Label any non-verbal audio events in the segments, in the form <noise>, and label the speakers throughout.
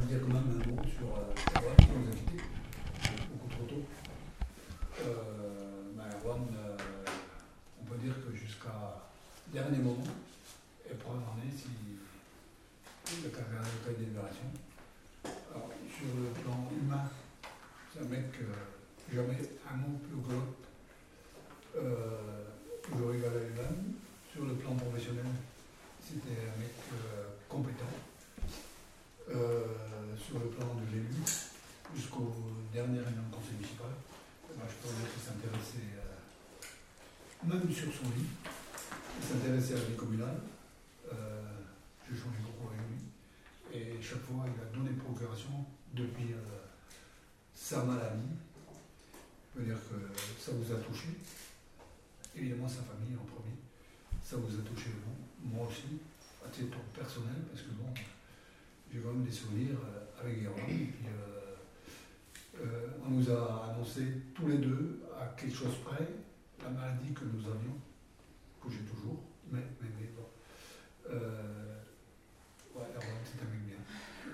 Speaker 1: voudrais dire quand même un mot sur euh, Erwan qui nous a quittés beaucoup trop tôt. Euh, ben, Erwan, euh, on peut dire que jusqu'à dernier moment, et preuve en est si le cas de libération. Alors, sur le plan humain, c'est un mec, euh, jamais un mot plus gros. Euh, toujours égal à lui-même. Sur le plan professionnel, c'était un mec euh, compétent. Euh, sur le plan de l'élu, jusqu'au dernier réunion du conseil municipal, eh ben, je peux dire qu'il s'intéressait, euh, même sur son lit, il s'intéressait à la vie communale. Euh, J'ai changé beaucoup avec lui. Et chaque fois, il a donné procuration depuis euh, sa maladie. Je peux dire que ça vous a touché. Évidemment, sa famille en premier. Ça vous a touché vous, moi aussi, à titre personnel, parce que bon, j'ai quand même des souvenirs euh, avec Guérin. Euh, euh, on nous a annoncé tous les deux, à quelque chose près, la maladie que nous avions, que j'ai toujours, mais, mais, mais bon. Euh, ouais, Erwan, c'est un mec bien.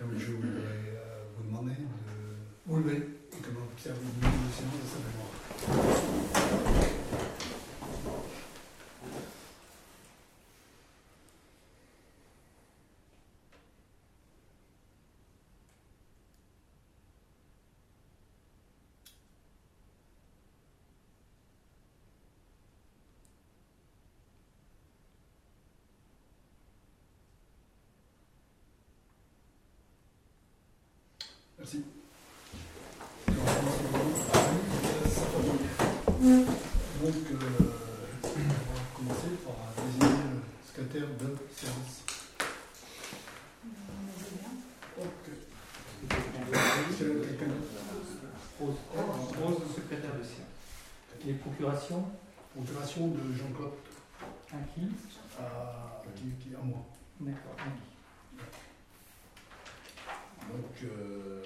Speaker 1: Donc je voudrais euh, vous demander de vous lever et que l'on observe une minute de silence de sa mémoire. Merci. Donc, euh, on va commencer par désigner le secrétaire de d'autre
Speaker 2: Rose, Rose, secrétaire de séance. Les procurations,
Speaker 1: Procuration de Jean-Claude
Speaker 2: à qui?
Speaker 1: À, qui, qui est à moi.
Speaker 2: D'accord, à qui?
Speaker 1: Donc, euh,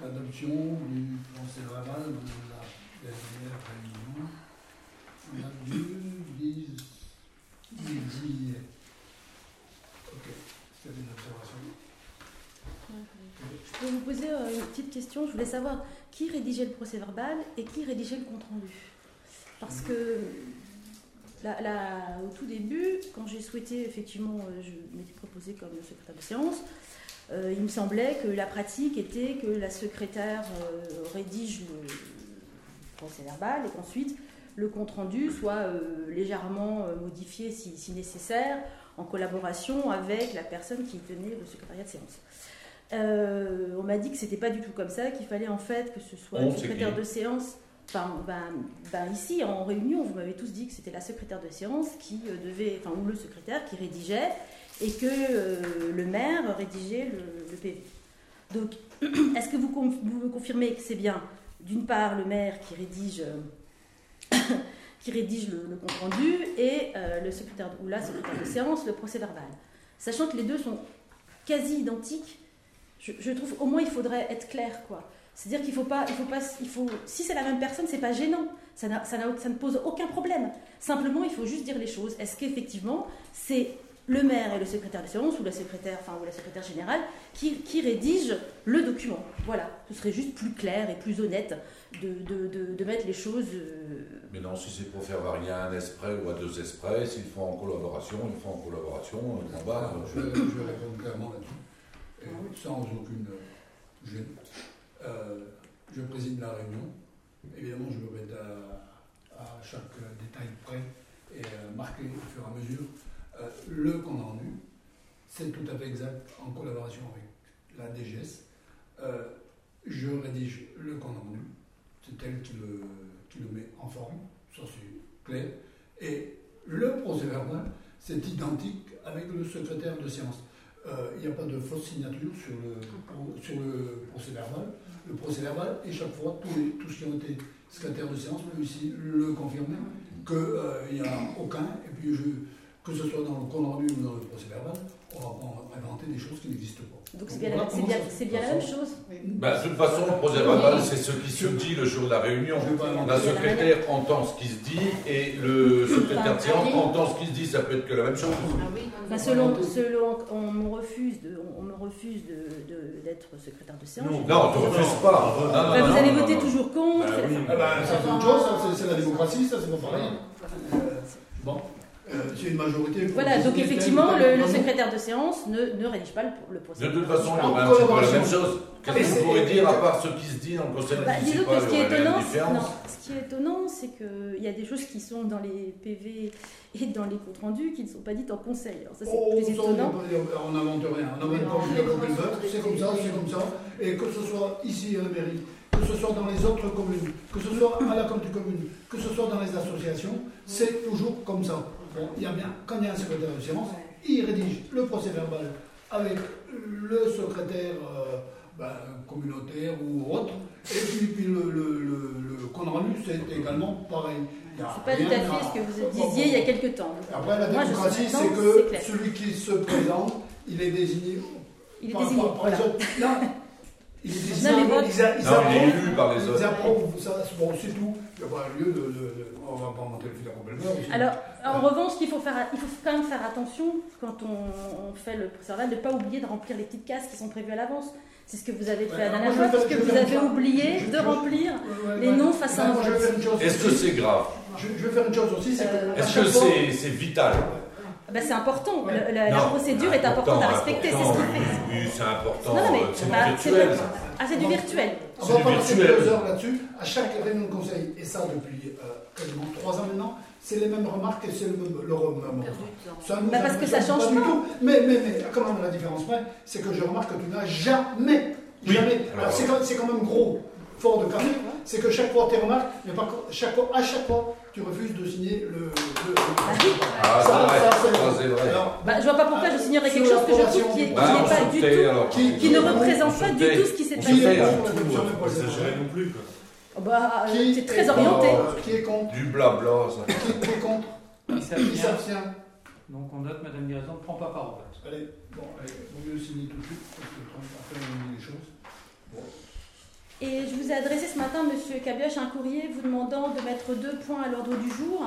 Speaker 1: l'adoption du procès verbal de la dernière réunion date du 10, 10 juillet. Ok, c'est une observation.
Speaker 3: Je peux vous poser euh, une petite question. Je voulais savoir qui rédigeait le procès verbal et qui rédigeait le compte rendu. Parce que là, au tout début, quand j'ai souhaité, effectivement, euh, je m'étais proposée comme secrétaire de séance, euh, il me semblait que la pratique était que la secrétaire euh, rédige le procès verbal et qu'ensuite le compte rendu soit euh, légèrement modifié si, si nécessaire en collaboration avec la personne qui tenait le secrétariat de séance. On m'a dit que c'était pas du tout comme ça, qu'il fallait en fait que ce soit le secrétaire de séance. Enfin, ben, ben, ici en réunion, vous m'avez tous dit que c'était la secrétaire de séance qui devait, enfin ou le secrétaire qui rédigeait et que euh, le maire rédigeait le, PV. Donc, <clears throat> est-ce que vous, vous me confirmez que c'est bien d'une part le maire qui rédige, <coughs> qui rédige le, compte rendu et euh, le secrétaire ou la secrétaire de séance le procès verbal, sachant que les deux sont quasi identiques. Je, trouve au moins il faudrait être clair quoi. C'est-à-dire qu'il faut pas, il faut pas, il faut, si c'est la même personne, c'est pas gênant. Ça, ça, ça ne pose aucun problème. Simplement, il faut juste dire les choses. Est-ce qu'effectivement, c'est le maire et le secrétaire de séance ou la secrétaire, enfin ou la secrétaire générale qui, qui rédige le document Voilà. Ce serait juste plus clair et plus honnête de, de, de, de mettre les choses. euh,
Speaker 4: Mais non, si c'est pour faire varier à un esprit ou à deux esprits, s'ils font en collaboration, ils font en collaboration. euh, En bas,
Speaker 1: Alors, je, vais- je vais répondre clairement là-dessus, et sans aucune gêne. Euh, je préside la réunion. Évidemment, je me mets à, à chaque détail près et euh, marquer au fur et à mesure. Euh, le compte rendu, c'est tout à fait exact en collaboration avec la DGS. Euh, je rédige le compte rendu, c'est elle qui le, qui le met en forme, ça c'est clair. Et le procès verbal, c'est identique avec le secrétaire de séance. Euh, Il n'y a pas de fausse signature sur le, sur le procès verbal. Le procès verbal, et chaque fois, tous, les, tous ceux qui ont été secrétaires de séance peuvent ici le confirmer, qu'il n'y a aucun, et puis je, que ce soit dans le compte rendu ou dans le procès verbal, on va pas inventer des choses qui n'existent pas.
Speaker 3: Donc c'est bien, la- c'est bien, c'est bien la même chose.
Speaker 4: Ben, de toute façon, le procès verbal, c'est ce qui se dit le jour de la réunion. La secrétaire entend ce qui se dit et le secrétaire de séance entend ce qui se dit. Ça peut être que la même chose.
Speaker 3: Enfin, selon, selon, on me refuse de, on me refuse de, de- d'être secrétaire de séance.
Speaker 5: Non.
Speaker 4: Non, on ne te refuse pas. Non, non,
Speaker 3: Enfin,
Speaker 4: non,
Speaker 3: vous allez
Speaker 4: non,
Speaker 3: voter
Speaker 4: non.
Speaker 3: toujours contre.
Speaker 5: Bah oui.
Speaker 1: Ah ben, ça c'est autre chose, c'est- la démocratie, ça c'est pas pareil. Euh, bon, c'est une majorité. pour
Speaker 3: Voilà, donc effectivement, le, secrétaire de séance ne, ne rédige pas le, le procès.
Speaker 4: De toute façon, il y
Speaker 1: En
Speaker 4: aurait un petit peu la même chose. Qu'est-ce que vous pourrez dire à part ce qui se dit dans le conseil
Speaker 3: Bah, disons que ce qui est étonnant, non, ce qui est étonnant, c'est qu'il y a des choses qui sont dans les PV et dans les comptes rendus qui ne sont pas dites en conseil. Alors ça, c'est
Speaker 1: Oh,
Speaker 3: plus étonnant.
Speaker 1: on n'invente rien, on n'invente pas c'est comme ça, c'est comme ça. Et que ce soit ici à la mairie, que ce soit dans les autres communes, que ce soit à la commune, que ce soit dans les associations, c'est toujours comme ça. Bon, il y a bien, quand il y a un secrétaire de séance, il rédige le procès verbal avec le secrétaire euh, ben, communautaire ou autre, et puis, puis le, le, le, le compte rendu, c'est également pareil.
Speaker 3: C'est pas tout à fait ce que vous
Speaker 1: Bon,
Speaker 3: disiez il y a
Speaker 1: bon,
Speaker 3: quelque temps.
Speaker 1: Après, la
Speaker 3: Moi, je
Speaker 1: démocratie, c'est que celui qui se présente, il est désigné
Speaker 3: Il est
Speaker 1: par,
Speaker 3: désigné.
Speaker 1: par- par
Speaker 3: voilà.
Speaker 1: les autres. Non, il est désigné.
Speaker 3: Non, mais
Speaker 1: ils, a- ils
Speaker 4: Non, il est
Speaker 1: approuvent-
Speaker 4: élu par les
Speaker 1: Ils
Speaker 4: autres.
Speaker 1: approuvent ça. Bon, c'est tout. Il n'y a pas lieu de, de- de- On va pas monter le fil à complètement.
Speaker 3: Alors, en revanche, il faut, faire, il faut quand même faire attention quand on, on fait le verbal de ne pas oublier de remplir les petites cases qui sont prévues à l'avance. C'est ce que vous avez fait
Speaker 1: Ouais,
Speaker 3: la
Speaker 1: alors
Speaker 3: dernière fois, parce que vous avez oublié de remplir
Speaker 1: Ouais,
Speaker 3: les noms face à un
Speaker 4: Est-ce que c'est grave
Speaker 1: je, je vais faire une chose aussi, c'est que.
Speaker 3: Euh,
Speaker 1: à
Speaker 4: Est-ce
Speaker 1: chaque
Speaker 4: que c'est vital
Speaker 3: Ah ben, c'est important.
Speaker 1: Ouais.
Speaker 3: Le- la, la procédure est importante à respecter. C'est ce
Speaker 4: important,
Speaker 3: qui fait.
Speaker 4: Oui, c'est important.
Speaker 3: Non, non, mais
Speaker 4: euh, c'est
Speaker 3: bah,
Speaker 4: virtuel.
Speaker 3: Ah, c'est du virtuel.
Speaker 1: On va passer deux heures là-dessus. À chaque réunion de conseil, et ça depuis euh, quasiment trois ans maintenant, c'est les mêmes remarques et c'est le même, le même Ça nous
Speaker 3: Bah, parce
Speaker 1: ça
Speaker 3: que ça change
Speaker 1: du
Speaker 3: pas.
Speaker 1: tout. Mais, mais, mais, quand même, la différence, c'est que je remarque que tu n'as jamais,
Speaker 4: Oui.
Speaker 1: jamais.
Speaker 4: Alors,
Speaker 1: c'est quand, c'est quand même gros, fort de carnet, c'est que chaque fois, tes remarques, mais par contre, chaque fois, à chaque fois, tu refuses de signer le. le- le-
Speaker 4: Ah,
Speaker 1: Ça,
Speaker 4: c'est vrai.
Speaker 1: ça, c'est-
Speaker 4: Ça, c'est vrai.
Speaker 1: Alors,
Speaker 3: Bah, je vois pas pourquoi je signerais quelque chose que je trouve qui,
Speaker 1: du-
Speaker 3: qui
Speaker 4: Bah,
Speaker 3: pas du tout,
Speaker 4: alors.
Speaker 1: qui-
Speaker 3: qui ne représente
Speaker 4: se
Speaker 3: pas du tout ce qui s'est passé.
Speaker 5: non plus.
Speaker 3: Oh, Bah,
Speaker 1: est
Speaker 3: très orienté.
Speaker 1: contre Qui est contre
Speaker 4: Du blabla, ça.
Speaker 1: Qui qui est contre
Speaker 2: Il
Speaker 1: Qui
Speaker 2: s'abstient. Donc on note, Madame Guérison ne prend pas part au vote.
Speaker 1: Allez, bon, allez, vaut mieux signer tout de suite, parce que après on les choses.
Speaker 3: Et je vous ai adressé ce matin, Monsieur Cabioche, un courrier vous demandant de mettre deux points à l'ordre du jour.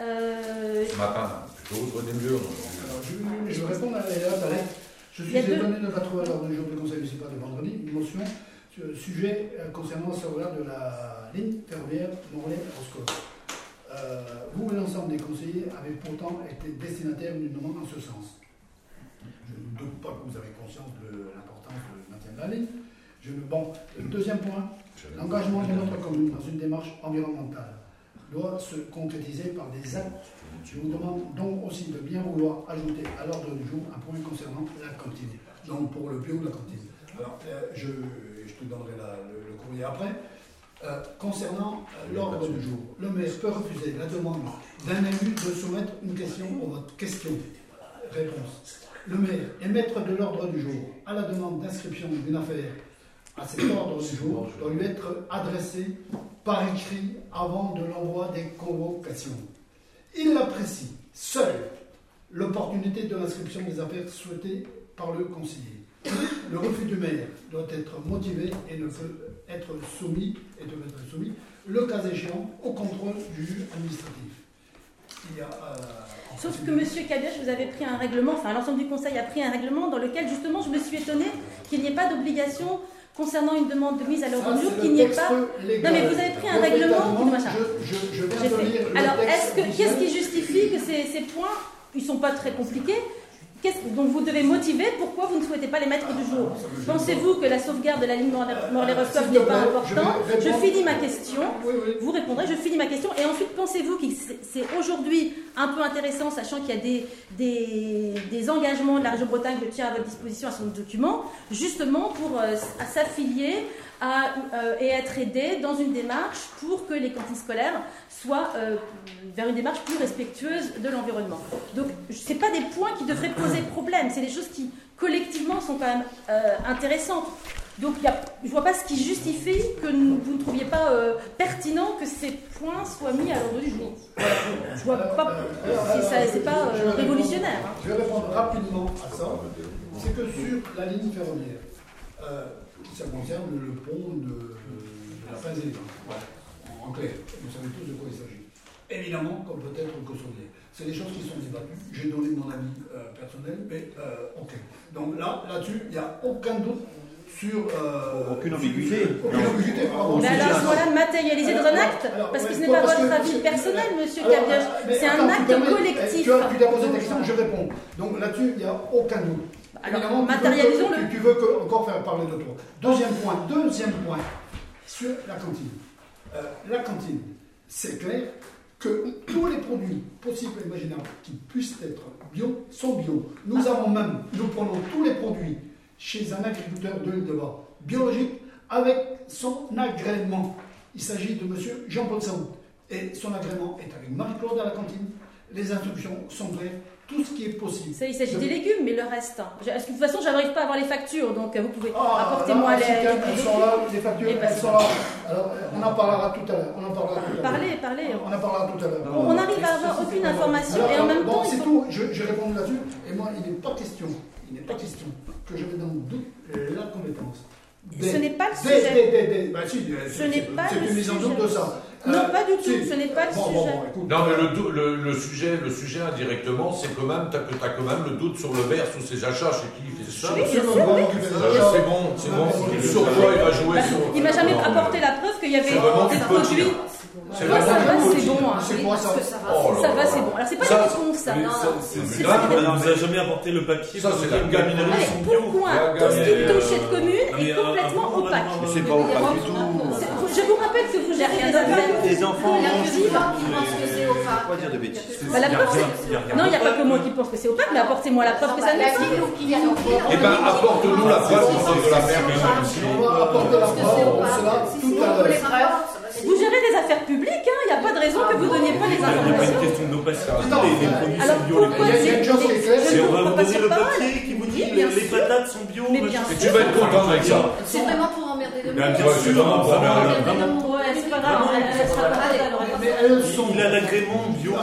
Speaker 3: Euh,
Speaker 4: Ce matin, plutôt, prenez mieux.
Speaker 1: Alors, je, je- je réponds à la lettre. Je suis
Speaker 3: Il y a deux-
Speaker 1: étonné de ne pas trouver à l'ordre du jour du conseil municipal de vendredi une motion sur le sujet euh, concernant la sauvegarde de la ligne ferroviaire Morlaix-Roscoe. Euh, vous et l'ensemble des conseillers avez pourtant été destinataires d'une demande en ce sens. Je ne doute pas que vous avez conscience de l'importance du maintien de la ligne. Je, bon, le deuxième point, L'engagement de notre commune dans une démarche environnementale doit se concrétiser par des actes. Je vous demande donc aussi de bien vouloir ajouter à l'ordre du jour un point concernant la cantine. Donc pour le bio de la cantine. Alors, euh, je, je te donnerai la- le, le courrier après. Euh, concernant euh, l'ordre du jour, le maire peut refuser la demande d'un élu de soumettre une question au vote. Question. Réponse. Le maire est maître de l'ordre du jour à la demande d'inscription d'une affaire à cet ordre du jour doit lui être adressé par écrit avant de l'envoi des convocations. Il apprécie seul l'opportunité de l'inscription des affaires souhaitées par le conseiller. Le refus du maire doit être motivé et ne peut être soumis, et doit être soumis, le cas échéant, au contrôle du juge administratif. Il y a, euh,
Speaker 3: Sauf que Monsieur Cabioche, vous avez pris un règlement, enfin l'ensemble du Conseil a pris un règlement dans lequel justement je me suis étonnée qu'il n'y ait pas d'obligation concernant une demande de mise à l'ordre du jour, qu'il n'y ait pas.
Speaker 1: légal.
Speaker 3: Non, mais vous avez pris un règlement, machin.
Speaker 1: Je, je, je viens de lire le
Speaker 3: Alors, qu'est-ce qui justifie que ces, ces points, ils sont pas très compliqués Donc vous devez motiver pourquoi vous ne souhaitez pas les mettre du jour.
Speaker 1: Gêne
Speaker 3: Pensez-vous que la sauvegarde de la ligne Morlaix-Rostov
Speaker 1: S'il
Speaker 3: n'est pas importante
Speaker 1: je
Speaker 3: finis ma question. Vous répondrez, je finis ma question. Et ensuite, pensez-vous que c'est aujourd'hui un peu intéressant, sachant qu'il y a des, des, des engagements de la région Bretagne que je tiens à votre disposition à son document, justement pour euh, s'affilier euh, et être aidé dans une démarche pour que les cantines scolaires soient euh, vers une démarche plus respectueuse de l'environnement. Donc, ce pas des points qui devraient poser problème, c'est des choses qui, collectivement, sont quand même euh, intéressantes. Donc, y a- je ne vois pas ce qui justifie que vous ne trouviez pas pertinent que ces points soient mis à l'ordre du jour. Je vois pas. C'est pas révolutionnaire. hein.
Speaker 1: Je vais répondre rapidement à ça. c'est que sur la ligne ferroviaire, ça concerne le pont de, de la Fazée, en, en clair. Vous savez tous de quoi il s'agit. Évidemment, comme peut-être que Saudier. C'est des choses qui sont débattues. J'ai donné mon avis euh, personnel, mais euh, ok. Donc là, là-dessus, il n'y a aucun doute sur. euh,
Speaker 5: Aucune ambiguïté.
Speaker 1: Aucune ambiguïté, pardon.
Speaker 3: Mais alors, voilà, matérialiser dans un
Speaker 1: Alors,
Speaker 3: acte,
Speaker 1: alors,
Speaker 3: parce que ce n'est pas votre avis personnel, monsieur Cabioche, c'est un acte
Speaker 1: permets-
Speaker 3: collectif.
Speaker 1: Tu as, tu as posé ta question, je réponds. Donc là-dessus, il n'y a aucun doute.
Speaker 3: Alors,
Speaker 1: Évidemment, tu veux que-
Speaker 3: matérialisons-le.
Speaker 1: Tu, tu veux que- encore faire parler de toi. Deuxième point, deuxième point, sur la cantine. Euh, la cantine, c'est clair que tous les produits possibles et imaginables qui puissent être bio sont bio. Nous avons même, nous prenons tous les produits chez un agriculteur de l'île de Bas, biologique, avec son agrément. Il s'agit de monsieur Jean-Paul Saoud. Et son agrément est avec Marie-Claude à la cantine. Les instructions sont claires, tout ce qui est possible.
Speaker 3: Ça, il s'agit des légumes, mais le reste. hein. Je- De toute façon, je n'arrive pas à avoir les factures, donc euh, vous pouvez
Speaker 1: Ah,
Speaker 3: apporter-moi
Speaker 1: là,
Speaker 3: les.
Speaker 1: elles, sont là, les factures,
Speaker 3: Eh ben,
Speaker 1: elles
Speaker 3: c'est
Speaker 1: sont là. Alors, on en parlera tout à l'heure. On en parlera tout à l'heure.
Speaker 3: Parlez, parlez.
Speaker 1: On en parlera tout à l'heure.
Speaker 3: On n'arrive à avoir aucune information
Speaker 1: Alors,
Speaker 3: et en même
Speaker 1: bon,
Speaker 3: temps,
Speaker 1: c'est
Speaker 3: faut-
Speaker 1: tout. Je, je réponds là-dessus. Et moi, il n'est pas question, il n'est pas question que je mette dans le doute la compétence.
Speaker 3: Ce n'est pas le sujet.
Speaker 1: des- des- bah, si,
Speaker 3: Ce n'est pas
Speaker 1: C'est
Speaker 3: le
Speaker 1: une mise en doute
Speaker 3: sujet.
Speaker 1: de ça.
Speaker 3: Non,
Speaker 1: Euh,
Speaker 3: pas du tout, ce n'est pas le sujet.
Speaker 4: Non, mais le, dou- le, le sujet, le sujet indirectement, c'est quand même, t'as, que t'as quand même le doute sur le verre sous ses achats. Chez qui il fait ça
Speaker 3: Oui,
Speaker 4: Euh,
Speaker 1: achats.
Speaker 4: C'est bon, c'est bon. Sur quoi il va jouer
Speaker 3: Bah,
Speaker 4: sur.
Speaker 3: il m'a jamais apporté la preuve qu'il y avait des
Speaker 4: du
Speaker 3: produits.
Speaker 4: C'est
Speaker 3: Ouais, ça va, c'est bon. hein.
Speaker 1: C'est quoi ça
Speaker 4: Oh
Speaker 3: Ça va,
Speaker 4: là.
Speaker 3: c'est bon. Alors, c'est pas
Speaker 4: Ça,
Speaker 3: des réponses, ça.
Speaker 6: Mais
Speaker 3: Non,
Speaker 6: ça,
Speaker 3: non.
Speaker 6: c'est- On
Speaker 3: réponses.
Speaker 6: nous a jamais apporté le papier
Speaker 4: Ça, c'est la
Speaker 6: gaminerie
Speaker 3: pourquoi tout ce qui touche cette commune est
Speaker 6: euh,
Speaker 3: complètement opaque
Speaker 5: C'est pas opaque du tout.
Speaker 3: Je vous rappelle que vous gérez des affaires.
Speaker 5: Les enfants
Speaker 7: Il y a
Speaker 5: mangent.
Speaker 7: que des gens qui pensent que c'est opaque.
Speaker 5: Pas dire de bêtises.
Speaker 3: Bah, la
Speaker 6: Il y a
Speaker 3: preuve, c'est- Non, il n'y a pas que moi qui pense que c'est opaque, mais apportez-moi la preuve que ça
Speaker 7: nous dire.
Speaker 4: Eh ben, apporte-nous la preuve qu'on de la merde.
Speaker 1: On va apporter la preuve,
Speaker 7: Si,
Speaker 1: tout à l'heure.
Speaker 7: C'est
Speaker 3: Vous gérez des affaires publiques, hein, il n'y a pas de raison que vous ne donniez pas les
Speaker 6: Il n'y a pas une
Speaker 3: informations.
Speaker 6: question d'opacité.
Speaker 1: Non.
Speaker 6: Les, les produits
Speaker 3: Alors
Speaker 6: sont bio. Les
Speaker 3: pourquoi
Speaker 1: Il y a- une chose qui est claire,
Speaker 3: ne
Speaker 6: on va vous donner le papier qui vous dit
Speaker 3: Oui,
Speaker 6: les, patates sont bio.
Speaker 3: Mais
Speaker 6: machin.
Speaker 3: bien
Speaker 4: Et tu vas être content avec ça.
Speaker 7: C'est vraiment pour emmerder le
Speaker 6: Mais
Speaker 7: monde.
Speaker 4: c'est
Speaker 6: sûr,
Speaker 4: vraiment
Speaker 6: ça
Speaker 4: pas
Speaker 6: va,
Speaker 4: mal.
Speaker 6: vraiment.
Speaker 3: Ouais, c'est pas grave, elle, elle sera pas
Speaker 1: sont.
Speaker 6: Il a l'agrément bio.
Speaker 1: Ah,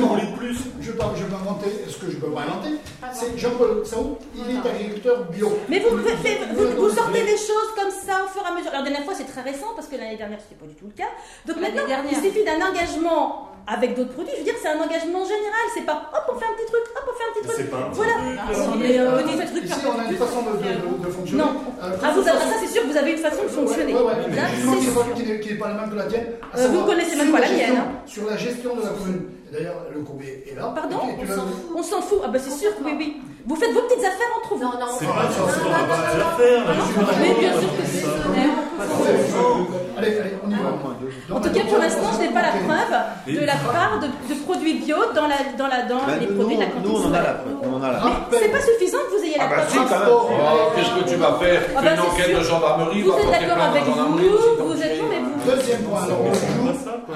Speaker 6: qu'on voulait de plus
Speaker 1: Je ne vais pas inventer ce que je peux pas inventer. C'est Jean-Paul Saoud, il est agriculteur bio.
Speaker 3: Mais vous, vous, vous- vous sortez des choses comme ça au fur et à mesure. Alors, la dernière fois, c'est très récent parce que l'année dernière, c'était pas du tout le cas. Donc maintenant,
Speaker 7: dernière.
Speaker 3: il suffit d'un engagement avec d'autres produits. Je veux dire, c'est un engagement général. C'est pas hop, on fait un petit truc, hop, on fait un petit truc.
Speaker 6: Pas
Speaker 3: Voilà. euh, vous
Speaker 1: on a une façon de, de, de- de fonctionner.
Speaker 3: Non.
Speaker 1: Euh,
Speaker 3: Ah, vous avez-
Speaker 1: façon-
Speaker 3: ça, c'est sûr, vous avez une façon de fonctionner.
Speaker 1: Qui n'est pas la même que la tienne.
Speaker 3: Euh, vous connaissez même pas la mienne, hein.
Speaker 1: Sur la gestion de la commune. D'ailleurs, le courrier est là.
Speaker 3: Pardon On s'en fout. Ah, bah, c'est sûr que oui, oui. Vous faites vos petites affaires entre vous.
Speaker 7: Non, non,
Speaker 6: C'est
Speaker 7: non,
Speaker 6: pas affaires.
Speaker 3: Mais bien sûr que c'est
Speaker 1: Allez, allez, on y va.
Speaker 3: En tout cas, pour l'instant, je n'ai pas la preuve de la part de, produits bio dans, la, dans, la, dans
Speaker 5: Ben,
Speaker 3: les produits de la cantine.
Speaker 5: nous, on en a la preuve. On en a la
Speaker 1: Ah,
Speaker 3: Mais c'est pas suffisant que vous ayez la
Speaker 4: Ah bah
Speaker 3: preuve.
Speaker 4: Oh, Qu'est-ce que tu vas faire
Speaker 3: Ah bah,
Speaker 4: une enquête de gendarmerie,
Speaker 3: Vous êtes d'accord avec vous, vous êtes non, mais vous.
Speaker 1: Deuxième point,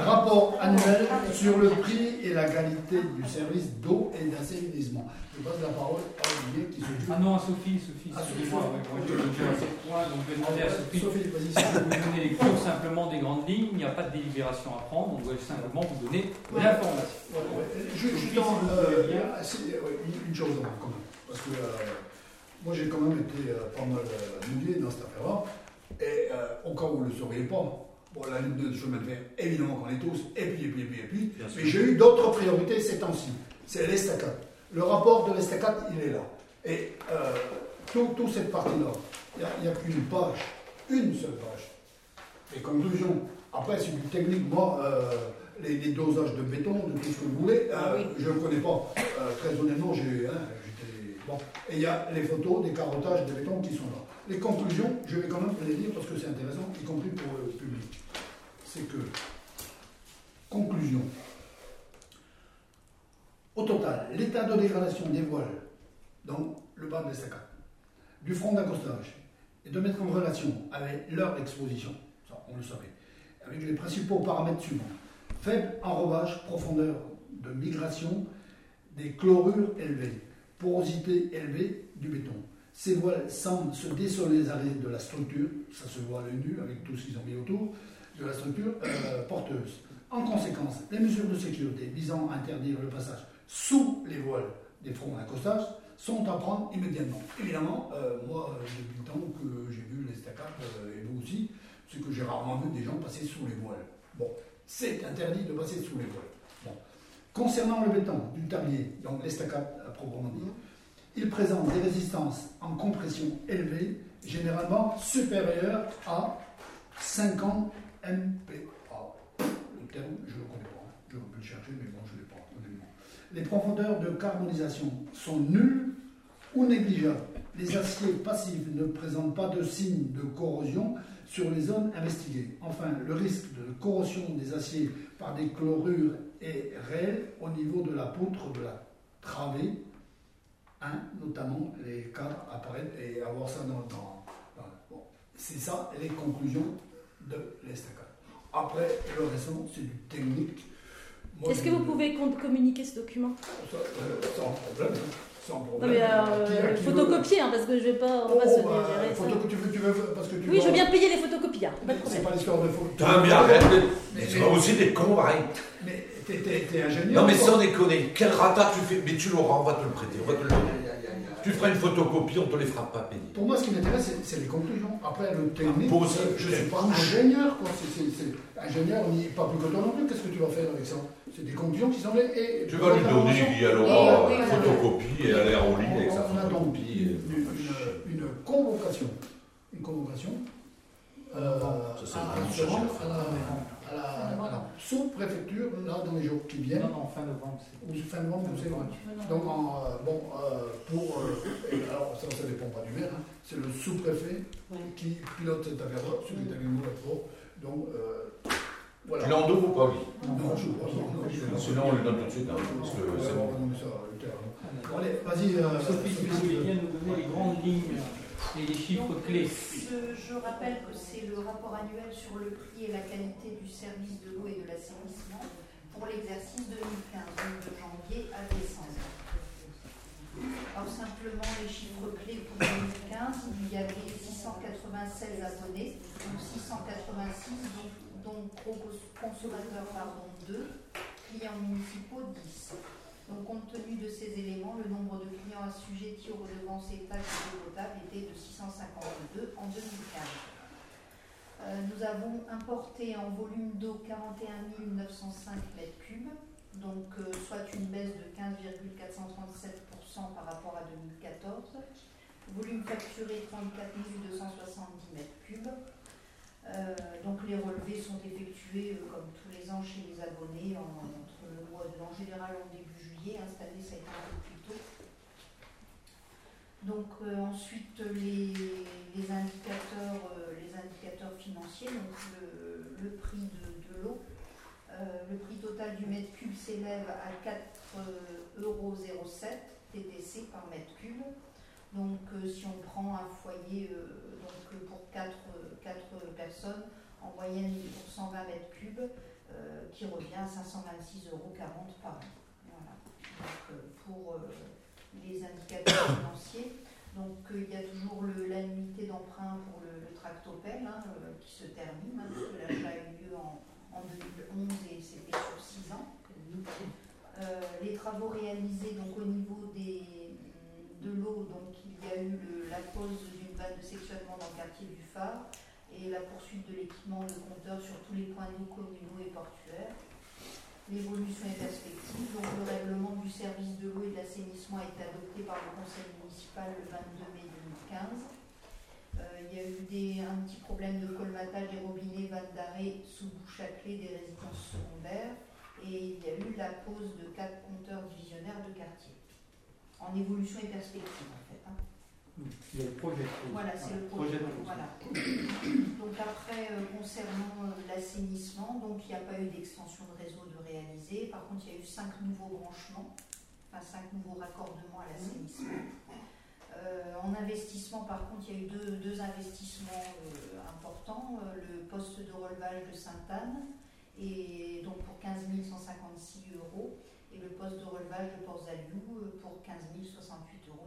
Speaker 1: rapport annuel sur le prix et la qualité du service d'eau et d'assainissement. Je passe la parole à Olivier qui s'occupe.
Speaker 2: Ah non, à Sophie, Sophie,
Speaker 1: Ah,
Speaker 2: excusez-moi, moi, je vais donc je demander à Sophie. De vous donner lecture simplement des grandes lignes, il n'y a pas de délibération à prendre, on doit simplement vous donner l'information.
Speaker 1: Ouais, euh, ouais, une- une chose quand même, parce que euh, moi j'ai quand même été euh, pas mal euh, mouillé dans cette affaire-là, et au cas où vous ne le sauriez pas, bon, la ligne de chemin de fer, évidemment qu'on est tous, et puis, et puis, et puis, et puis,
Speaker 6: Bien
Speaker 1: mais j'ai eu d'autres priorités ces temps-ci, c'est l'estacade. Le rapport de l'estacade, il est là. Et euh, tout- toute cette partie-là, il n'y a, qu'une page, une seule page. Les conclusions. Après, c'est du technique. Moi, euh, les, les dosages de béton, de tout ce que vous voulez, euh,
Speaker 3: oui.
Speaker 1: je ne connais pas. Euh, très honnêtement, j'ai. hein, j'étais- bon. Et il y a les photos des carottages de béton qui sont là. Les conclusions, je vais quand même les lire parce que c'est intéressant, y compris pour le public. C'est que, conclusion. Au total, l'état de dégradation des voiles dans le bas de l'estacade, du front d'accostage, et de mettre en relation avec leur exposition, ça on le savait, avec les principaux paramètres suivants. Faible enrobage, profondeur de migration, des chlorures élevées, porosité élevée du béton. Ces voiles semblent se désoliariser de la structure, ça se voit à l'œil nu avec tout ce qu'ils ont mis autour, de la structure euh, porteuse. En conséquence, les mesures de sécurité visant à interdire le passage sous les voiles des fronts d'accostage sont à prendre immédiatement. Évidemment, euh, moi, euh, depuis le temps que j'ai vu l'estacade, euh, et vous aussi, c'est que j'ai rarement vu des gens passer sous les voiles. Bon, c'est interdit de passer sous les voiles. Bon. Concernant le béton du tablier, donc l'estacade à proprement dit, il présente des résistances en compression élevées, généralement supérieures à 50 MPa. Le terme, je ne le connais pas. J'aurais pu le chercher, mais bon, je ne l'ai pas. Les profondeurs de carbonisation sont nulles ou négligeables. Les aciers passifs ne présentent pas de signes de corrosion sur les zones investiguées. Enfin, le risque de corrosion des aciers par des chlorures est réel au niveau de la poutre de la travée, hein, notamment les cadres apparaissent et avoir ça dans le temps. C'est ça les conclusions de l'estacade. Après, le restant, c'est du technique.
Speaker 3: Est-ce que vous pouvez communiquer ce document?
Speaker 1: Ça, euh, Sans problème. Sans
Speaker 3: Non
Speaker 1: problème.
Speaker 3: mais euh,
Speaker 1: qui- qui
Speaker 3: photocopier, hein, parce que je vais pas, on va
Speaker 1: Oh,
Speaker 3: se
Speaker 1: bah,
Speaker 3: désirer ça.
Speaker 1: photo que tu veux, tu veux, parce que tu
Speaker 3: Oui, je veux bien payer les photocopies, hein,
Speaker 1: C'est pas l'histoire de photo.
Speaker 4: Mais arrête, mais- aussi des cons, arrête.
Speaker 1: Mais t'es- ingénieur.
Speaker 4: Non, mais sans déconner, quel rata tu fais? Mais tu l'auras, on va te le prêter, on va te le donner. Tu feras une photocopie, on te les fera pas payer.
Speaker 1: Pour moi, ce qui m'intéresse, c'est- les conclusions. Après, le technique,
Speaker 4: Pose-
Speaker 1: je ne suis pas ingénieur. Quoi. Ingénieur, on n'y est pas plus que toi non plus. Qu'est-ce que tu vas faire avec ça C'est des conclusions qui sont là. Et,
Speaker 4: Tu vas lui donner, Guy,
Speaker 7: oui,
Speaker 4: une
Speaker 7: oui.
Speaker 4: photocopie et aller en ligne avec sa
Speaker 1: On a donc
Speaker 4: photocopie.
Speaker 1: une- une convocation. Une convocation. euh,
Speaker 4: Ça, c'est
Speaker 1: à, à la, à la- à sous-préfecture, là, dans les jours qui viennent.
Speaker 2: Non, non, fin novembre. c'est-
Speaker 1: Ou fin novembre, c'est vrai. Donc, en, euh, bon, euh, pour. euh, et alors, ça, ça dépend pas du maire, hein, c'est le sous-préfet
Speaker 3: Ouais.
Speaker 1: qui pilote cette affaire-là, celui qui est avec nous pour. Donc, euh, voilà.
Speaker 4: Tu l'en ou pas, Guy
Speaker 1: Non, je je-
Speaker 4: Sinon, on le donne tout de suite, hein, parce que c'est
Speaker 1: on
Speaker 4: bon.
Speaker 1: à allez, vas-y. euh,
Speaker 2: Sophie, si vous voulez bien nous donner les grandes lignes les chiffres
Speaker 7: Donc,
Speaker 2: clés.
Speaker 7: Je, je rappelle que c'est le rapport annuel sur le prix et la qualité du service de l'eau et de l'assainissement pour l'exercice 2015, donc de janvier à décembre. Alors simplement les chiffres clés pour 2015, il y avait 696 abonnés, donc 686 dont, dont gros consommateurs pardon, 2, clients municipaux 10. Donc, compte tenu de ces éléments, le nombre de clients assujettis aux redevances et taxes potable était de 652 en 2015. Euh, nous avons importé en volume d'eau 41 905 m3, donc euh, soit une baisse de 15,437% par rapport à 2014. Volume facturé 34 270 m3. Euh, donc les relevés sont effectués euh, comme tous les ans chez les abonnés en- entre le mois de en général en début juillet, hein, ça a été un peu plus tôt. Donc euh, ensuite les, les indicateurs, euh, les indicateurs financiers, donc le, prix de, l'eau. Euh, le prix total du mètre cube s'élève à 4,07 euros TTC par mètre cube. Donc si on prend un foyer pour 4, personnes, en moyenne pour 120 mètres cubes, qui revient à 526,40 euros par an. Voilà. Euh, pour euh, les indicateurs <coughs> financiers. Donc euh, il y a toujours l'annuité d'emprunt pour le, le tractopelle hein, qui se termine, hein, parce que l'achat a eu lieu en, en 2011 et c'était sur 6 ans. Les travaux réalisés donc, au niveau des, de l'eau, donc il y a eu la pose d'une vanne de sectionnement dans le quartier du phare et la poursuite de l'équipement de compteurs sur tous les points d'eau communaux et portuaires. L'évolution et perspective, donc le règlement du service de l'eau et de l'assainissement a été adopté par le conseil municipal le 22 mai 2015. Euh, il y a eu un petit problème de colmatage des robinets, vannes d'arrêt sous bouche à clé des résidences secondaires et il y a eu la pose de quatre compteurs divisionnaires de quartier. En évolution et perspective.
Speaker 2: Il y a le projet.
Speaker 7: Voilà, c'est le projet.
Speaker 2: de
Speaker 7: Voilà. Donc après, euh, concernant euh, l'assainissement, donc il n'y a pas eu d'extension de réseau de réaliser. Par contre, il y a eu cinq nouveaux branchements, enfin cinq nouveaux raccordements à l'assainissement. Euh, en investissement, par contre, il y a eu deux, deux investissements importants. Le poste de relevage de Sainte-Anne, et donc pour 15 156 euros, et le poste de relevage de Port-Zaliou pour 15 068,17 euros.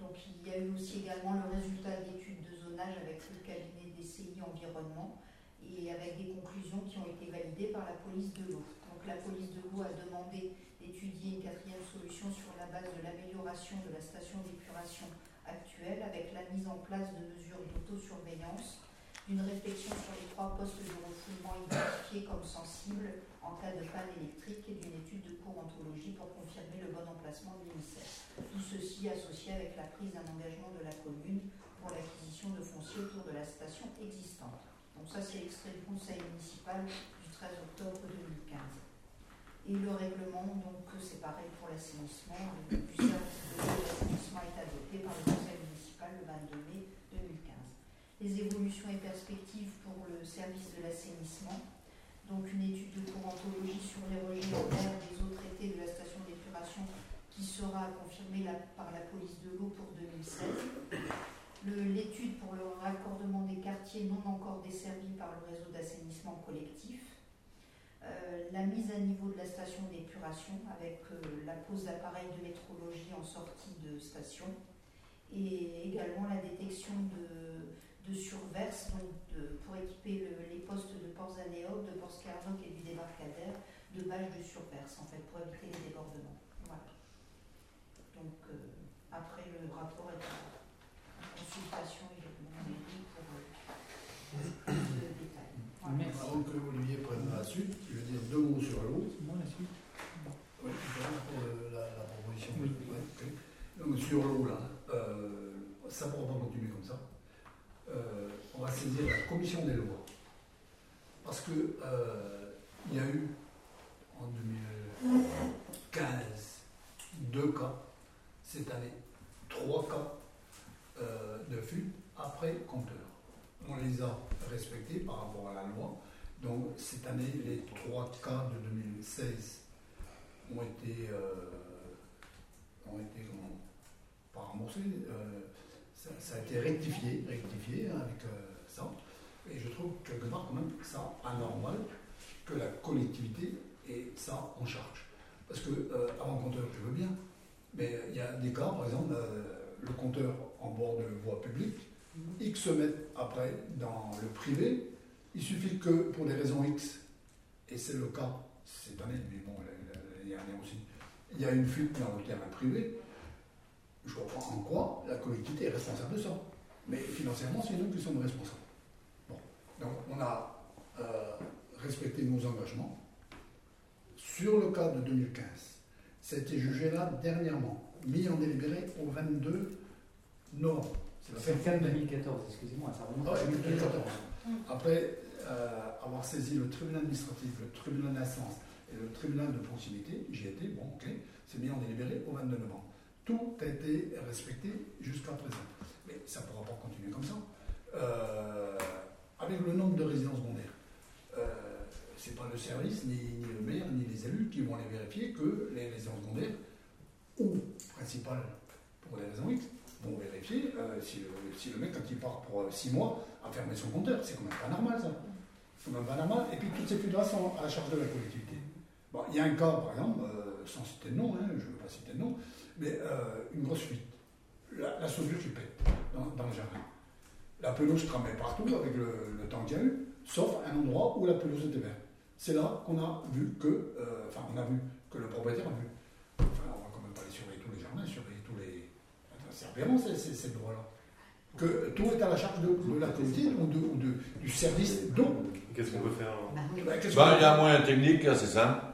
Speaker 7: Donc il y a eu aussi également le résultat d'études de zonage avec le cabinet DCI Environnement et avec des conclusions qui ont été validées par la police de l'eau. Donc la police de l'eau a demandé étudier une quatrième solution sur la base de l'amélioration de la station d'épuration actuelle avec la mise en place de mesures d'autosurveillance, d'une réflexion sur les trois postes de refoulement identifiés comme sensibles en cas de panne électrique et d'une étude de courantologie pour confirmer le bon emplacement de l'INSEE. Tout ceci associé avec la prise d'un engagement de la commune pour l'acquisition de foncier autour de la station existante. Donc ça c'est l'extrait du conseil municipal du 13 octobre 2015. Et le règlement, donc c'est pareil pour l'assainissement, le service de l'assainissement est adopté par le conseil municipal le 22 mai 2015. Les évolutions et perspectives pour le service de l'assainissement, donc une étude de courantologie sur les rejets en mer des eaux traitées de la station d'épuration qui sera confirmée la- par la police de l'eau pour 2016. Le- L'étude pour le raccordement des quartiers non encore desservis par le réseau d'assainissement collectif. Euh, la mise à niveau de la station d'épuration avec euh, la pose d'appareils de métrologie en sortie de station et également la détection de, de surverse donc de- pour équiper le- les postes de Port Zanéoc, de Port Scarnoc et du débarcadère de bâches de surverse en fait pour éviter les débordements. Voilà. Donc euh, après le rapport est en consultation mairie pour euh, plus de détails. Voilà.
Speaker 2: Merci.
Speaker 1: Avant que Olivier prenne la suite, je vais dire deux mots sur l'eau.
Speaker 2: C'est bon la suite
Speaker 1: Oui, pour le- la, la proposition.
Speaker 2: Oui.
Speaker 1: Ouais. Donc sur l'eau, là, euh, ça ne pourra pas continuer comme ça. Euh, on va saisir la commission des lois. Parce que euh, il y a eu en 2015 deux cas, cette année trois cas euh, de fuite après compteur. On les a respectés par rapport à la loi. Donc cette année, les trois cas de 2016 ont été, ont été pas remboursés. Ça, ça a été rectifié, rectifié hein, avec euh, ça. Et je trouve quelque part quand même ça anormal que la collectivité ait ça en charge. Parce que euh, avant compteur, je veux bien, mais il y a des cas, par exemple, euh, le compteur en bord de voie publique, X mètres après dans le privé, il suffit que pour des raisons X, et c'est le cas cette année, mais bon, l'année dernière aussi, il y a une fuite dans le terrain privé, je pas en quoi la collectivité est responsable de ça. Mais financièrement, c'est nous qui sommes responsables. Bon. Donc on a euh, respecté nos engagements. Sur le cas de 2015, ça a été jugé là dernièrement, mis en délibéré au 22 novembre.
Speaker 2: C'est le cas de 2014, excusez-moi, ça remonte à
Speaker 1: oui,
Speaker 2: 2014.
Speaker 1: 2014. Après euh, avoir saisi le tribunal administratif, le tribunal d'instance et le tribunal de proximité, j'y étais, bon, ok, c'est mis en délibéré au 22 novembre. A été respecté jusqu'à présent. Mais ça ne pourra pas continuer comme ça. Euh, avec le nombre de résidences secondaires, euh, c'est pas le service, ni, ni le maire, ni les élus qui vont aller vérifier que les résidences secondaires, ou principales pour des raisons X, vont vérifier euh, si, le, si le mec, quand il part pour 6 mois, a fermé son compteur. C'est quand même pas normal, ça. C'est quand même pas normal. Et puis, toutes ces fuites-là sont à la charge de la collectivité. Bon, il y a un cas, par exemple, euh, sans citer de nom, hein, je ne veux pas citer de nom, mais euh, une grosse fuite. La, la soudure pète dans, dans le jardin. La pelouse tramait partout avec le, le temps qu'il y a eu, sauf un endroit où la pelouse était verte. C'est là qu'on a vu que, euh, enfin, on a vu que le propriétaire a vu. Enfin, on va quand même pas aller surveiller tous les jardins, surveiller tous les. C'est aberrant, ces, droits-là. Que tout est à la charge de, de la collectivité ou, de, ou de- du service d'eau.
Speaker 6: Qu'est-ce qu'on peut faire alors
Speaker 1: Bah,
Speaker 4: Bah,
Speaker 1: qu'on-
Speaker 4: il y a un moyen technique, hein, c'est simple.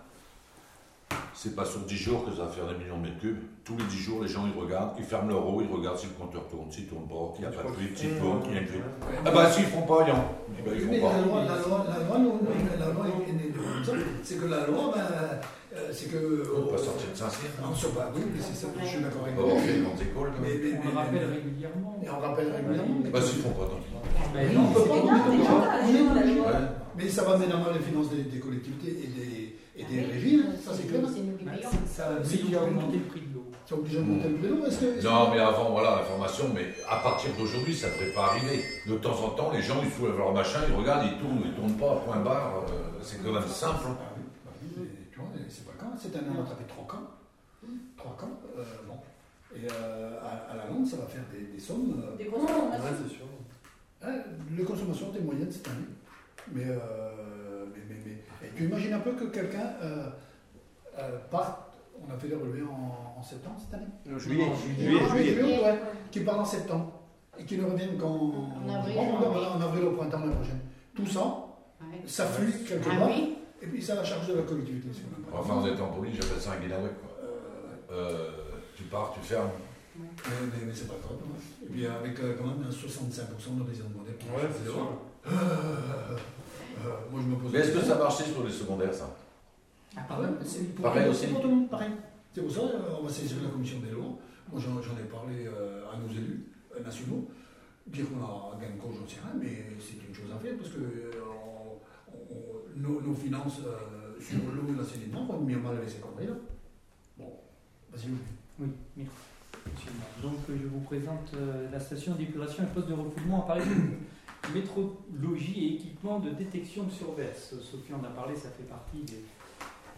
Speaker 4: C'est pas sur 10 jours que ça va faire des millions de mètres cubes. Tous les 10 jours, les gens ils regardent, ils ferment leur eau, ils regardent si le compteur tourne, s'il tourne pas, qu'il n'y a pas de fuite, s'il tourne, qu'il y a une fuite. Ah bah s'ils font pas, dis, bah, ils
Speaker 1: Mais
Speaker 4: font
Speaker 1: la
Speaker 4: pas.
Speaker 1: loi, la loi, la loi, la loi est née de comme ça. C'est que la loi, ben, euh, c'est que.
Speaker 4: On peut pas sortir de Saint-Cyr.
Speaker 1: Non, sur pas, oui, mais c'est ça, je suis d'accord avec
Speaker 4: On
Speaker 1: vous. Mais,
Speaker 4: même.
Speaker 1: mais,
Speaker 2: On rappelle régulièrement.
Speaker 1: et on rappelle régulièrement. mais-
Speaker 4: Bah s'ils font pas, tant pis.
Speaker 2: Ben,
Speaker 1: Non, on peut pas, peut. Mais ça va mettre à les finances des, des collectivités et des, et des régies, hein, ça c'est clair.
Speaker 2: Ça
Speaker 1: C'est
Speaker 2: oblige à
Speaker 1: tout.
Speaker 2: augmenter le prix de l'eau.
Speaker 1: C'est obligé de monter le. Est-ce que. est-ce
Speaker 4: Non, mais avant, voilà, l'information, mais à partir d'aujourd'hui, ça ne devrait pas arriver. De temps en temps, les gens, ils soulèvent leur machin, ils regardent, ils tournent, ils tournent pas, point barre. euh, c'est quand même simple.
Speaker 1: Ah oui, bah tu vois, c'est pas quand. Cette année, on a attrapé trois camps. Trois camps, euh, bon. Et euh, à, à la longue, ça va faire des, des sommes. euh,
Speaker 3: Des grosses consommations.
Speaker 6: Ouais, c'est sûr.
Speaker 1: les consommations étaient moyennes cette année. Mais, euh, mais, mais, mais- et tu imagines un peu que quelqu'un euh, euh, parte On a fait les relevés en, en septembre cette année.
Speaker 5: Non, Juillet, juillet,
Speaker 1: Ah,
Speaker 5: juillet.
Speaker 1: juillet, ouais. Qui partent en septembre. Et qui ne reviennent qu'en
Speaker 7: En avril.
Speaker 1: en, en- en avril au printemps l'année prochaine. Tout ça,
Speaker 7: Ouais.
Speaker 1: ça flue quelque
Speaker 7: Ah
Speaker 1: part.
Speaker 7: oui
Speaker 1: Et puis ça la charge de la collectivité.
Speaker 4: Enfin, on est en police, j'appelle ça un guinawek, quoi.
Speaker 1: Euh,
Speaker 4: Euh, tu pars, tu fermes.
Speaker 1: mais mais, mais c'est pas grave. hein. Et puis avec euh, quand même un 65% de résidents modèles.
Speaker 6: Ouais, c'est sûr.
Speaker 1: Euh, moi je me pose
Speaker 4: Mais est-ce que ça marchait sur les secondaires, ça?
Speaker 1: Ah ouais, c'est pour,
Speaker 4: Pareil
Speaker 1: pour-
Speaker 4: aussi.
Speaker 1: pour tout le monde, pareil. C'est pour ça euh, on va saisir la commission des lois. Moi j'en j'en ai parlé euh, à nos élus euh, nationaux. Dire qu'on a gain de cause, j'en sais rien, mais c'est une chose à faire parce que euh, on- on- nos, nos finances euh, sur l'eau et l'assainissement vont mis mal avec ces conneries-là. Bon, vas-y.
Speaker 2: Oui, merci. Donc je vous présente euh, la station d'épuration et poste de refoulement à Paris. Métrologie et équipement de détection de surverse. Sophie en a parlé, ça fait partie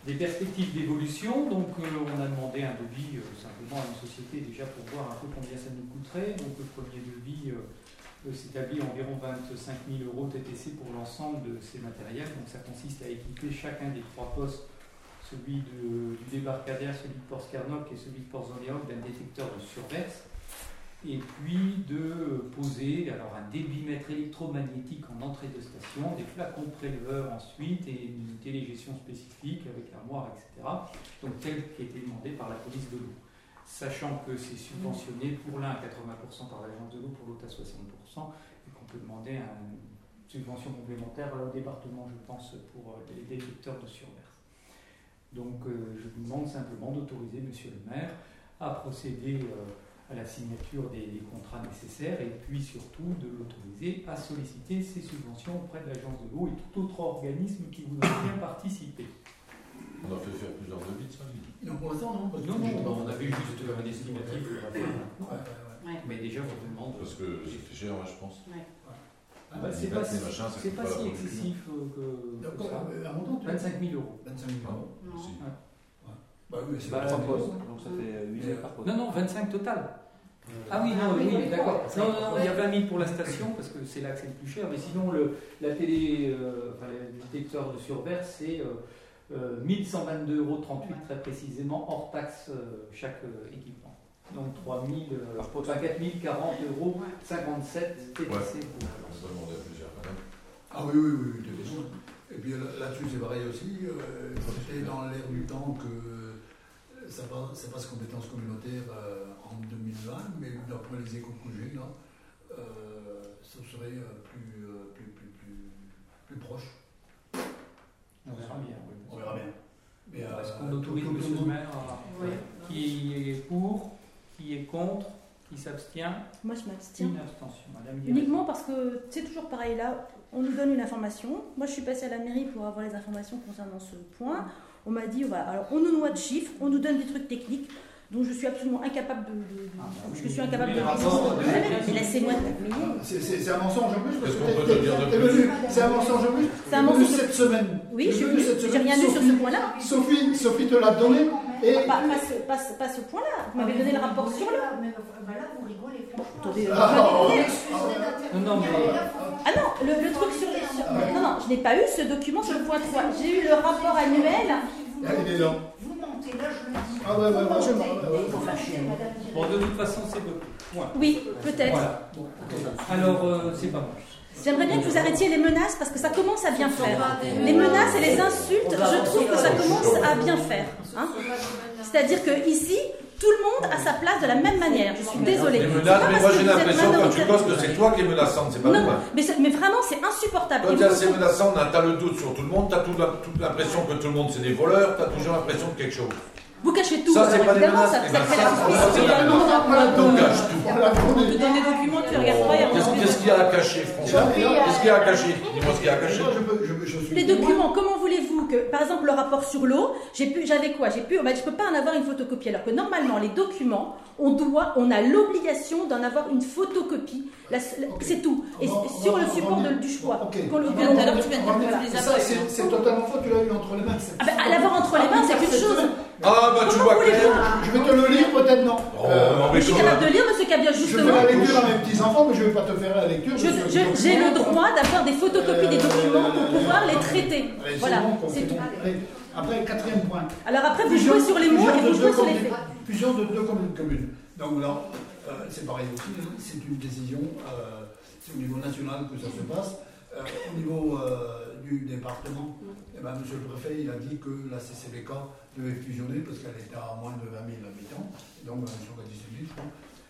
Speaker 2: des, perspectives d'évolution. Donc euh, on a demandé un devis euh, simplement à une société déjà pour voir un peu combien ça nous coûterait. Donc le premier devis euh, s'établit environ 25 000 euros TTC pour l'ensemble de ces matériels. Donc ça consiste à équiper chacun des trois postes celui du débarcadère, celui de Port Scarnock et celui de Port Zoniac d'un détecteur de surverse, et puis de poser alors un débitmètre électromagnétique en entrée de station, des flacons préleveurs ensuite et une unité de gestion spécifique avec l'armoire, etc. Donc tel qui a été demandé par la police de l'eau. Sachant que c'est subventionné pour l'un à 80% par l'agence de l'eau, pour l'autre à 60%, et qu'on peut demander une subvention complémentaire au département, je pense, pour euh, les détecteurs de surverse. Donc euh, je vous demande simplement d'autoriser Monsieur le maire à procéder euh, à la signature des, des contrats nécessaires et puis surtout de l'autoriser à solliciter ses subventions auprès de l'agence de l'eau et tout autre organisme qui voudrait bien participer.
Speaker 4: On a fait faire plusieurs devis, ça.
Speaker 1: Non, pour l'instant, non. parce
Speaker 2: Non, non, on avait juste un estimatif
Speaker 1: Ouais, ouais, ouais.
Speaker 7: Ouais.
Speaker 2: Mais déjà, on vous demande.
Speaker 4: Parce que fait cher, je pense.
Speaker 1: Ah,
Speaker 2: Bah, c'est pas, si-
Speaker 4: machins,
Speaker 2: c'est pas
Speaker 4: pas
Speaker 2: si excessif euh, que, que
Speaker 1: D'accord,
Speaker 2: ça.
Speaker 1: euh, un montant, tu vois
Speaker 2: 25 000 euros.
Speaker 1: 25 000
Speaker 4: Ah,
Speaker 1: euros.
Speaker 7: Non.
Speaker 1: Bah oui, mais c'est
Speaker 2: Bah,
Speaker 1: pas
Speaker 2: trois
Speaker 1: très
Speaker 5: postes,
Speaker 1: gros.
Speaker 5: donc ça fait 8 000 par poste.
Speaker 2: Non, non, 25 total.
Speaker 6: Euh,
Speaker 2: Ah oui, non,
Speaker 7: Ah oui,
Speaker 2: oui, d'accord. Non, non, non, il y a 20 000 pour la station parce que c'est là que c'est le plus cher. Mais sinon, le, la télé, euh, enfin, le détecteur de surverse, c'est euh, euh, 1122,38 euros très précisément, hors taxe euh, chaque euh, équipement. Donc 3 000, euh,
Speaker 5: Par poste.
Speaker 2: enfin, 4 040 euros,
Speaker 7: Ouais.
Speaker 2: 57 TTC
Speaker 4: Ouais.
Speaker 2: pour.
Speaker 4: On se demandait à plusieurs quand même.
Speaker 1: Ah oui, oui, oui, oui. Et puis là- là-dessus, c'est pareil aussi. euh, C'était dans l'air du temps que euh, ça passe, ça passe compétence communautaire euh, en 2020, mais d'après les échos que j'ai, là, euh, ça serait euh, plus, euh, plus, plus, plus, plus proche.
Speaker 2: On verra bien. oui.
Speaker 1: On verra bien. Mais, euh,
Speaker 2: Est-ce qu'on autorise
Speaker 1: tout- tout le
Speaker 2: maire qui est pour, qui est contre, qui s'abstient
Speaker 3: Moi, je m'abstiens.
Speaker 2: Une abstention. Madame.
Speaker 3: Uniquement parce que c'est toujours pareil là, on nous donne une information. Moi, je suis passée à la mairie pour avoir les informations concernant ce point. On m'a dit, voilà, alors on nous noie de chiffres, on nous donne des trucs techniques dont je suis absolument incapable de. de- de-
Speaker 2: Ah, bah oui,
Speaker 3: je suis incapable de. Mais Laissez-moi terminer.
Speaker 1: C'est- C'est c'est un mensonge en plus parce que C'est un mensonge en plus.
Speaker 3: C'est un mensonge.
Speaker 1: cette semaine.
Speaker 3: Oui, je
Speaker 1: semaine.
Speaker 3: rien vu sur ce point-là.
Speaker 1: Sophie, Sophie te l'a donné. Et-
Speaker 3: Pas, pas ce, pas ce- pas ce point-là. Vous m'avez donné le rapport sur le.
Speaker 7: Mais bah là, vous rigolez.
Speaker 3: Attendez,
Speaker 1: Ah,
Speaker 7: d'intervenir,
Speaker 2: Non, non, mais-
Speaker 7: là, franchement,
Speaker 3: Ah non, le, le truc sur les. sur- Non, non, je n'ai pas eu ce document sur le point 3. J'ai eu le rapport annuel.
Speaker 7: Vous
Speaker 1: Ah, il est là.
Speaker 7: Vous mentez, là, je le dis.
Speaker 1: Ah ouais, ouais, ouais,
Speaker 7: Vous
Speaker 1: je m'en- ouais, ouais.
Speaker 7: Vous fâchez, madame
Speaker 2: Bon, de toute façon, c'est bloqué. Point.
Speaker 3: Oui, peut-être.
Speaker 2: Voilà. Alors, euh, c'est pas bon.
Speaker 3: J'aimerais bien que vous arrêtiez les menaces parce que ça commence à bien faire. Les menaces et les insultes, je trouve que ça commence à bien faire. hein. C'est-à-dire que ici, tout le monde a sa place de la même manière. Je suis désolée.
Speaker 4: Les
Speaker 3: C'est
Speaker 4: menaces,
Speaker 3: pas
Speaker 4: mais moi j'ai l'impression quand tu causes que c'est toi qui es menaçante, c'est pas
Speaker 3: Non,
Speaker 4: moi.
Speaker 3: mais, c'est- mais vraiment, c'est insupportable.
Speaker 4: Quand tu assez menaçant, t'as le doute sur tout le monde, t'as toute l'impression que tout le monde c'est des voleurs, t'as toujours l'impression de quelque chose.
Speaker 3: Vous cachez tout.
Speaker 4: Ça, c'est pas des menaces.
Speaker 3: ça, ça On te donne des documents, tu regardes pas.
Speaker 4: Qu'est-ce qu'il y a à cacher, franchement Qu'est-ce qu'il y a à cacher Dis-moi ce qu'il y a à cacher.
Speaker 3: Les documents, comment voulez-vous que, par exemple, le rapport sur l'eau, j'ai pu, j'avais quoi? J'ai pu, bah, je peux pas en avoir une photocopie. Alors que normalement, les documents, on doit, on a l'obligation d'en avoir une photocopie. La- la-
Speaker 1: Ok.
Speaker 3: C'est tout. Et
Speaker 1: On va-
Speaker 3: sur
Speaker 1: on va-
Speaker 3: le support de- du choix.
Speaker 1: Ok.
Speaker 3: Qu'on le-
Speaker 1: c'est- totalement faux, tu l'as eu entre les mains.
Speaker 3: Ah bah, à l'avoir entre les mains, c'est une
Speaker 1: cette
Speaker 3: chose.
Speaker 4: Ah bah tu vois.
Speaker 1: Je vais te le lire, peut-être non.
Speaker 4: Oh,
Speaker 1: Euh,
Speaker 4: non,
Speaker 3: Je suis
Speaker 4: quand
Speaker 3: capable de lire, monsieur Cabia,
Speaker 1: Je fais
Speaker 3: justement.
Speaker 1: la lecture à mes petits-enfants, mais je ne vais pas te faire la lecture.
Speaker 3: Je- je- J'ai le droit d'avoir des photocopies des
Speaker 1: Euh,
Speaker 3: documents pour pouvoir les traiter. Voilà, c'est tout.
Speaker 1: Après, quatrième point.
Speaker 3: Alors après, vous jouez sur les mots et vous jouez sur les faits.
Speaker 1: Fusion de deux communes communes. Donc là, euh, c'est pareil aussi, hein, c'est une décision, euh, c'est au niveau national que ça se passe. Euh, au niveau du département, eh ben, monsieur le préfet il a dit que la CCBK devait fusionner parce qu'elle était à moins de 20 000 habitants, donc sur la 18 000, je crois.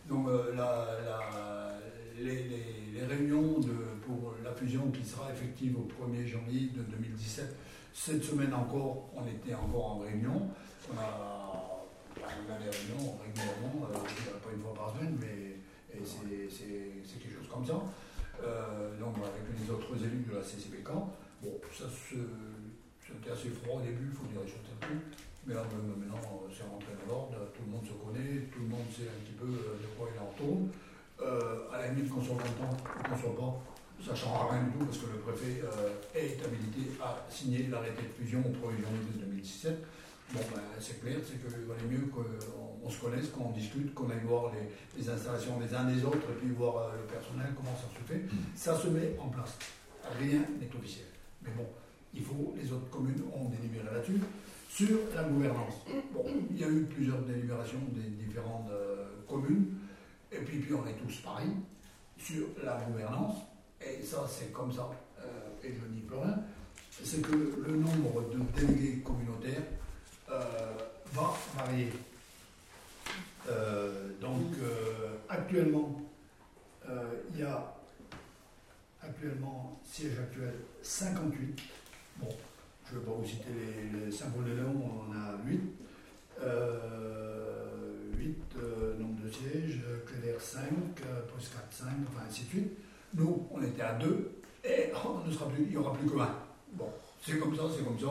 Speaker 1: Donc la- la- les, les- les réunions de, pour la fusion qui sera effective au 1er janvier de 2017, cette semaine encore, on était encore en réunion. On a, on a des réunions régulièrement, euh, pas une fois par semaine, mais c'est- quelque chose comme ça. Euh, donc avec les autres élus de la CCBK, bon, ça c'était assez froid au début, il faut dire les choses telles quelles. Mais là, maintenant, euh, c'est rentré dans l'ordre, tout le monde se connaît, tout le monde sait un petit peu de quoi il en tourne. Euh, à la limite, qu'on soit content ou qu'on soit pas, ça ne changera rien du tout parce que le préfet euh, est habilité à signer l'arrêté de fusion au 1er janvier de 2017. Bon, ben, c'est clair, c'est qu'il valait mieux qu'on on se connaisse, qu'on discute, qu'on aille voir les, les installations des uns des autres et puis voir euh, le personnel, comment ça se fait. Ça se met en place. Rien n'est officiel. Mais bon, il faut, les autres communes ont délibéré là-dessus. Sur la gouvernance, bon, il y a eu plusieurs délibérations des différentes euh, communes, et puis, puis on est tous pareils sur la gouvernance, et ça c'est comme ça, euh, et je n'y peux rien, c'est que le nombre de délégués communautaires Euh, donc euh, actuellement, euh, il y a actuellement, siège actuel, 58. Bon, je ne vais pas vous citer les, les symboles de Léon, on en a 8. Euh, 8 euh, nombre de sièges, Clévert 5, euh, plus 4, 5, enfin ainsi de suite. Nous, on était à 2 et <laughs> il n'y aura plus que 1. Bon, c'est comme ça, c'est comme ça.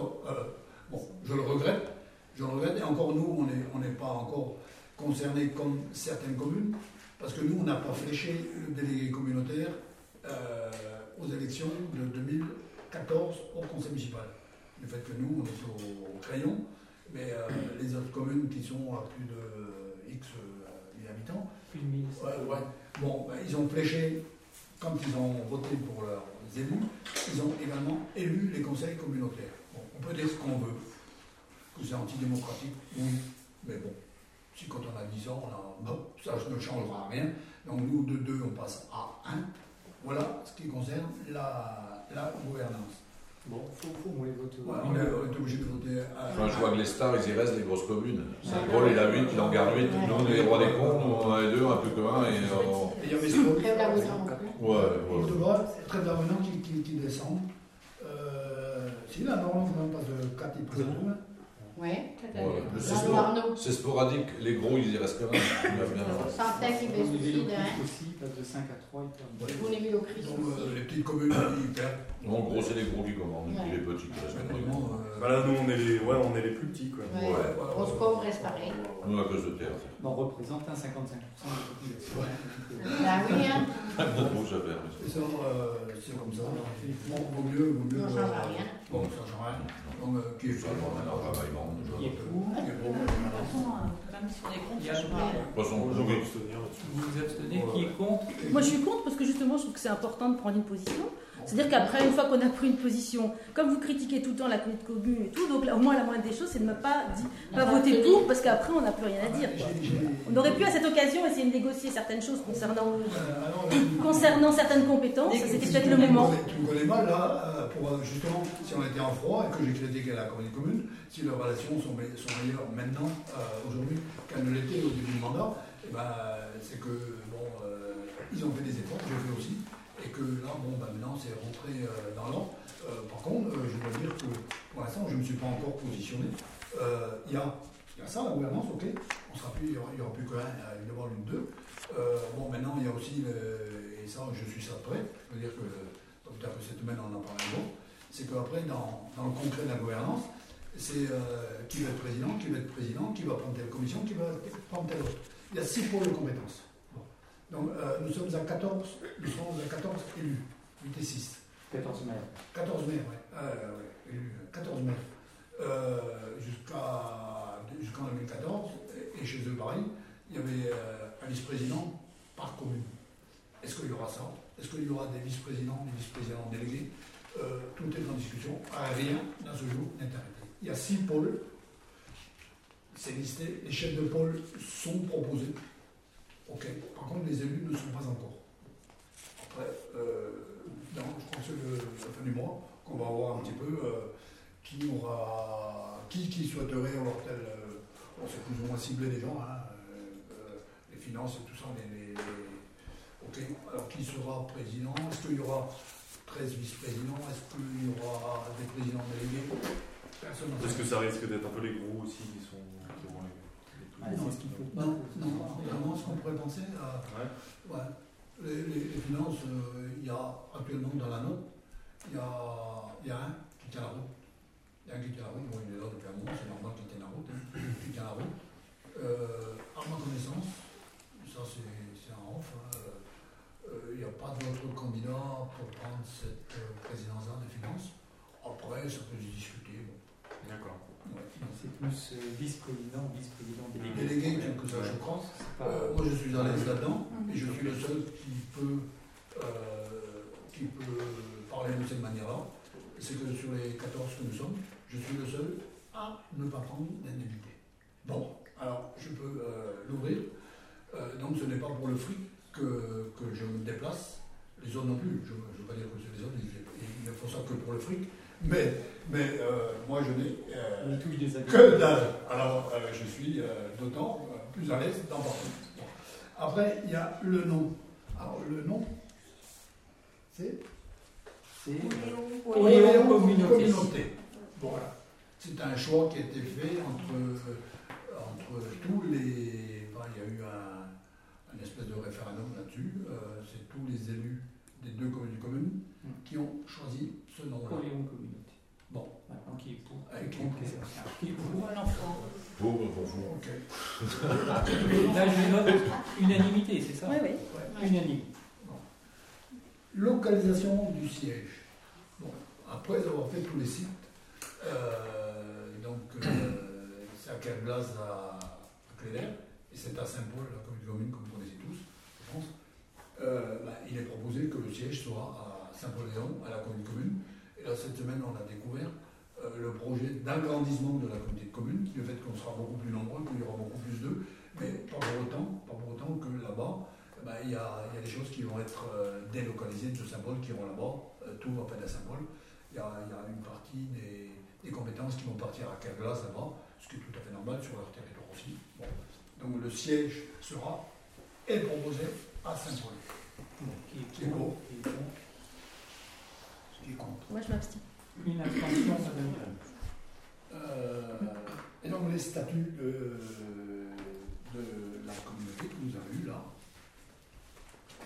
Speaker 1: Bon, je le regrette, je le regrette. Et encore nous, on n'est on pas encore concernés comme certaines communes, parce que nous, on n'a pas fléché le délégué communautaire euh, aux élections de 2014 au conseil municipal. Le fait que nous, on est au, au crayon, mais euh, les autres communes qui sont à plus de X euh, 1000 habitants,
Speaker 2: Plus de 1000.
Speaker 1: Ouais, ouais. Bon, ben, ils ont fléché, quand ils ont voté pour leurs élus, ils ont également élu les conseils communautaires. Bon, on peut dire ce qu'on veut, c'est antidémocratique, oui, mais bon, si quand on a 10 ans, on a, bon, ça ne changera rien. Donc nous, de 2, on passe à 1. Voilà ce qui concerne la, la gouvernance.
Speaker 2: Bon, faut, faut mouiller votre.
Speaker 1: Ouais, on, est, on est obligé de voter à
Speaker 4: Enfin, je vois que les stars, ils y restent, les grosses communes. Saint-Paul, il a 8, il en garde 8. Nous, on est les rois des cons, nous, on a les deux, un plus que un. Et, euh,
Speaker 1: Et il y a
Speaker 7: la plus.
Speaker 4: ouais, ouais.
Speaker 1: Portugal, très d'avenants qui, qui, qui descendent. Euh, si là, normalement, on passe de 4, il passe à 2. Hein.
Speaker 7: Ouais.
Speaker 4: C'est sporadique, les gros, ils y restent quand même. <laughs> Il y a bien-
Speaker 7: Santin qui baisse
Speaker 2: Les
Speaker 7: aussi
Speaker 2: aussi, passe de 5 à 3, ils
Speaker 7: les aussi.
Speaker 1: les petites communes, ils perdent.
Speaker 4: En gros, c'est les gros qui commandent, les petits qui restent quand même.
Speaker 1: Vraiment, euh,
Speaker 6: Voilà, nous on est les, ouais, on est les plus petits quoi.
Speaker 7: Ouais.
Speaker 1: ouais, ouais,
Speaker 7: Roscoe reste pareil.
Speaker 4: Nous, à cause de terre.
Speaker 2: On représente un 55% de la population.
Speaker 7: Bah oui, hein. <laughs>
Speaker 1: C'est comme ça. Bon, vaut mieux, vaut mieux.
Speaker 7: On change
Speaker 1: euh,
Speaker 7: rien.
Speaker 1: Bon, ça change rien. Donc, qui est
Speaker 4: a un travail grand.
Speaker 2: Qui est pour
Speaker 1: Qui est pour
Speaker 3: De toute façon, même si on est contre,
Speaker 6: là-dessus.
Speaker 2: Vous vous abstenez, qui est contre
Speaker 3: Moi, je suis contre parce que justement, je trouve que c'est important de prendre une position. C'est-à-dire qu'après, une fois qu'on a pris une position, comme vous critiquez tout le temps la commune et tout, donc là, au moins la moindre des choses, c'est de ne pas, pas voter pour parce qu'après, on n'a plus rien à dire. quoi. On aurait pu à cette occasion essayer de négocier certaines choses concernant,
Speaker 1: Euh,
Speaker 3: concernant certaines compétences. C'était peut-être
Speaker 1: tu
Speaker 3: le
Speaker 1: me
Speaker 3: moment.
Speaker 1: connais- Tu me connais mal là, euh, pour euh, justement, si on était en froid et que j'ai critiqué la communauté commune, si leurs relations sont, me- sont meilleures maintenant, euh, aujourd'hui, qu'elles ne l'étaient au début du mandat, eh ben, c'est que, bon, euh, ils ont fait des efforts, j'ai fait aussi, et que là, bon, ben, maintenant, c'est rentré euh, dans l'ordre. Euh, par contre, euh, je dois dire que pour l'instant, je ne me suis pas encore positionné. Il y, a, il y ça, la gouvernance, ok. On sera plus, il n'y aura, il y aura plus qu'un, euh, évidemment, l'une d'eux. Bon, maintenant, il y a aussi, et ça, je suis ça prêt, je veux dire que, peut-être que cette semaine, on en parle un c'est qu'après, dans, dans le concret de la gouvernance, c'est qui va être président, qui va être président, qui va prendre telle commission, qui va prendre telle autre. Il y a six pôles de compétences. Donc, euh, nous sommes à 14, nous sommes à 14 élus, 8 et 6.
Speaker 2: 14 maires.
Speaker 1: 14 maires. Euh, ouais, élus, 14 maires. Euh, jusqu'en 2014, et, chez eux pareil, il y avait euh, un vice-président par commune. Est-ce qu'il y aura ça? Est-ce qu'il y aura des vice-présidents, des vice-présidents délégués? Euh, Tout est en discussion. Rien, dans ce jour, n'est arrêté. il y a six pôles. C'est listé. Les chefs de pôle sont proposés. Ok. Par contre, les élus ne sont pas encore. Après, euh, je crois que c'est la fin du mois qu'on va voir un petit peu euh, qui aura, qui, qui souhaiterait avoir tel. euh, bon, c'est plus ou moins ciblé les gens, hein, euh, euh, les finances et tout ça. Les, ok. Alors, qui sera président? Est-ce qu'il y aura 13 vice-présidents? Est-ce qu'il y aura des présidents délégués? Personne
Speaker 6: Est-ce que ça risque d'être un peu les gros aussi qui sont. Qui auront les, les trucs
Speaker 2: Ah, c'est ce qu'il faut pas.
Speaker 1: Non, non, vraiment, ce qu'on pourrait penser.
Speaker 6: Ouais.
Speaker 1: Ouais. Les, les- les finances, euh, il y a actuellement dans la note, il y a, il y a un qui tient la route. Il y a un qui tient la route, bon, il est là depuis un moment, c'est normal qu'il tienne la route, hein, qui tient la route. Euh, à ma connaissance, ça c'est un off, hein, euh, il n'y a pas d'autre candidat pour prendre cette euh, présidence-là des finances. Après, ça peut se discuter. bon.
Speaker 6: D'accord.
Speaker 2: C'est plus euh, vice-président, vice-président délégué.
Speaker 1: Délégué, quelque chose, je crois.
Speaker 2: Pas-
Speaker 1: Euh, moi, je suis à l'aise là-dedans
Speaker 7: Mhm.
Speaker 1: et je suis le seul qui peut, euh, qui peut parler de cette manière-là. C'est que sur les 14 que nous sommes, je suis le seul à ne pas prendre d'indemnité. Bon, alors je peux euh, l'ouvrir. Euh, donc, ce n'est pas pour le fric que, que je me déplace. Les autres non plus. Je ne veux pas dire que c'est les autres, ils, ils ne font ça que pour le fric. Mais, mais euh, moi, je n'ai. euh, que dalle. Alors, euh, je suis euh, d'autant euh, plus à l'aise d'en parler. Bon. Après, il y a le nom. Alors, le nom, c'est?
Speaker 2: C'est
Speaker 7: Oléo.
Speaker 2: Oléo Communauté.
Speaker 1: Bon, voilà. C'est un choix qui a été fait entre, euh, entre tous les. enfin, il y a eu un, un espèce de référendum là-dessus. Euh, c'est tous les élus des deux communes communes
Speaker 2: Mm.
Speaker 1: qui ont choisi ce nom-là.
Speaker 2: Communauté.
Speaker 1: Bon.
Speaker 2: Maintenant, qui est pour
Speaker 1: Avec qui
Speaker 2: Qui est pour
Speaker 7: Pour l'enfant.
Speaker 4: Pour vous.
Speaker 1: Ok.
Speaker 2: Là, je note unanimité, c'est ça
Speaker 3: Oui, oui.
Speaker 1: Ouais.
Speaker 2: Unanime.
Speaker 1: Localisation du siège. Bon, après avoir fait tous les sites, euh, donc euh, <coughs> c'est à Kerblas à, à Cléder, et c'est à Saint-Paul, la commune commune, comme vous connaissez tous, je pense. Euh, bah, il est proposé que le siège soit à Saint-Paul-Léon, à la commune commune. Et là, cette semaine, on a découvert le projet d'agrandissement de la communauté de communes, qui le fait qu'on sera beaucoup plus nombreux, qu'il y aura beaucoup plus d'eux, mais pas pour autant, pas pour autant que là-bas, eh ben, il y, a, il y a des choses qui vont être euh, délocalisées de Saint-Paul, qui iront là-bas, euh, tout va pas à Saint-Paul. Il y, a, il y a une partie des, des compétences qui vont partir à Kerglas là-bas, ce qui est tout à fait normal sur leur territoire aussi. Bon. Donc le siège sera est proposé à Saint-Paul.
Speaker 2: Qui
Speaker 1: Qui
Speaker 2: est
Speaker 1: est
Speaker 2: pour
Speaker 1: pour
Speaker 2: Qui est contre
Speaker 1: Qui.
Speaker 3: Moi, je m'abstiens.
Speaker 2: Une abstention.
Speaker 1: Euh, et donc les statuts de, la communauté que vous avez eu là,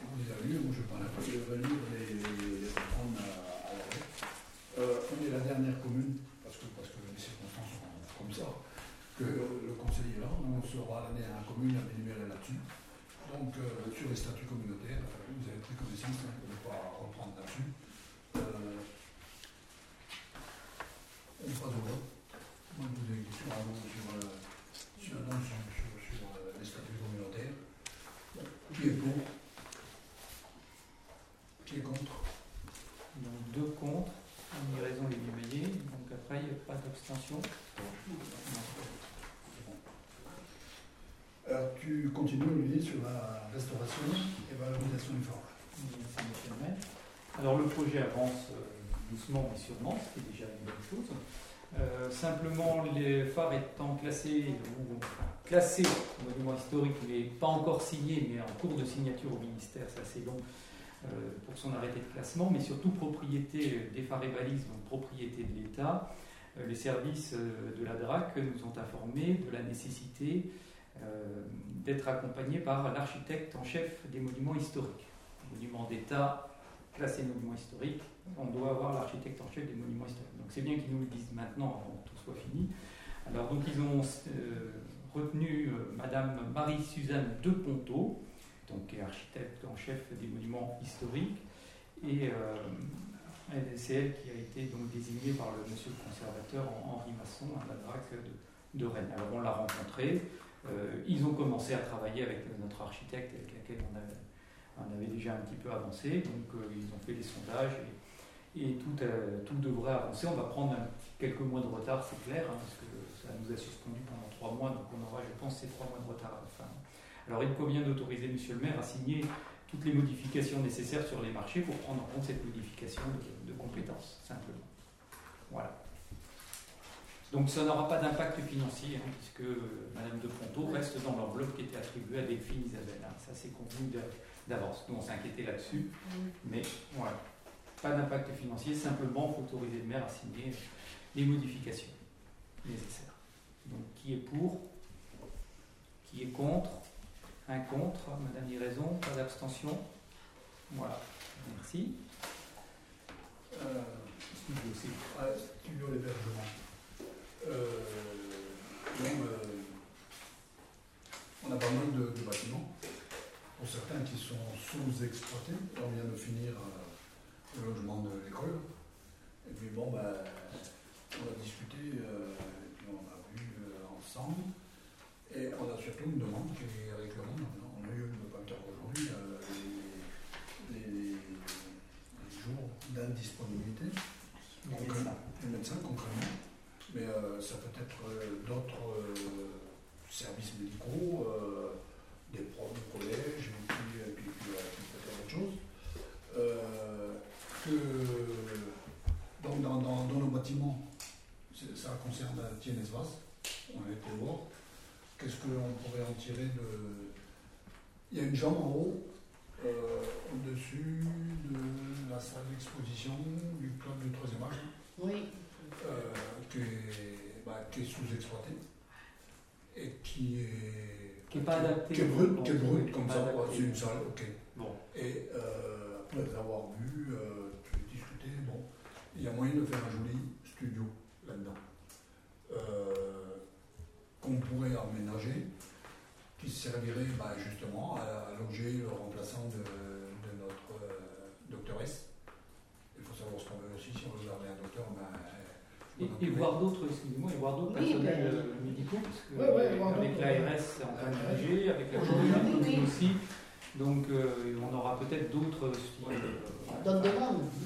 Speaker 1: vous les avez eu, moi je parle de relire les, les reprendre à, la. Euh, on est la dernière commune, parce que, parce que les circonstances sont comme ça, que le conseiller là, on sera la commune à délibérer là-dessus. Donc euh, sur les statuts communautaires, vous avez pris connaissance, hein, je ne vais pas reprendre là-dessus. Euh, on passe au vote. Moi, je vous ai des questions à vous sur, euh, sur, non, sur, sur, sur, euh, les statuts communautaires. Bon, Qui est pour Qui est contre
Speaker 2: Donc deux contre, une raison les Mélier. Donc après, il
Speaker 1: Alors, tu continues, Olivier, sur la restauration et valorisation du phare.
Speaker 2: Merci, monsieur le maire. Alors le projet avance euh, doucement mais sûrement, ce qui est déjà une bonne chose. Euh, simplement, les phares étant classés, ou classés au monument historique, mais pas encore signé, mais en cours de signature au ministère, c'est assez long euh, pour son arrêté de classement, mais surtout propriété des phares et balises, donc propriété de l'État. Euh, les services euh, de la DRAC nous ont informés de la nécessité euh, d'être accompagnés par l'architecte en chef des monuments historiques. Monument d'État classé monument historique, on doit avoir l'architecte en chef des monuments historiques. Donc c'est bien qu'ils nous le disent maintenant avant que tout soit fini. Alors donc ils ont retenu Madame Marie-Suzanne de Ponto, donc architecte en chef des monuments historiques, et c'est elle qui a été donc désignée par le monsieur le conservateur Henri Masson à la DRAC de, Rennes. Alors on l'a rencontré, euh, ils ont commencé à travailler avec notre architecte avec laquelle on avait, déjà un petit peu avancé, donc euh, ils ont fait des sondages Et tout, euh, tout devrait avancer. On va prendre quelques mois de retard, c'est clair, hein, parce que ça nous a suspendu pendant trois mois, donc on aura, je pense, ces trois mois de retard à la fin. Alors il convient d'autoriser Monsieur le maire à signer toutes les modifications nécessaires sur les marchés pour prendre en compte cette modification de compétences, simplement. Voilà. Donc ça n'aura pas d'impact financier, hein, puisque euh, Madame de Ponto reste dans l'enveloppe qui était attribuée à Delphine Isabelle. hein. Ça c'est convenu d'a- d'avance. Nous on s'inquiétait là-dessus, mais voilà. Pas d'impact financier, simplement il faut autoriser le maire à signer les modifications nécessaires. Donc qui est pour? Qui est contre? Un contre Madame Liraison Pas d'abstention? Voilà. Merci.
Speaker 1: Euh,
Speaker 2: Studio.
Speaker 1: Euh, euh, on a pas mal de, de bâtiments, pour certains qui sont sous-exploités. On vient de finir le logement de l'école. Et puis bon, ben, on a discuté, puis on a vu ensemble. Et on a surtout une demande qui est récurrente. On a eu, pas plus tard qu'aujourd'hui, euh, les, les- les jours d'indisponibilité. Concrètement, les médecins concrètement, mais euh, ça peut être euh, d'autres euh, services médicaux, des profs du collège, et puis, et puis, puis, peut-être autre chose. Que, donc dans, dans- dans nos bâtiments, ça concerne Tienesvas, on a été voir. Qu'est-ce qu'on pourrait en tirer de. Il y a une chambre en haut, euh, au-dessus de la salle d'exposition du club du troisième âge,
Speaker 8: Oui.
Speaker 1: euh, qui est, bah, qui est sous-exploité et qui est,
Speaker 2: Qui est pas adapté.
Speaker 1: qui est brut, qui est brut comme ça, c'est une salle, ok.
Speaker 2: Bon.
Speaker 1: Et euh, après avoir vu, discuté, bon, il y a moyen de faire un joli studio là-dedans. Qu'on pourrait aménager, qui servirait bah, justement à, à loger le remplaçant de, de notre euh, doctoresse. Il faut savoir ce qu'on veut aussi, si on veut garder un docteur, ben,
Speaker 2: Et, voir d'autres, excusez-moi, et voir d'autres
Speaker 8: Oui,
Speaker 2: personnels
Speaker 8: ben-
Speaker 2: euh, médicaux, parce que
Speaker 8: Ouais, ouais, voir
Speaker 2: avec l'ARS, c'est en train de bouger, avec la
Speaker 1: Aujourd'hui,
Speaker 2: aussi. Donc euh, on aura peut-être d'autres euh,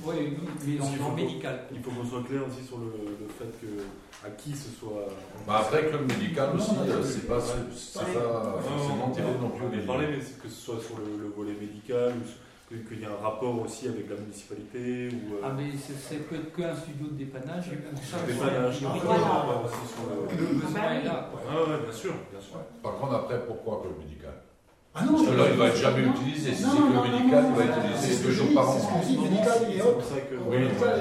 Speaker 2: Oui, mais médical.
Speaker 6: Il faut qu'on soit clair aussi sur le, le fait que à qui ce soit.
Speaker 4: Bah après, club médical aussi,
Speaker 1: non,
Speaker 4: euh, c'est pas, c'est pas forcément tiré non plus
Speaker 6: on parler, mais c'est que ce soit sur le, le volet médical ou sur- que- qu'il y ait un rapport aussi avec la municipalité ou. euh,
Speaker 2: Ah mais c'est c'est peut être qu'un studio de dépannage a-
Speaker 6: aussi sur le.
Speaker 2: le besoin est là.
Speaker 6: Ah bien sûr, bien sûr.
Speaker 4: Par contre, après, pourquoi club médical?
Speaker 1: Ah non,
Speaker 4: Parce que là, il va être jamais utilisé. Si c'est club
Speaker 1: non,
Speaker 4: médical, il va être utilisé deux
Speaker 1: que
Speaker 4: jours
Speaker 1: je
Speaker 4: par an.
Speaker 1: que médical et
Speaker 6: C'est pour
Speaker 1: autres.
Speaker 6: ça que.
Speaker 4: Oui,
Speaker 1: médical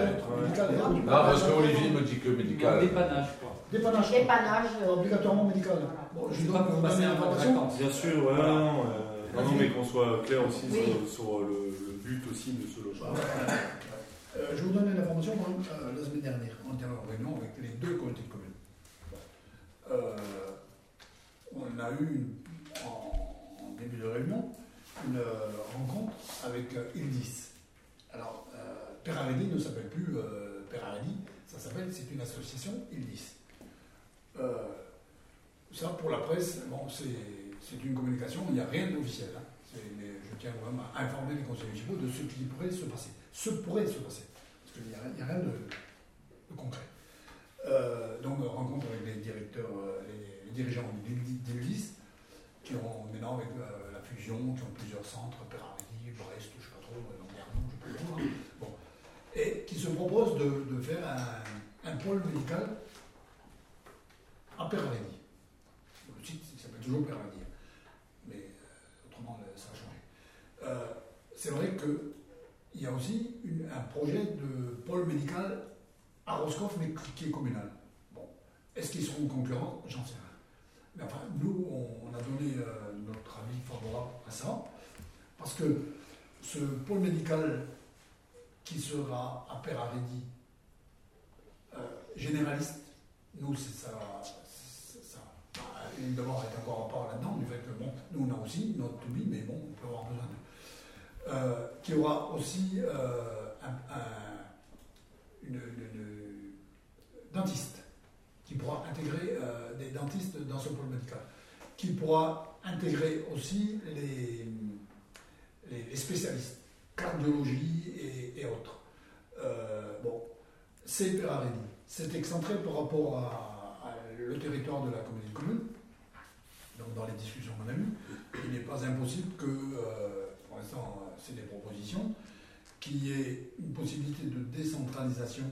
Speaker 1: et.
Speaker 4: Non, parce qu'Olivier me dit que médical.
Speaker 2: Dépannage quoi.
Speaker 1: Dépannage.
Speaker 8: Dépannage. euh,
Speaker 1: Obligatoirement médical. Bon, je
Speaker 2: pour
Speaker 1: vous
Speaker 2: passer
Speaker 1: donne
Speaker 2: un vacances.
Speaker 6: Bien sûr, ouais,
Speaker 2: Voilà.
Speaker 6: non, euh, non, mais qu'on soit clair aussi sur, sur le, le but aussi de ce logement.
Speaker 1: Euh, je vous donne une information euh, la semaine dernière. En réunion avec les deux comités de communes. Euh, on a eu une- de réunion une euh, rencontre avec euh, Ildis. Alors, euh, Père ne s'appelle plus Père ça s'appelle, c'est une association Ildis. Ça, pour la presse, bon, c'est une communication, il n'y a rien d'officiel. hein. Mais Je tiens vraiment à informer les conseils municipaux de ce qui pourrait se passer. Ce pourrait se passer. Parce qu'il n'y a, rien de, concret. Donc, rencontre avec les directeurs, les, dirigeants d'Ildis, qui ont maintenant avec qui ont plusieurs centres, Perardi, Brest, je ne sais pas trop, euh, Landerneau, je sais pas trop. hein. Bon. Et qui se proposent de, faire un, pôle médical à Perardi. Le site s'appelle toujours Perardi. Mais euh, autrement, euh, ça a changé. C'est vrai qu'il y a aussi un projet de pôle médical à Roscoff, mais qui est communal. Bon. Est-ce qu'ils seront concurrents? J'en sais rien. Mais enfin, nous, on, on a donné euh, notre avis favorable à ça, parce que ce pôle médical qui sera à Peraredi, euh, généraliste, nous, c'est ça. Bah, Évidemment, elle est encore en part là-dedans, du fait que, bon, nous, on a aussi notre toubib, mais bon, on peut avoir besoin de. Euh, qui aura aussi un, dentiste, qui pourra intégrer euh, des dentistes dans ce pôle médical, qui pourra intégrer aussi les, les, spécialistes, cardiologie et, autres. Euh, c'est Pérarédy. C'est excentré par rapport à, le territoire de la communauté de communes. Donc dans les discussions qu'on a eues, il n'est pas impossible que, euh, pour l'instant c'est des propositions, qu'il y ait une possibilité de décentralisation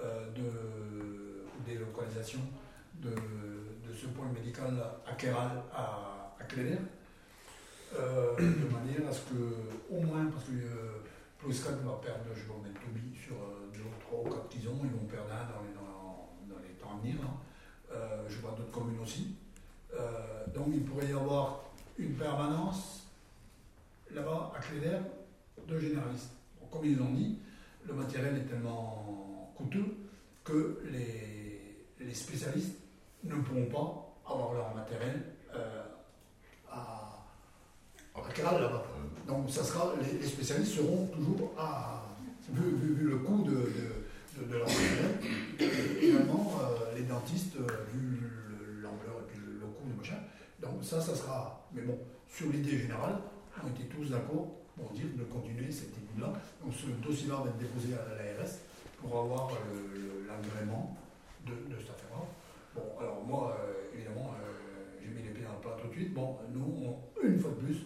Speaker 1: de délocalisation de, de ce pôle médical à Kéral, à, à euh, de manière à ce que, au moins, parce que euh, Ploiscat va perdre, je vais remettre Toby sur euh, deux ou trois ou quatre qu'ils ont, ils vont perdre un dans les, dans, les temps à venir. là. Euh, je vois d'autres communes aussi. Euh, donc il pourrait y avoir une permanence là-bas à Cléder de généralistes. Comme ils l'ont dit, le matériel est tellement coûteux que les, les spécialistes ne pourront pas avoir leur matériel euh, à, à là-bas. Donc ça sera, les, les spécialistes seront toujours à, vu, vu- vu le coût de, de, de, de leur matériel, et également euh, les dentistes, euh, vu le- l'ampleur et puis le, le coût du machin. Donc ça, ça sera, mais bon, sur l'idée générale, on était tous d'accord pour dire de continuer cette idée-là. Donc ce dossier-là va être déposé à l'ARS pour avoir l'agrément de, cette affaire-là. Bon, alors moi, euh, évidemment, euh, j'ai mis les pieds dans le plat tout de suite. Bon, nous, une fois de plus,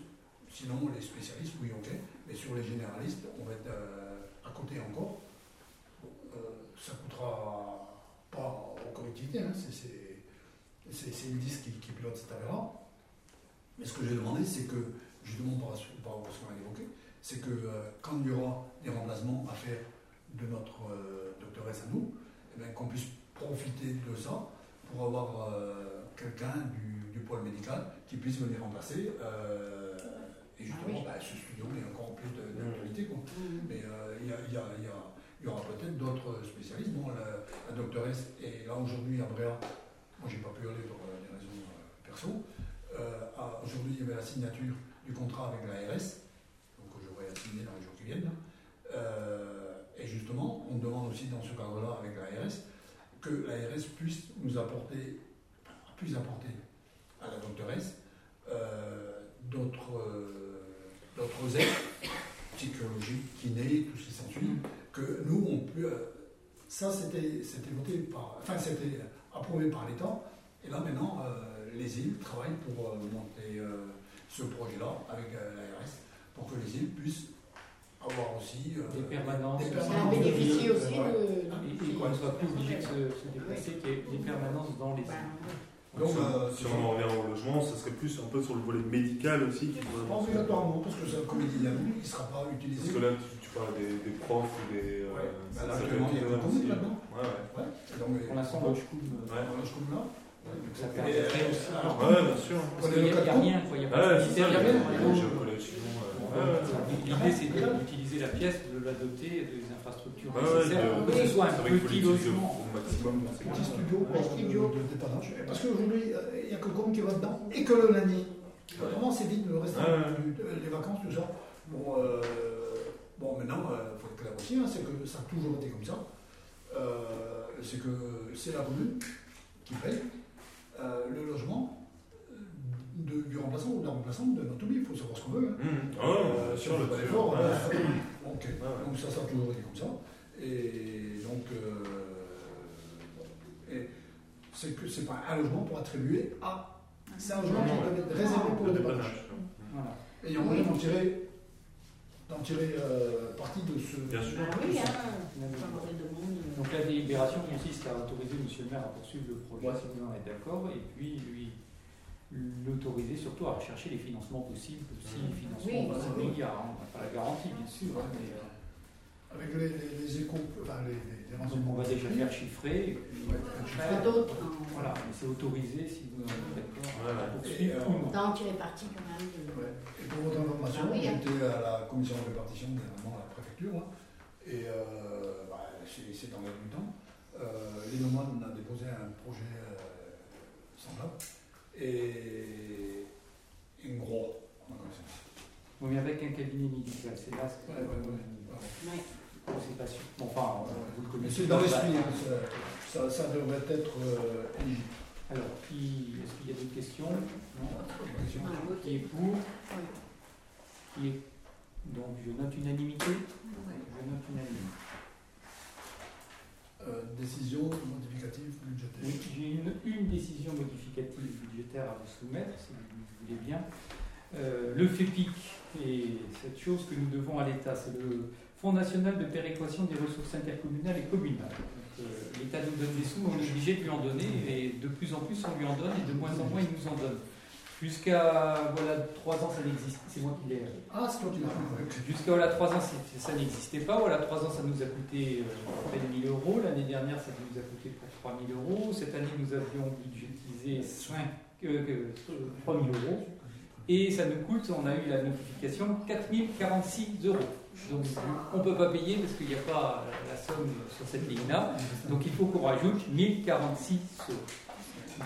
Speaker 1: sinon les spécialistes, oui, ok, mais sur les généralistes, on va être euh, à côté encore. Ça coûtera pas aux collectivités, hein, c'est- une disque qui, qui pilote cette affaire-là. Mais ce que j'ai demandé, c'est que, justement par, rapport à ce qu'on a évoqué, c'est que quand il y aura des remplacements à faire de notre euh, doctoresse à nous, eh bien, qu'on puisse profiter de ça pour avoir euh, quelqu'un du, du pôle médical qui puisse venir remplacer. euh, et justement,
Speaker 3: Ah
Speaker 1: bah, ce studio est encore plus de- d'actualité. quoi.
Speaker 3: Mm.
Speaker 1: Mais euh, il y, a- y a- il y a- il y aura peut-être d'autres spécialistes. Bon, la, la doctoresse est là aujourd'hui à Bréa. Moi, j'ai pas pu y aller pour euh, des raisons euh, perso. Euh, à- aujourd'hui, il y avait la signature du contrat avec l'ARS. Donc, je vais la signer dans les jours qui viennent. Et justement, on demande aussi dans ce cadre-là avec l'ARS que l'ARS puisse nous apporter, puisse apporter à la doctoresse euh, d'autres euh, d'autres aides psychologiques, kinés, tout ce qui s'ensuit, que nous, on peut. euh, ça, c'était voté par. Enfin, c'était approuvé par l'État. Et là, maintenant, euh, les îles travaillent pour monter ce projet-là avec l'ARS pour que les îles puissent avoir aussi. euh,
Speaker 2: Des permanences.
Speaker 1: des
Speaker 2: Ça
Speaker 8: Ça
Speaker 1: permanences.
Speaker 8: bénéficie aussi
Speaker 1: Ouais.
Speaker 8: de.
Speaker 2: Qu'on ne soit plus obligé de se, se déplacer, qu'il y ait des permanences dans les
Speaker 8: Bah,
Speaker 1: Donc,
Speaker 6: si,
Speaker 1: euh,
Speaker 6: si on en revient au logement, ça serait plus un peu sur le volet médical aussi.
Speaker 1: Pas
Speaker 6: penser.
Speaker 1: obligatoirement, parce que c'est comme il dit Yannou, il ne sera pas utilisé.
Speaker 6: Parce que là, tu, tu parles des, des profs ou des. euh,
Speaker 1: Ouais.
Speaker 6: ça-
Speaker 1: Bah,
Speaker 6: ça
Speaker 1: actuellement,
Speaker 6: peut
Speaker 1: il y a Covid
Speaker 6: aussi.
Speaker 1: maintenant.
Speaker 6: Ouais, ouais.
Speaker 1: Ouais.
Speaker 2: Pour l'instant,
Speaker 1: on-
Speaker 2: Coum, euh,
Speaker 6: Ouais.
Speaker 1: comme là.
Speaker 2: donc ça
Speaker 1: Et,
Speaker 2: permettrait
Speaker 1: euh,
Speaker 2: aussi.
Speaker 1: alors,
Speaker 6: Ouais, bien sûr.
Speaker 2: Parce qu'il n'y a, il y a rien, quoi. Il n'y a pas
Speaker 6: Ouais,
Speaker 2: de
Speaker 6: c'est ça,
Speaker 2: il y a rien.
Speaker 6: Euh.
Speaker 2: L'idée, c'est d'utiliser la pièce, de la doter des infrastructures nécessaires pour que ce soit un petit logement.
Speaker 6: au maximum. c'est
Speaker 1: Petit studio
Speaker 8: Un studio.
Speaker 1: de, de dépannage. Parce qu'aujourd'hui, euh, il n'y a que qui va dedans et que le lundi. Autrement, c'est vite le reste, les vacances, tout ça? Bon, euh, bon maintenant, il faut être clair aussi, hein, c'est que ça a toujours été comme ça. Euh, c'est que c'est la commune qui paye euh, le logement euh, de- du remplaçant ou de la remplaçante de notre vie. Il faut savoir ce qu'on veut. hein.
Speaker 6: Mmh. Ah,
Speaker 1: Euh, on fait
Speaker 6: le
Speaker 1: pas d'effort,
Speaker 6: ouais.
Speaker 1: euh,
Speaker 6: ouais.
Speaker 1: Donc ça, ça a toujours été comme ça. Et donc, euh, c'est que c'est pas un logement pour attribuer à. C'est un logement qui doit être réservé pour le dépannage.
Speaker 2: Voilà.
Speaker 1: Et il y a moyen d'en tirer, d'en tirer euh, parti de ce.
Speaker 6: Bien sûr.
Speaker 8: Ah oui, hein.
Speaker 2: Donc, la délibération consiste à autoriser M. le maire à poursuivre le projet si vous en êtes d'accord, et puis lui l'autoriser surtout à rechercher les financements possibles, si les financements
Speaker 8: Oui,
Speaker 2: hein, on n'a pas la garantie bien sûr, hein, mais euh,
Speaker 1: Avec les, les, les échos, enfin les, les, les
Speaker 2: donc
Speaker 1: renseignements.
Speaker 2: on va déjà faire chiffrer, et puis
Speaker 1: Ouais,
Speaker 8: Il y a d'autres. hein.
Speaker 2: voilà, mais c'est autorisé si vous en êtes d'accord poursuivre
Speaker 1: euh,
Speaker 2: ou non.
Speaker 8: D'en tirer parti quand même. de-
Speaker 1: Ouais. Et pour votre information,
Speaker 8: Ah oui, hein.
Speaker 1: j'étais à la commission de répartition, dernièrement à la préfecture, hein, et euh, bah, c'est c'est dans l'air du temps. Euh, Lénomane a déposé un projet euh, semblable,
Speaker 2: un cabinet médical. C'est là ce que.
Speaker 1: Ouais,
Speaker 2: c'est pas sûr. Euh, vous le connaissez.
Speaker 1: Dans l'esprit, hein, ça, ça, devrait être euh,
Speaker 2: Alors, qui... est-ce qu'il y a d'autres questions? Non?
Speaker 8: Ah, ah
Speaker 2: Qui est pour? Qui est. Donc, je note unanimité? Je note unanimité. Euh, décision modificative budgétaire. J'ai une décision modificative budgétaire à vous soumettre, si vous voulez bien. Euh, le FEPIC et cette chose que nous devons à l'État, c'est le Fonds national de péréquation des ressources intercommunales et communales. Euh, L'État nous donne des sous, on est obligé de lui en donner, et de plus en plus on lui en donne, et de moins en moins il nous en donne. Jusqu'à voilà, 3 ans, ça n'existe. C'est moi qui l'ai.
Speaker 1: Ah, c'est toi qui l'as fait.
Speaker 2: Jusqu'à voilà, 3 ans, ça n'existait pas. Voilà, 3 ans, ça nous a coûté euh, à peine 1000 euros. L'année dernière, ça nous a coûté pour 3000 euros. Cette année, nous avions budgétisé 5, euh, 3000 euros. Et ça nous coûte, on a eu la notification, 4046 euros. Donc on ne peut pas payer parce qu'il n'y a pas la somme sur cette ligne-là. Donc il faut qu'on rajoute 1046 euros.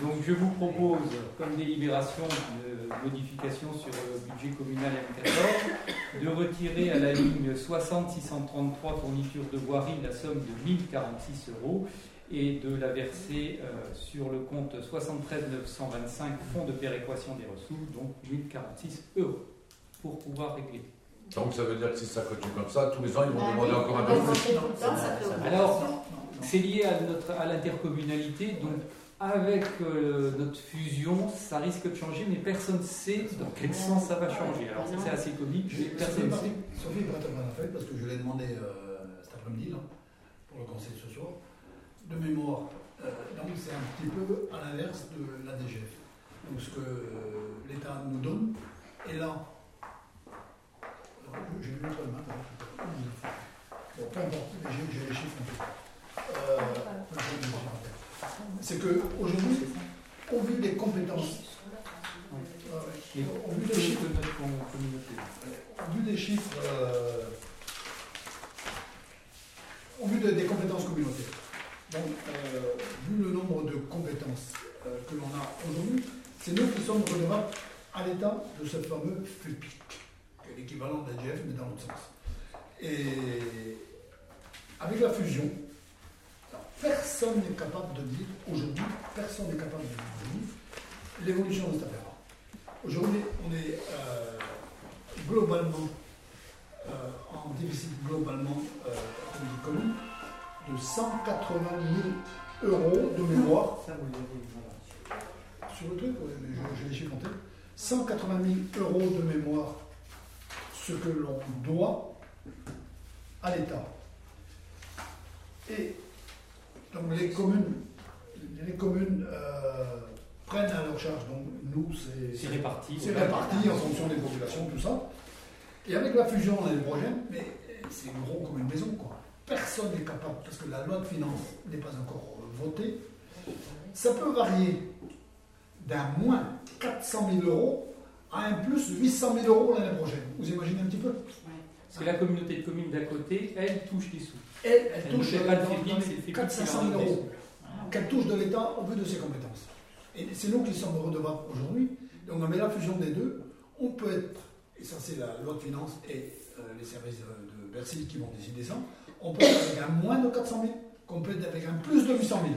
Speaker 2: Donc je vous propose, comme délibération de modification sur le budget communal M14, de retirer à la ligne 60 633 fourniture de voirie la somme de 1046 euros et de la verser euh, sur le compte 73 925 fonds de péréquation des ressources, donc 1046 euros, pour pouvoir régler.
Speaker 4: Donc ça veut dire que si ça continue comme ça, tous les ans ils vont
Speaker 8: Bah
Speaker 4: demander
Speaker 8: oui,
Speaker 4: encore un peu plus.
Speaker 2: Alors. C'est lié à, notre, à l'intercommunalité, donc avec euh, notre fusion, ça risque de changer, mais personne ne sait dans quel sens ça va changer. Alors c'est assez comique, mais
Speaker 1: Sophie
Speaker 2: personne ne sait.
Speaker 1: Sophie parce que je l'ai demandé euh, cet après-midi pour le conseil de ce soir. De mémoire, euh, donc c'est un petit peu à l'inverse de la DGF. Donc ce que euh, l'État nous donne, et là, j'ai mains, là, bon, peu importe, j'ai les chiffres en tête. C'est qu'aujourd'hui, au vu des compétences, euh, au vu
Speaker 2: de
Speaker 1: des chiffres, au vu des chiffres, au vu de- des compétences communautaires, donc euh, vu le nombre de compétences euh, que l'on a aujourd'hui, c'est nous qui sommes redevables à l'État de ce fameux FEPIC, qui est l'équivalent de la DGF, mais dans l'autre sens. Et avec la fusion, personne n'est capable de dire, aujourd'hui, personne n'est capable de dire l'évolution cette affaire. Aujourd'hui, on est euh, globalement en déficit globalement euh, commune de 180 000 euros de mémoire
Speaker 2: Ça, vous l'avez, voilà.
Speaker 1: sur le truc, mais je- chiffres en tête. 180 000 euros de mémoire, ce que l'on doit à l'État. Et donc les communes, les communes euh, prennent à leur charge. Donc nous, c'est
Speaker 2: C'est réparti.
Speaker 1: c'est réparti en fonction des populations, tout ça. Et avec la fusion l'année prochaine, mais c'est gros comme une maison, quoi. Personne n'est capable, parce que la loi de finances n'est pas encore euh, votée. Ça peut varier d'un moins 400 000 euros à un plus 800 000 euros l'année prochaine. Vous imaginez un petit peu?
Speaker 2: Parce que la communauté de communes d'à côté, elle touche les sous.
Speaker 1: Elle, elle
Speaker 2: Elle
Speaker 1: touche
Speaker 2: pas de
Speaker 1: dans-
Speaker 2: FEPIC,
Speaker 1: dans
Speaker 2: c'est
Speaker 1: les
Speaker 2: le FEPIC
Speaker 1: 400
Speaker 2: qui
Speaker 1: 000
Speaker 2: leur donne des
Speaker 1: euros qu'elle touche de l'État au vu de ses compétences. Et c'est nous qui sommes redevables aujourd'hui. Donc, mais la fusion des deux, on peut être, et ça c'est la loi de finances et euh, les services de, de Bercy qui vont décider ça, on peut être avec un moins de 400 000, qu'on peut être avec un plus de 800 000.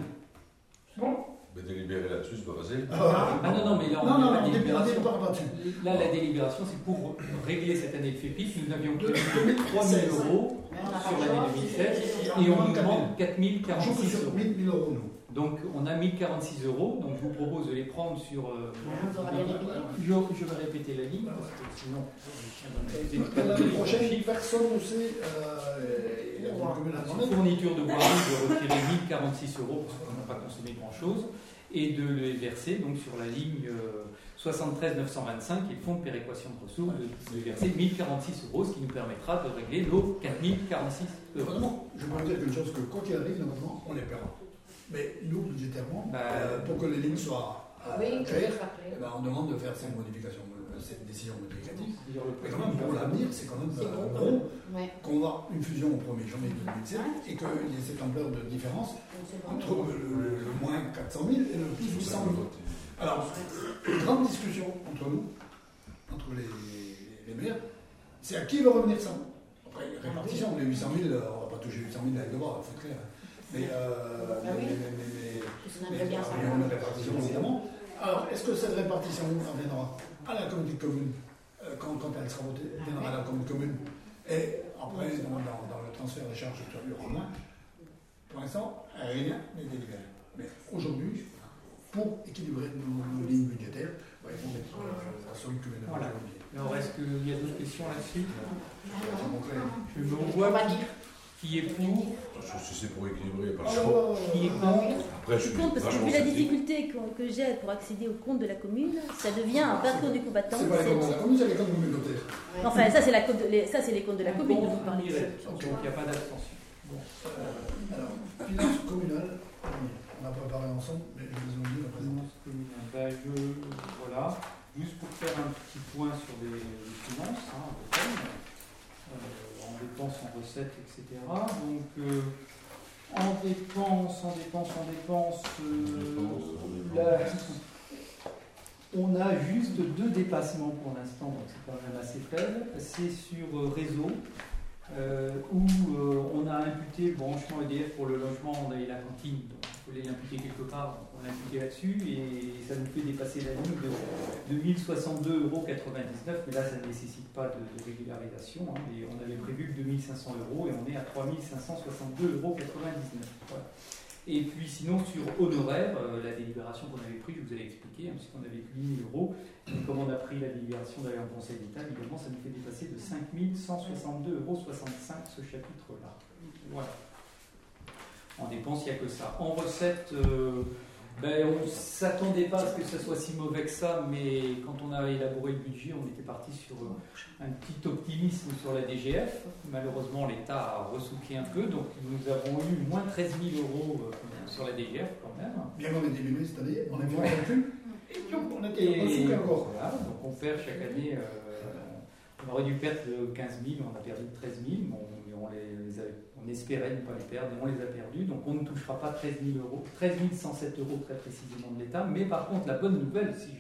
Speaker 1: Bon
Speaker 4: Mais délibérer là-dessus, c'est pas facile.
Speaker 2: Ah non, non, mais là, on
Speaker 1: non, non,
Speaker 2: la délibération. Là, la délibération, c'est pour régler cette année de FEPIC. Nous avions
Speaker 1: De-
Speaker 2: prévu 3 000 euros sur l'année
Speaker 8: choix.
Speaker 2: 2016
Speaker 1: Et
Speaker 2: et
Speaker 1: on
Speaker 2: nous demande 4
Speaker 1: On joue que
Speaker 2: 046
Speaker 1: sur
Speaker 2: euros.
Speaker 1: 8 000 euros, nous.
Speaker 2: Donc on a 1046 euros, donc je vous propose de les prendre sur... euh, je, je vais répéter la ligne, parce que sinon...
Speaker 1: Et L'année prochaine, personne ne sait. Euh, et la.
Speaker 2: Fourniture de voirie, de retirer 1046 euros, parce qu'on n'a pas consommé grand-chose, et de les verser donc sur la ligne euh, 73 925, qui est le fonds de péréquation de ressources, de, de verser 1046 euros, ce qui nous permettra de régler nos 4046 euros.
Speaker 1: Je peux vous dire quelque chose que quoi qu'il arrive, normalement, on les paiera. Mais nous, budgétairement,
Speaker 2: Bah,
Speaker 1: euh, pour que les lignes soient euh,
Speaker 8: Oui,
Speaker 1: claires, eh ben, on demande de faire cette modification, euh, cette décision modificative. Mais quand même, pour l'avenir, c'est quand même
Speaker 8: C'est
Speaker 1: euh,
Speaker 8: bon. Ouais.
Speaker 1: qu'on va une fusion au 1er janvier 2007 et qu'il y ait cette ampleur de différence
Speaker 8: c'est
Speaker 1: entre le, le- le moins 400 000 et le plus 800 000. Alors, grande discussion entre nous, entre les, les maires, c'est à qui veut revenir ça? Après, répartition, les 800 000, euh, on va pas toucher 800 000 avec le bras, il faut être clair. Mais, euh,
Speaker 8: Ah oui.
Speaker 1: mais, mais- mais- mais- une répartition évidemment. Alors, est-ce que cette répartition reviendra à la communauté de communes euh, quand, quand elle sera votée, elle viendra à la communauté de communes Et après, dans, dans- dans le transfert des charges, il y aura moins. Pour l'instant, rien n'est délibéré. Mais aujourd'hui, pour équilibrer nos, nos lignes budgétaires, bah, il faut mettre euh, la somme que les
Speaker 2: Voilà. Alors, est-ce qu'il y a d'autres questions là-dessus? Je me
Speaker 8: On
Speaker 2: vois
Speaker 8: va
Speaker 2: qui, est pour,
Speaker 4: Si c'est pour équilibrer, pas le
Speaker 1: Oh,
Speaker 4: choix.
Speaker 2: qui est contre.
Speaker 4: Après, je suis
Speaker 3: compte parce que vu la difficulté que j'ai pour accéder au compte de la commune, ça devient un parcours du combattant.
Speaker 1: C'est pas les comptes de
Speaker 3: C'est-
Speaker 1: la commune, c'est les comptes communautaires.
Speaker 3: Enfin, ça c'est la les- ça, c'est les comptes de la
Speaker 2: Un
Speaker 3: commune dont
Speaker 2: contre,
Speaker 3: vous parlez.
Speaker 2: Donc, il n'y a pas d'abstention. Bon.
Speaker 1: Euh, alors, finance communale, on a préparé ensemble, mais je vous ai oublié la présence.
Speaker 2: Communale. Ben, je- voilà, juste pour faire un petit point sur les, les finances, hein, dépenses, en recettes, etc. Donc, euh, en dépenses, en dépenses, en dépenses, euh, on a juste deux dépassements pour l'instant, donc c'est quand même assez faible. C'est sur euh, réseau, où on a imputé, branchement EDF pour le logement, on a eu la cantine, donc il fallait l'imputer quelque part, donc on l'a imputé là-dessus, et ça nous fait dépasser la ligne de, de 1062,99 euros, mais là ça ne nécessite pas de, régularisation, hein, et on avait prévu que 2500 euros, et on est à 3562,99 euros. Et puis sinon sur honoraires, euh, la délibération qu'on avait prise, je vous avais expliqué, hein, puisqu'on avait plus 1000 euros, et comme on a pris la délibération d'aller en Conseil d'État, évidemment ça nous fait dépasser de 5162,65 euros ce chapitre-là. Voilà. En dépenses, il n'y a que ça. En recettes, euh, ben, on ne s'attendait pas à ce que ça soit si mauvais que ça, mais quand on a élaboré le budget, on était parti sur euh, un petit optimisme sur la DGF. Malheureusement, l'État a ressouqué un peu, donc nous avons eu moins 13 000 euros euh, sur la DGF quand même.
Speaker 1: Bien qu'on ait diminué cette année, on a recul, et puis on a été
Speaker 2: Et
Speaker 1: ressouqué encore.
Speaker 2: voilà, donc on perd chaque année. euh, on aurait dû perdre de 15 000, on a perdu de 13 000. Bon, mais on, les, les a- on espérait ne pas les perdre, mais on les a perdus. Donc on ne touchera pas 13 000 euros, 13 107 euros très précisément de l'État. Mais par contre, la bonne nouvelle, si,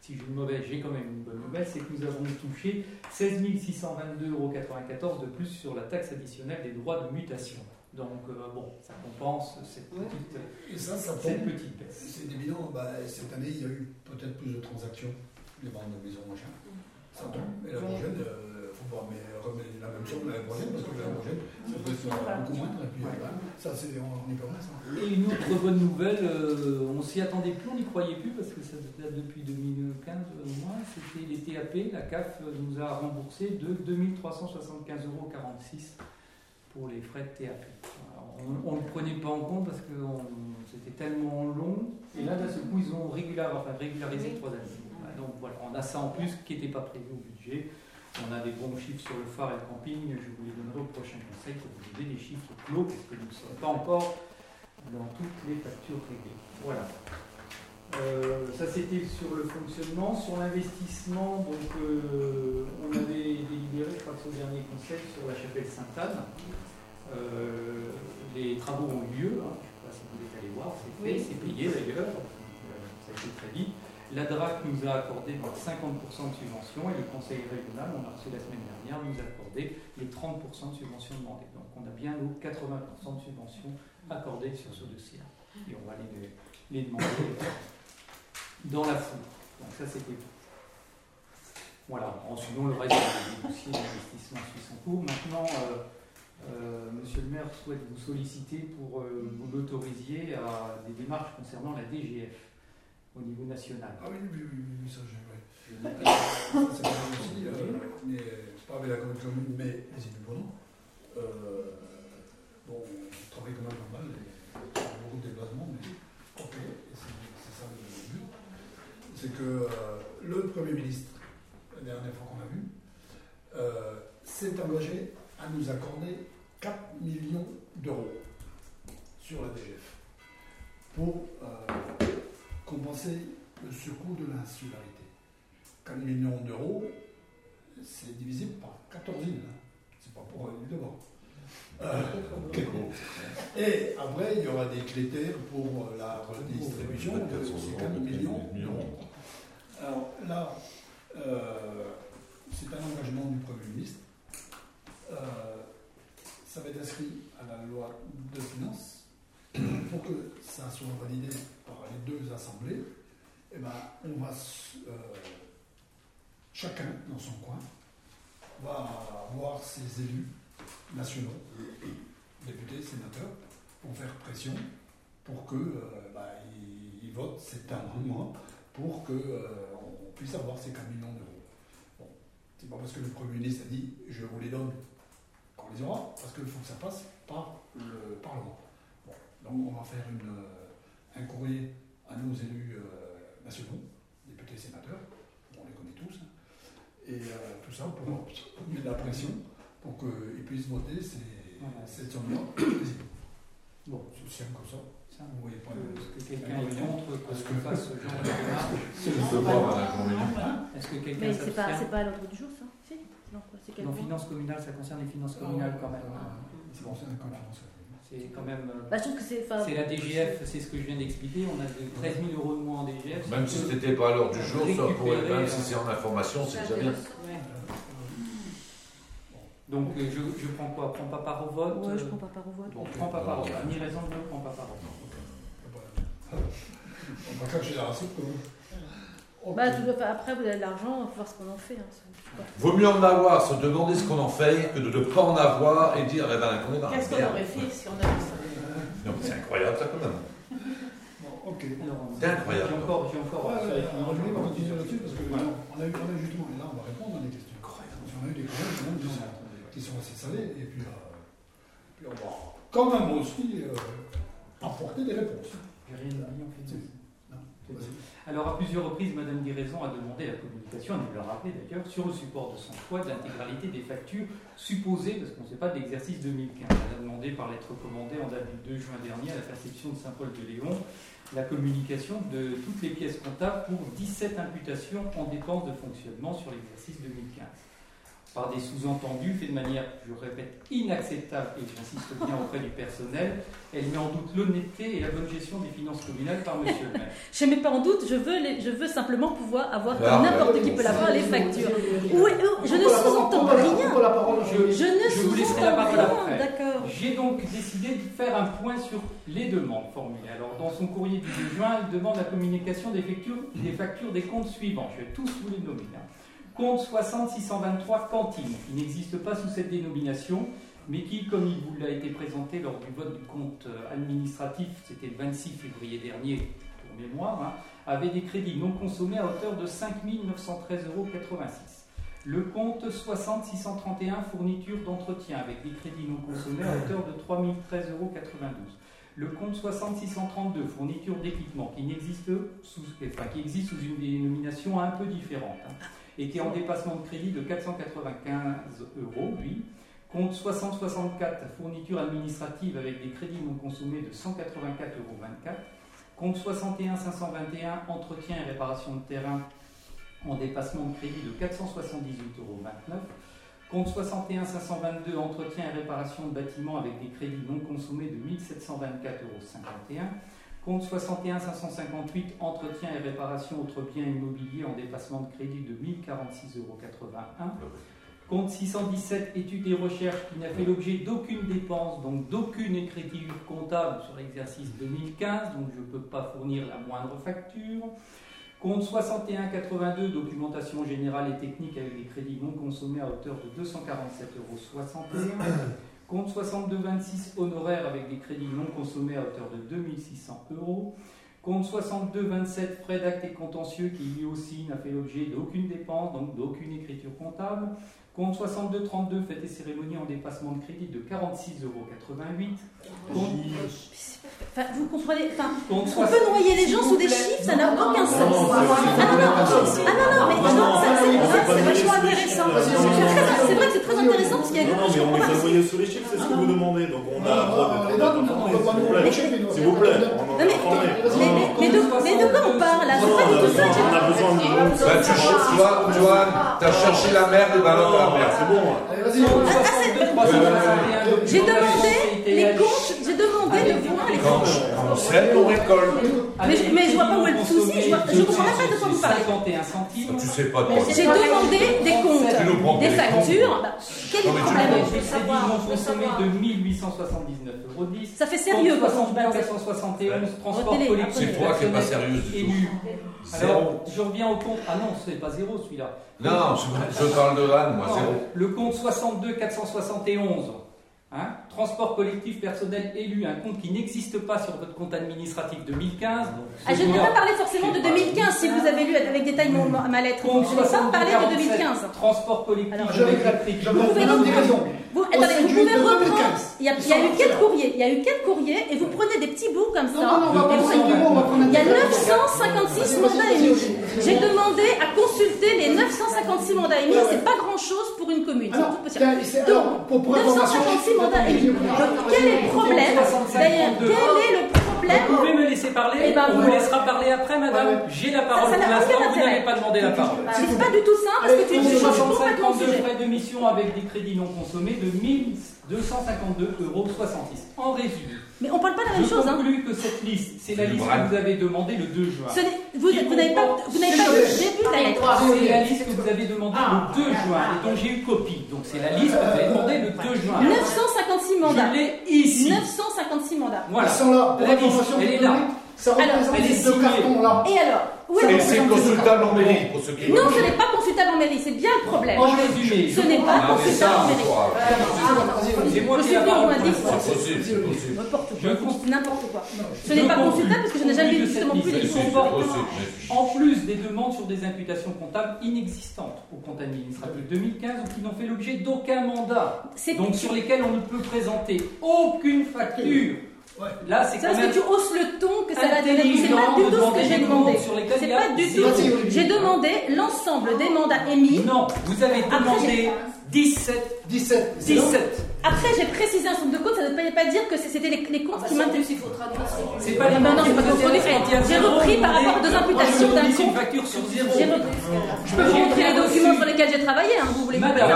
Speaker 2: si j'ai une mauvaise, j'ai quand même une bonne nouvelle, c'est que nous avons touché 16 622,94 euros de plus sur la taxe additionnelle des droits de mutation. Donc euh, bon, ça compense cette petite,
Speaker 1: Et ça, ça
Speaker 2: cette
Speaker 1: tombe.
Speaker 2: petite baisse.
Speaker 1: C'est évident, bah, cette année, il y a eu peut-être plus de transactions, les banques de maison, machin. Ça tombe, et la prochaine, pas mais remettre la même chose l'année prochaine, parce que l'année prochaine, ça peut être beaucoup moins, et puis voilà. ça, c'est, on peut rien, ça.
Speaker 2: Et une autre bonne nouvelle, euh, on s'y attendait plus, on n'y croyait plus parce que ça date depuis 2015 au moins, c'était les TAP, la CAF nous a remboursé de 2375,46 euros pour les frais de TAP. Alors, on ne le prenait pas en compte parce que on- c'était tellement long, et là d'un seul coup ils ont régular- enfin, régularisé trois années. Donc voilà, on a ça en plus qui n'était pas prévu au budget. On a des bons chiffres sur le phare et le camping, je vous les donnerai au prochain conseil pour vous donner des chiffres clos, parce que nous ne sommes pas encore dans toutes les factures réglées. Voilà. Euh, ça c'était sur le fonctionnement. Sur l'investissement, donc euh, on avait délibéré, je crois que c'est au dernier conseil, sur la chapelle Sainte-Anne. Euh, les travaux ont eu lieu, hein. je ne sais pas si vous êtes allé voir, c'est fait,
Speaker 8: Oui.
Speaker 2: c'est payé d'ailleurs, ça a été très vite. La DRAC nous a accordé donc, 50% de subvention et le conseil régional, on l'a reçu la semaine dernière, nous a accordé les 30% de subvention demandées. Donc on a bien nos 80% de subvention accordées sur ce dossier. Et on va les, les demander dans la foule. Donc ça c'était. Voilà, en suivant le reste des dossiers d'investissement suisse en cours. Maintenant, euh, euh, Monsieur le maire souhaite vous solliciter pour euh, vous l'autorisiez à des démarches concernant la DGF au niveau national.
Speaker 1: Ah oui, oui, oui, oui, ça, j'ai, ouais. Ça, c'est pas aussi, euh, mais pas avec la commune commune, mais les élus prenants. Euh, bon, on travaille quand même pas mal, et il y a beaucoup de déplacements, mais ok, c'est, ça le but. C'est que euh, le Premier ministre, la dernière fois qu'on a vu, euh, s'est engagé à nous accorder 4 millions d'euros sur la DGF pour euh, compenser le surcoût de l'insularité. 4 millions d'euros, c'est divisible par 14 îles. hein. C'est pas pour Bordeaux. Euh, <laughs> et après, il y aura des critères pour la redistribution de ces 4 millions d'euros. Alors là, euh, c'est un engagement du Premier ministre. Euh, ça va être inscrit à la loi de finances. Pour que ça soit validé deux assemblées, eh ben, on va, euh, chacun dans son coin, va voir ses élus nationaux, <coughs> députés, sénateurs, pour faire pression pour que euh, bah, ils, ils vote cet amendement pour qu'on puisse avoir ces 4 millions d'euros. Bon, c'est pas parce que le Premier ministre a dit je vous les donne qu'on les aura, parce qu'il faut que ça passe par le Parlement. Donc on va faire euh, un courrier à nos élus euh, nationaux, députés et sénateurs, on les connaît tous, hein, et euh, tout ça pour mettre la pression pour qu'ils puissent voter ces,
Speaker 2: Voilà.
Speaker 1: cette somme-là.
Speaker 2: Bon,
Speaker 1: C'est aussi simple comme ça.
Speaker 2: ça,
Speaker 1: Vous voyez pas
Speaker 2: Est-ce
Speaker 1: de-
Speaker 2: que quelqu'un est contre
Speaker 1: que-
Speaker 2: fasse ce genre de <laughs> démarche
Speaker 4: Je inconvénient.
Speaker 2: Est-ce que quelqu'un
Speaker 3: Mais c'est pas, pas à l'ordre du jour, ça Si Non,
Speaker 2: finances communales, ça concerne les finances communales quand même.
Speaker 1: C'est bon, c'est un conférence.
Speaker 2: C'est quand même. euh,
Speaker 3: Bah, je trouve que c'est. enfin,
Speaker 2: la DGF, c'est ce que je viens d'expliquer. On a de 13 000 euros de moins en DGF.
Speaker 4: Même si
Speaker 2: que-
Speaker 4: c'était pas à l'heure du jour, ça pourrait, même si
Speaker 2: euh,
Speaker 4: c'est en information, c'est déjà bien.
Speaker 2: Donc euh, je, je prends quoi? Prends pas part au vote
Speaker 3: Ouais, je prends pas part au vote.
Speaker 2: Bon, prends pas part au vote. Ni raison de ne prends pas part au vote.
Speaker 1: On va cacher la soupe.
Speaker 3: Bah, tout- après, vous avez de l'argent, il faut voir ce qu'on en fait. hein.
Speaker 4: Vaut mieux en avoir, se demander ce qu'on en fait, que de ne pas en avoir et dire, eh ben, qu'on est dans la
Speaker 8: Qu'est-ce qu'on aurait fait si on avait ça
Speaker 4: Non, mais c'est incroyable ça quand même.
Speaker 1: Bon, ok.
Speaker 4: C'est incroyable.
Speaker 2: J'ai encore, j'ai encore.
Speaker 1: Ouais, ouais, on va on continuer là-dessus parce que on, a eu, on a eu justement, et là on va répondre à des questions. Parce qu'on a eu des quand même qui sont, qui sont assez salés et puis, euh, puis on va quand même aussi euh, apporter des réponses.
Speaker 2: J'ai rien en fait.
Speaker 1: Non, vas-y.
Speaker 2: Alors, à plusieurs reprises, Madame Guéraison a demandé la communication, elle nous l'a rappelé d'ailleurs, sur le support de son choix de l'intégralité des factures supposées, parce qu'on ne sait pas, de l'exercice 2015. Elle a demandé par lettre commandée en date du 2 juin dernier à la perception de Saint-Paul-de-Léon la communication de toutes les pièces comptables pour 17 imputations en dépenses de fonctionnement sur l'exercice 2015. Par des sous-entendus faits de manière, je répète, inacceptable, et j'insiste bien auprès du personnel, elle met en doute l'honnêteté et la bonne gestion des finances communales par Monsieur le maire.
Speaker 3: Je ne mets pas en doute, je veux, les- je veux simplement pouvoir avoir,
Speaker 4: Ah,
Speaker 3: comme n'importe qui peut l'avoir, les factures. Oui, euh, je ne sous-entends rien.
Speaker 2: Je-
Speaker 3: Je ne
Speaker 2: Je vous laisserai la
Speaker 3: sous-entends
Speaker 2: parole
Speaker 3: rien,
Speaker 2: après.
Speaker 3: d'accord.
Speaker 2: J'ai donc décidé de faire un point sur les demandes formulées. Alors, dans son courrier du 2 juin, elle demande la communication des factures des, factures des comptes suivants. Je vais tous vous les nommer. hein. Compte 60 623 cantines, qui n'existe pas sous cette dénomination, mais qui, comme il vous l'a été présenté lors du vote du compte euh, administratif, c'était le 26 février dernier, pour mémoire, hein, avait des crédits non consommés à hauteur de 5 913,86 euros. Le compte 60 631 fourniture d'entretien avec des crédits non consommés à hauteur de 3 013,92 euros. Le compte 60 632 fourniture d'équipement qui, n'existe sous, enfin, qui existe sous une dénomination un peu différente hein, est en dépassement de crédit de 495 euros, lui. Compte 6064 fourniture administrative avec des crédits non consommés de 184,24 euros. Compte 61 521 entretien et réparation de terrain en dépassement de crédit de 478,29 euros. Compte 61 522 entretien et réparation de bâtiments avec des crédits non consommés de 1724,51 euros. Compte 61 558 entretien et réparation autres biens immobiliers en dépassement de crédit de 1046,81 euros. Compte 617 études et recherches qui n'a fait l'objet d'aucune dépense, donc d'aucune écriture comptable sur l'exercice 2015, donc je ne peux pas fournir la moindre facture. Compte 6182, documentation générale et technique avec des crédits non consommés à hauteur de 247,61 euros. Compte 6226, honoraires avec des crédits non consommés à hauteur de 2600 euros. Compte 6227, frais d'actes et contentieux qui lui aussi n'a fait l'objet d'aucune dépense, donc d'aucune écriture comptable. Compte 6232, fêtes et cérémonies en dépassement de crédit de 46,88 euros. Compte,
Speaker 3: Enfin, vous comprenez enfin,
Speaker 2: compte
Speaker 3: On peut noyer les gens sous des chiffres, ça n'a aucun sens.
Speaker 6: non,
Speaker 3: Ah non, non, ah non, non, mais
Speaker 6: Non, non,
Speaker 3: non, ça, c'est-
Speaker 6: non,
Speaker 3: ça,
Speaker 6: non,
Speaker 3: c'est
Speaker 6: non,
Speaker 3: vachement
Speaker 6: non,
Speaker 3: intéressant. c'est vrai que c'est très intéressant parce qu'il y a
Speaker 6: Non,
Speaker 3: des
Speaker 6: non,
Speaker 3: gens
Speaker 6: mais
Speaker 3: qui
Speaker 6: on les a envoyés sur les chiffres, c'est ce que vous demandez. Donc on a le droit d'être s'il vous plaît.
Speaker 3: Mais, de, mais de quoi on parle là C'est pas du tout ça.
Speaker 6: on a besoin de
Speaker 4: Bah, tu, tu vois, t'as cherché la merde, et ben la merde.
Speaker 6: C'est bon.
Speaker 1: Allez, vas-y.
Speaker 2: Compte 62 361,
Speaker 3: J'ai demandé les comptes, j'ai demandé
Speaker 4: Quand, quand c'est on récolte.
Speaker 3: Mais je- mais je vois pas où est le souci, je vois- je comprends même pas de quoi vous parlez.
Speaker 2: 51 centimes.
Speaker 4: Tu sais pas.
Speaker 3: J'ai demandé des comptes, des factures. quel est le problème
Speaker 2: Avec des crédits non consommés de 1879,10 euros.
Speaker 3: Ça fait sérieux quand on
Speaker 2: 62
Speaker 3: parle.
Speaker 2: 471, transport collectif.
Speaker 4: C'est toi qui n'es pas sérieuse du tout.
Speaker 2: Alors, je reviens au compte. Ah non, c'est pas zéro celui-là.
Speaker 4: Non, je, je parle de Anne, moi,
Speaker 2: Non,
Speaker 4: zéro.
Speaker 2: Le compte 62 471, Hein? Transport collectif personnel élu, un compte qui n'existe pas sur votre compte administratif 2015.
Speaker 3: Ah, je ne vais pas parler forcément de 2015 si vous avez lu avec détail mon- ma lettre. Je ne vais pas
Speaker 2: 62
Speaker 3: parler de
Speaker 2: 47,
Speaker 3: 2015.
Speaker 2: Transport collectif
Speaker 3: Alors,
Speaker 1: Je. Je
Speaker 3: Vous pouvez
Speaker 1: Madame
Speaker 3: reprendre. Vous,
Speaker 1: Au
Speaker 3: attendez,
Speaker 1: 5
Speaker 3: vous
Speaker 1: juillet
Speaker 3: pouvez reprendre.
Speaker 1: 2015.
Speaker 3: Il y, a, il y a eu quatre courriers. Il y a eu quatre courriers et vous prenez des petits bouts comme ça.
Speaker 1: Non, non, non,
Speaker 3: vous- Il y a
Speaker 1: détail.
Speaker 3: 956 mandats émis. J'ai demandé à consulter les 956 mandats émis. C'est pas grand chose pour une commune. C'est tout petit. Donc,
Speaker 1: alors, pour, pour information,
Speaker 3: 956 mandats émis. Donc, quel est le problème D'ailleurs, quel est le
Speaker 2: Vous
Speaker 3: problème
Speaker 2: pouvez me laisser parler
Speaker 3: Eh ben,
Speaker 2: On
Speaker 3: vous-
Speaker 2: vous laissera parler après, madame.
Speaker 1: Ouais.
Speaker 2: J'ai la parole
Speaker 3: Ça, ça
Speaker 2: pour l'instant. Vous n'avez pas demandé la parole.
Speaker 3: Bah, C'est pas du tout ça parce que tu
Speaker 1: Allez,
Speaker 3: tu changes
Speaker 2: 65
Speaker 3: complètement de
Speaker 2: de
Speaker 3: sujet.
Speaker 2: de mission avec des crédits non consommés de 1252,66 euros. En résumé,
Speaker 3: Mais on parle pas de la même
Speaker 2: je
Speaker 3: chose. Hein.
Speaker 2: que cette liste, c'est la liste que vous avez demandée le 2 juin.
Speaker 3: Ce vous vous n'avez pas, vous n'avez pas le début de la lettre.
Speaker 2: C'est la liste que vous avez demandée le 2 juin et dont j'ai eu copie. Donc c'est la liste que vous avez demandée le 2 juin.
Speaker 3: 956 mandats.
Speaker 2: Je l'ai ici.
Speaker 3: 956 mandats.
Speaker 2: Voilà.
Speaker 1: Ils sont là. Pour
Speaker 2: La liste, elle est là.
Speaker 1: Ça
Speaker 3: Alors,
Speaker 1: représente ces deux cartons-là.
Speaker 3: Et alors où est
Speaker 4: c'est consultable en mairie pour ceux qui
Speaker 3: Non, ce n'est pas consultable en mairie, c'est bien le problème.
Speaker 2: En résumé,
Speaker 3: Ce n'est pas consultable en mairie.
Speaker 2: c'est moi qui ai.
Speaker 3: N'importe quoi. Ce n'est pas consultable parce que je n'ai jamais justement plus les
Speaker 4: C'est
Speaker 2: comporte-
Speaker 4: possible, mais-
Speaker 2: En plus des demandes sur des imputations comptables inexistantes au compte administratif 2015 ou qui n'ont fait l'objet d'aucun mandat, donc sur lesquels on ne peut présenter aucune facture.
Speaker 1: Ouais.
Speaker 2: Là, c'est
Speaker 3: parce que tu hausses le ton que ça va donner. C'est pas du tout ce que j'ai demandé. C'est pas du tout. J'ai demandé l'ensemble des mandats émis.
Speaker 2: Non, vous avez demandé 17.
Speaker 1: 17. c'est là.
Speaker 2: 17.
Speaker 3: Après, j'ai précisé un nombre de comptes, ça ne veut pas dire que c'était les, les comptes qui m'intéressaient.
Speaker 7: il faut traduire.
Speaker 2: C'est pas les
Speaker 3: Ah non,
Speaker 2: comptes qui
Speaker 3: c'est pas J'ai
Speaker 2: zéro,
Speaker 3: repris par rapport aux deux imputations d'un
Speaker 2: c'est une
Speaker 3: compte.
Speaker 2: facture sur zéro.
Speaker 3: J'ai repris. Je peux vous montrer les documents sur lesquels j'ai travaillé, hein, vous voulez
Speaker 2: Madame,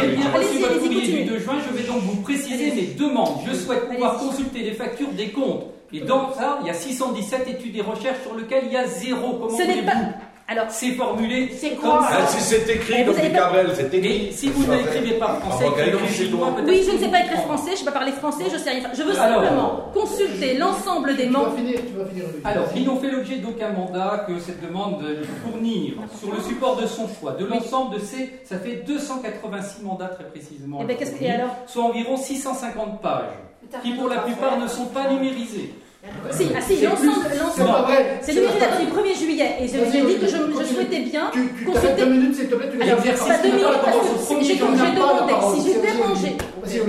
Speaker 2: J'ai bien reçu votre courrier du
Speaker 3: continuez.
Speaker 2: 2 juin, je vais donc vous préciser mes demandes. Je souhaite pouvoir consulter les factures des comptes. Et dans ça, il y a 617 études et recherches sur lesquelles il y a zéro. Comment
Speaker 3: Ce n'est pas.
Speaker 2: voulez-vous
Speaker 3: Alors,
Speaker 2: C'est formulé
Speaker 3: C'est
Speaker 2: comme
Speaker 3: quoi,
Speaker 2: ça.
Speaker 4: Ah, si c'est écrit, comme dit
Speaker 3: pas-
Speaker 4: Cabrel, c'est écrit.
Speaker 2: Et si vous n'écrivez pas français,
Speaker 3: oui, je ne sais pas écrire français, je ne sais pas parler français, je sais rien faire. Je veux
Speaker 2: Alors.
Speaker 3: simplement consulter l'ensemble des
Speaker 1: Tu vas
Speaker 3: membres.
Speaker 1: finir, tu vas finir.
Speaker 2: Alors, ils n'ont fait l'objet d'aucun mandat que cette demande de fournir sur le support de son choix. De l'ensemble de ces, ça fait 286 mandats très précisément.
Speaker 3: Eh ben, qu'est-ce
Speaker 2: fournis,
Speaker 3: et alors?
Speaker 2: Soit environ 650 pages, qui pour la plupart ne sont pas numérisées.
Speaker 3: Si, ah si,
Speaker 2: C'est
Speaker 3: l'ensemble,
Speaker 1: C'est
Speaker 3: l'ensemble. le 1er juillet et je vous ai dit que je, je souhaitais bien
Speaker 1: Tu, tu
Speaker 3: consulter.
Speaker 1: deux minutes, s'il te plaît, tu
Speaker 3: pas deux minutes parce
Speaker 2: au
Speaker 3: que j'ai demandé si j'ai dérangé.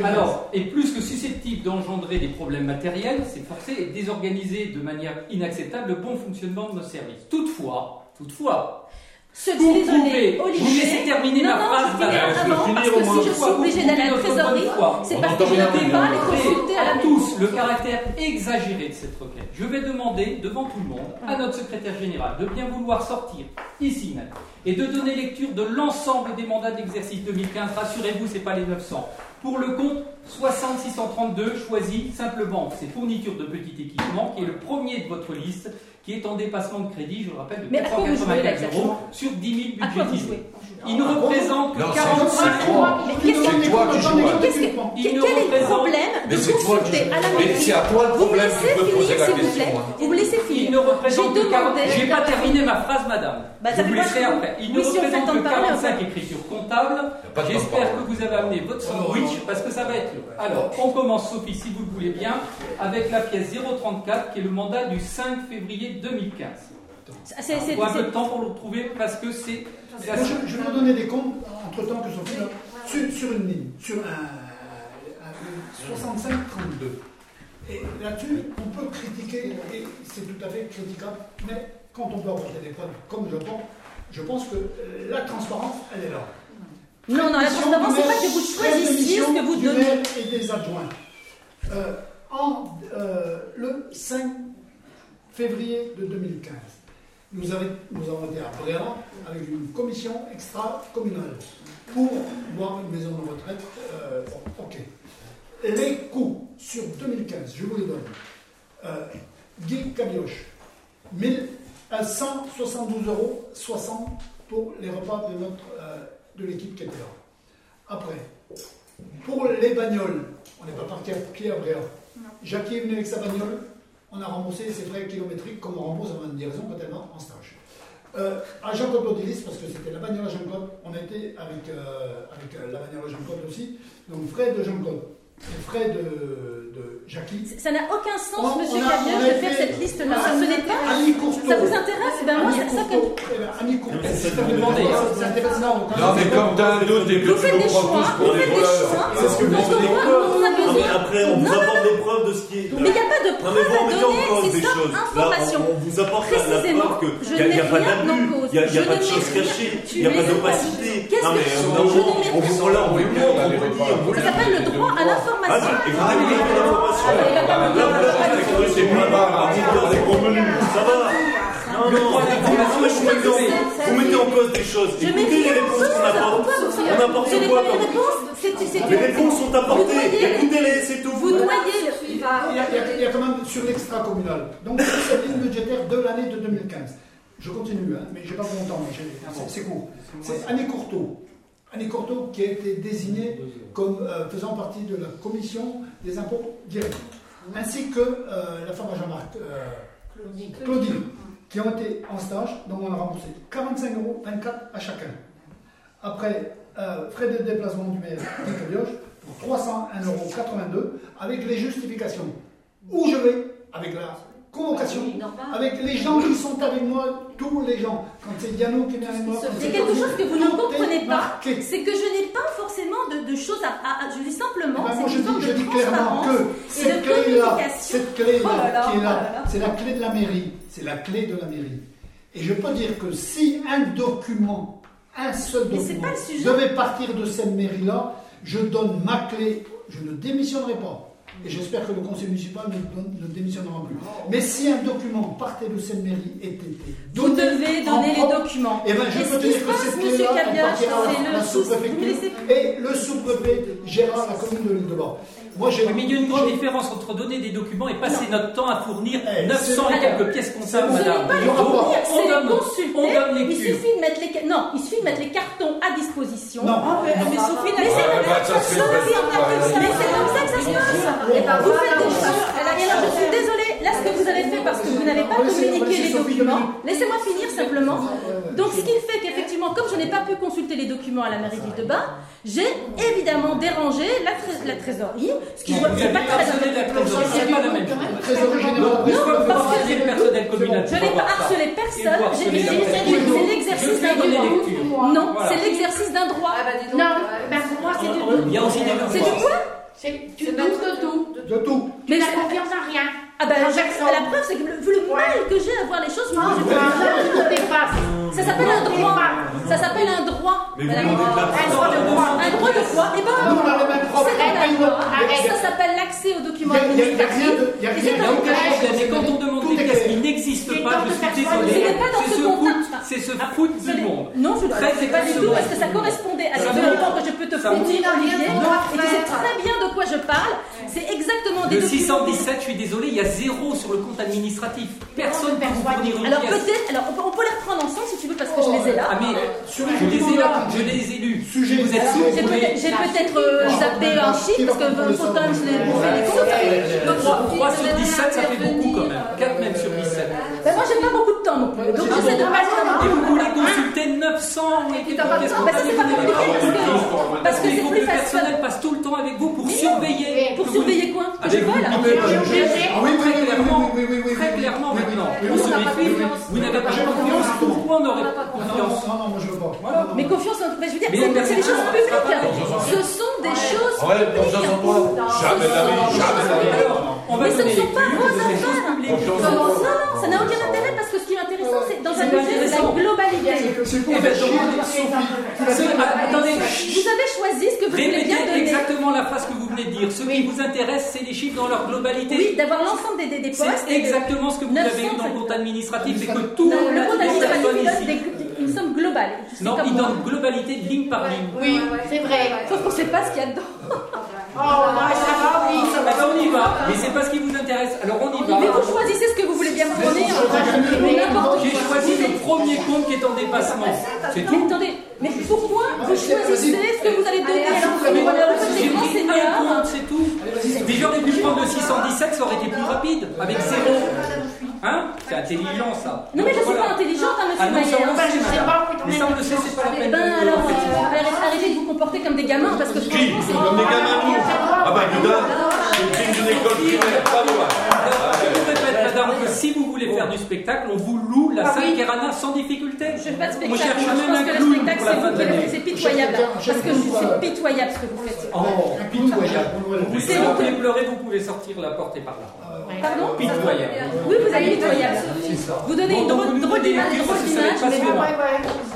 Speaker 2: Alors, et plus que susceptible d'engendrer des problèmes matériels, c'est forcé et désorganiser de manière inacceptable le bon fonctionnement de nos services. Toutefois, toutefois,
Speaker 3: Ce
Speaker 2: Vous pouvez,
Speaker 3: désolé,
Speaker 2: vous
Speaker 3: Olivier.
Speaker 2: laissez terminer
Speaker 3: non,
Speaker 2: ma
Speaker 3: non,
Speaker 2: phrase, madame.
Speaker 4: Je peux
Speaker 3: avant
Speaker 4: finir
Speaker 3: parce
Speaker 4: au
Speaker 3: que
Speaker 4: moins
Speaker 3: si je suis obligée d'aller à la trésorerie, c'est parce que je ne vais pas
Speaker 4: Olivier.
Speaker 3: les consulter à la
Speaker 2: tous le caractère exagéré de cette requête. Je vais demander devant tout le monde à notre secrétaire général de bien vouloir sortir ici même et de donner lecture de l'ensemble des mandats d'exercice 2015. Rassurez-vous, c'est pas les 900. Pour le compte 60632 choisi simplement ces fournitures de petit équipement qui est le premier de votre liste qui est en dépassement de crédit, je le rappelle, de
Speaker 3: Mais à quoi vous jouez, là,
Speaker 2: 484 euros sur 10 000
Speaker 3: À quoi vous
Speaker 2: budgétisés. Il ne représente que
Speaker 4: Non, c'est-
Speaker 2: 45
Speaker 4: c'est toi.
Speaker 3: Mais
Speaker 4: C'est toi qui joues.
Speaker 2: Il
Speaker 3: Quel est le problème de consulter à la
Speaker 4: Mais
Speaker 3: mairie
Speaker 4: c'est à toi le
Speaker 3: Vous me
Speaker 4: problème,
Speaker 3: laissez
Speaker 4: tu peux
Speaker 3: finir,
Speaker 4: poser la
Speaker 3: s'il vous
Speaker 4: question.
Speaker 3: plaît. Vous me laissez
Speaker 2: Il
Speaker 3: finir.
Speaker 2: ne représente
Speaker 3: J'ai
Speaker 2: que 40.
Speaker 3: demandé-
Speaker 2: J'ai pas terminé ma phrase, madame.
Speaker 3: Bah,
Speaker 2: vous laisserai
Speaker 3: de-
Speaker 2: après. Il ne représente que
Speaker 3: de parler,
Speaker 2: 45
Speaker 3: enfin.
Speaker 2: écritures comptables. J'espère que vous avez amené votre sandwich parce que ça va être long. Alors, on commence, Sophie, si vous le voulez bien, avec la pièce 034 qui est le mandat du 5 février 2015.
Speaker 3: C'est- c'est-
Speaker 2: Il faut un peu de temps pour le retrouver parce que c'est. c'est
Speaker 1: Moi,
Speaker 2: assez-
Speaker 1: je, je vais vous donner des comptes entre temps que Sophie, là, sur, sur une ligne, sur un, un 65-32. Et là-dessus, on peut critiquer, et c'est tout à fait critiquable, mais quand on peut apporter des preuves, comme je pense, je pense que euh, la transparence, elle est là.
Speaker 3: Non, non, la transparence, c'est pas que vous choisissiez ce que vous donnez.
Speaker 1: et des adjoints. Euh, en, euh, le 5 février de 2015, nous, avons, nous avons été à Bréant avec une commission extra-communale pour voir une maison de retraite. euh, bon, ok. Les coûts sur 2015, je vous les donne. Euh, Guy Cabioche, 1000 à 172 euros 60 pour les repas de, notre, euh, de l'équipe qui était là. Après, pour les bagnoles, on n'est pas parti à pied à Bréa. Jackie est venu avec sa bagnole, on a remboursé ses frais kilométriques comme on rembourse avant une liaison quand elle en stage. Euh, à Jean-Claude Odilis, parce que c'était la bagnole à Jean-Claude, on était avec, euh, avec euh, la bagnole à Jean-Claude aussi, donc Fred de Jean-Claude et Fred de, de Jackie.
Speaker 3: Ça n'a aucun sens,
Speaker 1: On-
Speaker 3: monsieur Cavier, de faire cette liste-là.
Speaker 1: Ah,
Speaker 3: Ce pas. Ça vous intéresse Eh ben moi,
Speaker 1: Annie
Speaker 3: ça, ça.
Speaker 1: Eh ben, Annie Courteau.
Speaker 6: C'est
Speaker 1: Ça
Speaker 6: ça que
Speaker 1: c'est intéressant.
Speaker 4: Non, mais comme t'as un doute et que
Speaker 3: Vous
Speaker 4: tu
Speaker 3: faites
Speaker 4: nous
Speaker 3: des
Speaker 4: prends
Speaker 3: choix,
Speaker 4: tous pour
Speaker 3: vous
Speaker 4: des
Speaker 3: faites des
Speaker 4: voleurs.
Speaker 3: choix.
Speaker 6: C'est ce que vous Non, mais
Speaker 3: besoin.
Speaker 6: après, on vous
Speaker 3: Non,
Speaker 6: apporte des preuves de ce qui est.
Speaker 3: Mais il n'y a pas de
Speaker 6: Non, mais
Speaker 3: preuve
Speaker 6: vous
Speaker 3: à donner, c'est ça, information.
Speaker 6: on, vous apporte la, la preuve qu'il n'y a, pas d'abus, il n'y a, pas de choses cachées, il n'y a
Speaker 3: les
Speaker 6: pas
Speaker 3: as pas
Speaker 6: d'opacité.
Speaker 3: Qu'est-ce
Speaker 6: Non,
Speaker 3: que Je
Speaker 6: on vous là, on vous montre, on vous dit, on vous
Speaker 3: Ça s'appelle le droit à l'information.
Speaker 6: L'information.
Speaker 3: Ah, il
Speaker 6: Là,
Speaker 3: dire-
Speaker 6: vous la c'est plus. Ça va Non, non,
Speaker 2: l'information,
Speaker 6: vous, mettez en- cause des choses.
Speaker 3: Je mets
Speaker 6: Écoutez les réponses
Speaker 3: cause.
Speaker 6: qu'on apporte. On apporte quoi
Speaker 3: les
Speaker 6: comme-
Speaker 3: réponses.
Speaker 6: Sont apportées. Écoutez-les, c'est tout.
Speaker 3: Vous noyez le.
Speaker 1: Il y, a, il y a- quand même sur l'extra-communal. Donc, cette ligne budgétaire de l'année de 2015. Je continue, hein, mais j'ai pas mon temps, c'est- c'est court. C'est Annie Courteau. Annie Courteau qui a été désignée comme euh, faisant partie de la commission des impôts directs, ainsi que euh, la femme à Jean-Marc, euh, Claudine, qui ont été en stage, donc on a remboursé 45 euros 24 à chacun. Après, euh, frais de déplacement du maire pour 301,82 euros avec les justifications. Où je vais? Avec la convocation, avec les gens qui sont avec moi, tous les gens. Quand c'est Diano qui
Speaker 3: Il y a
Speaker 1: c'est
Speaker 3: quelque chose que vous ne comprenez pas, c'est que je n'ai pas forcément de, de choses à, à- Je dis simplement,
Speaker 1: Eh ben, moi, je dis, je
Speaker 3: de
Speaker 1: dis clairement que
Speaker 3: et
Speaker 1: cette clé-là, cette clé-là
Speaker 3: Oh là là,
Speaker 1: qui est
Speaker 3: oh là
Speaker 1: c'est la clé de la mairie. C'est la clé de la mairie. Et je peux dire que si un document, un seul document, devait partir de cette mairie-là, je donne ma clé, je ne démissionnerai pas. Et j'espère que le conseil municipal ne, démissionnera plus. Mais si un document partait de cette mairie et était
Speaker 3: Vous devez donner les documents.
Speaker 1: eh ben, je
Speaker 3: Et
Speaker 1: peux te dire que clé-là, elle
Speaker 3: Caviache,
Speaker 1: partira la- sous-préfecture et le sous-préfet gérera la commune de l'île de Bas. Moi, j'ai
Speaker 2: Oui, mais il y a une grande différence entre donner des documents et passer notre temps à fournir
Speaker 1: Eh,
Speaker 2: 900 et
Speaker 3: c'est-
Speaker 2: quelques pièces comptables, madame.
Speaker 3: pas les
Speaker 2: On
Speaker 3: les
Speaker 2: donne-
Speaker 3: consulter.
Speaker 2: on donne
Speaker 3: il
Speaker 2: lecture.
Speaker 3: suffit de mettre les non, il suffit de mettre les cartons à disposition.
Speaker 1: Non.
Speaker 3: Ah, mais, mais Sophie, mais c'est
Speaker 4: Ouais,
Speaker 3: comme
Speaker 4: bah,
Speaker 3: ça
Speaker 4: ça,
Speaker 3: que
Speaker 4: c'est
Speaker 3: ça se passe. Comme ça que ça se passe. Vous faites des choses. Et je suis désolée. Là, ce que vous avez fait, parce que vous n'avez pas
Speaker 1: On on
Speaker 3: communiqué les documents. Laissez-moi finir simplement. Donc, ce qui fait qu'effectivement, comme je n'ai pas pu consulter les documents à la mairie de Bas, j'ai évidemment dérangé la, tré- la trésorerie, ce qui c'est pas très
Speaker 2: la la
Speaker 3: Non,
Speaker 2: pas
Speaker 3: parce que-
Speaker 2: harceler le personnel communal.
Speaker 3: Je n'ai pas harcelé personne, j'ai-
Speaker 2: la
Speaker 3: c'est l'exercice d'un droit.
Speaker 2: lecture.
Speaker 3: Non,
Speaker 2: Voilà.
Speaker 3: c'est l'exercice d'un droit.
Speaker 8: Non, pour moi c'est du
Speaker 3: C'est du quoi?
Speaker 8: C'est de tout.
Speaker 1: De tout.
Speaker 3: Mais c'est-
Speaker 8: confiance en rien.
Speaker 3: Ah ben, la preuve, c'est que le, vu le mal que j'ai à voir les choses, moi, je
Speaker 8: efface.
Speaker 3: Ça s'appelle un droit. Ça s'appelle un droit.
Speaker 6: Mais vous
Speaker 8: Un droit de quoi
Speaker 3: Un droit de quoi Eh ben,
Speaker 1: Nous, on a.
Speaker 8: Arrête.
Speaker 3: Ça s'appelle l'accès aux documents
Speaker 1: Il y a- il y a- il y a rien
Speaker 3: administratifs.
Speaker 1: il y a rien
Speaker 3: c'est
Speaker 2: Il n'y a
Speaker 3: dans
Speaker 2: aucun
Speaker 3: le-
Speaker 2: problème. Et quand on demande des pièces qui n'existent pas, je
Speaker 8: tu
Speaker 2: suis désolé.
Speaker 3: ce n'est pas dans
Speaker 2: C'est
Speaker 3: ce
Speaker 2: foutre, c'est se foutre
Speaker 3: Je
Speaker 2: du monde.
Speaker 3: Non, je ne pas du tout, parce que ça correspondait à ce temps que je peux te fournir. Olivier, et tu sais très bien de quoi je parle. C'est exactement des
Speaker 2: Le
Speaker 3: documents.
Speaker 2: 617, je suis désolé, il y a zéro sur le compte administratif. Personne ne peut vous fournir une
Speaker 3: Alors peut-être, alors on peut, on peut les reprendre ensemble si tu veux, parce que je les ai là.
Speaker 2: Ah mais
Speaker 1: Sur les
Speaker 2: je les ai là, je les ai lus.
Speaker 1: Sujet.
Speaker 2: Vous êtes sûr,
Speaker 3: J'ai peut-être
Speaker 2: voulez
Speaker 3: j'ai peut-être, euh, zappé un chiffre parce que faut quand même se les comptes. Donc,
Speaker 2: 3, sur 17, ça fait beaucoup quand même. 4 même sur 17.
Speaker 3: Ben, moi j'ai pas beaucoup de temps non plus. Donc pas
Speaker 2: Et vous voulez consulter 900 et
Speaker 3: c'est pas parce que, parce que
Speaker 2: Il
Speaker 3: c'est plus
Speaker 2: le
Speaker 3: facile.
Speaker 2: personnel passe tout le temps avec vous pour surveiller.
Speaker 3: Pour surveiller quoi je.
Speaker 1: Ah oui, oui,
Speaker 2: Très
Speaker 1: oui,
Speaker 2: clairement, très maintenant. On se méfie. Vous n'avez pas confiance. Pourquoi on n'aurait pas confiance
Speaker 1: non, non, moi je veux pas.
Speaker 3: Mais confiance je veux dire, c'est c'est des choses publiques. Ce sont des choses
Speaker 4: Ouais, confiance en toi. Jamais de la vie, jamais de la vie.
Speaker 3: Mais ce ne sont pas vos affaires.
Speaker 2: publiques.
Speaker 3: Non, non, ça n'a aucun intérêt ce qui est intéressant, c'est dans un budget, c'est la globalité.
Speaker 1: C'est pour faire
Speaker 2: Attendez,
Speaker 3: Vous avez choisi ce que vous voulez bien
Speaker 2: répétez
Speaker 3: donner.
Speaker 2: exactement la phrase que vous venez de dire. Ce qui vous intéresse, c'est les chiffres dans leur globalité.
Speaker 3: Oui, d'avoir l'ensemble des, des, postes.
Speaker 2: C'est exactement ce que vous
Speaker 3: 900,
Speaker 2: avez eu dans le compte administratif, c'est que tout
Speaker 3: le compte administratif, une somme globale. C'est
Speaker 2: Non, il donne globalité de ligne par ligne.
Speaker 8: Oui, c'est vrai.
Speaker 3: Sauf qu'on ne sait pas ce qu'il y a dedans.
Speaker 8: Oh, non, ça va, oui.
Speaker 2: On y va, mais c'est pas ce qui vous intéresse. Alors on y
Speaker 3: Mais
Speaker 2: va.
Speaker 3: vous choisissez ce que vous voulez bien me. Mais n'importe
Speaker 2: J'ai choisi le premier compte qui est en dépassement. C'est
Speaker 3: Mais
Speaker 2: tout.
Speaker 3: attendez, mais pourquoi vous choisissez ce que vous allez donner
Speaker 2: Mais un
Speaker 3: seigneurs.
Speaker 2: compte, c'est tout. Mais j'aurais pu prendre le 617, ça aurait été plus rapide, avec zéro. Hein C'est intelligent ça.
Speaker 3: Non, mais je suis pas intelligente, hein,
Speaker 2: Ah
Speaker 3: monsieur
Speaker 2: non, ça on le sait, madame.
Speaker 8: pas,
Speaker 2: Mais ça on le sait, c'est pas la
Speaker 3: Eh
Speaker 2: peine.
Speaker 3: ben
Speaker 2: de-
Speaker 3: alors, euh, arrêtez, arrêtez de vous comporter comme des gamins parce que
Speaker 4: Qui
Speaker 3: franchement, c'est.
Speaker 4: Comme des gamins nous Ah bah Gudin, c'est le crime d'une école primaire, pas loin.
Speaker 2: Que si vous voulez faire du spectacle, on vous loue la
Speaker 8: Ah
Speaker 2: salle. Kerana sans difficulté.
Speaker 3: Je fais pas de
Speaker 2: Moi,
Speaker 3: spectacle. je
Speaker 2: même
Speaker 3: pense
Speaker 2: un
Speaker 3: que le
Speaker 2: clown
Speaker 3: spectacle,
Speaker 2: pour la
Speaker 3: c'est vous qui. C'est pitoyable. Parce que c'est pitoyable ce que vous faites.
Speaker 2: Oh, pitoyable. Si vous voulez pleurer, vous pouvez sortir la porte et par là.
Speaker 3: Pardon
Speaker 2: Pitoyable.
Speaker 3: Oui, vous avez pitoyable. Vous donnez une drôle d'image,
Speaker 2: les
Speaker 3: drôle d'image.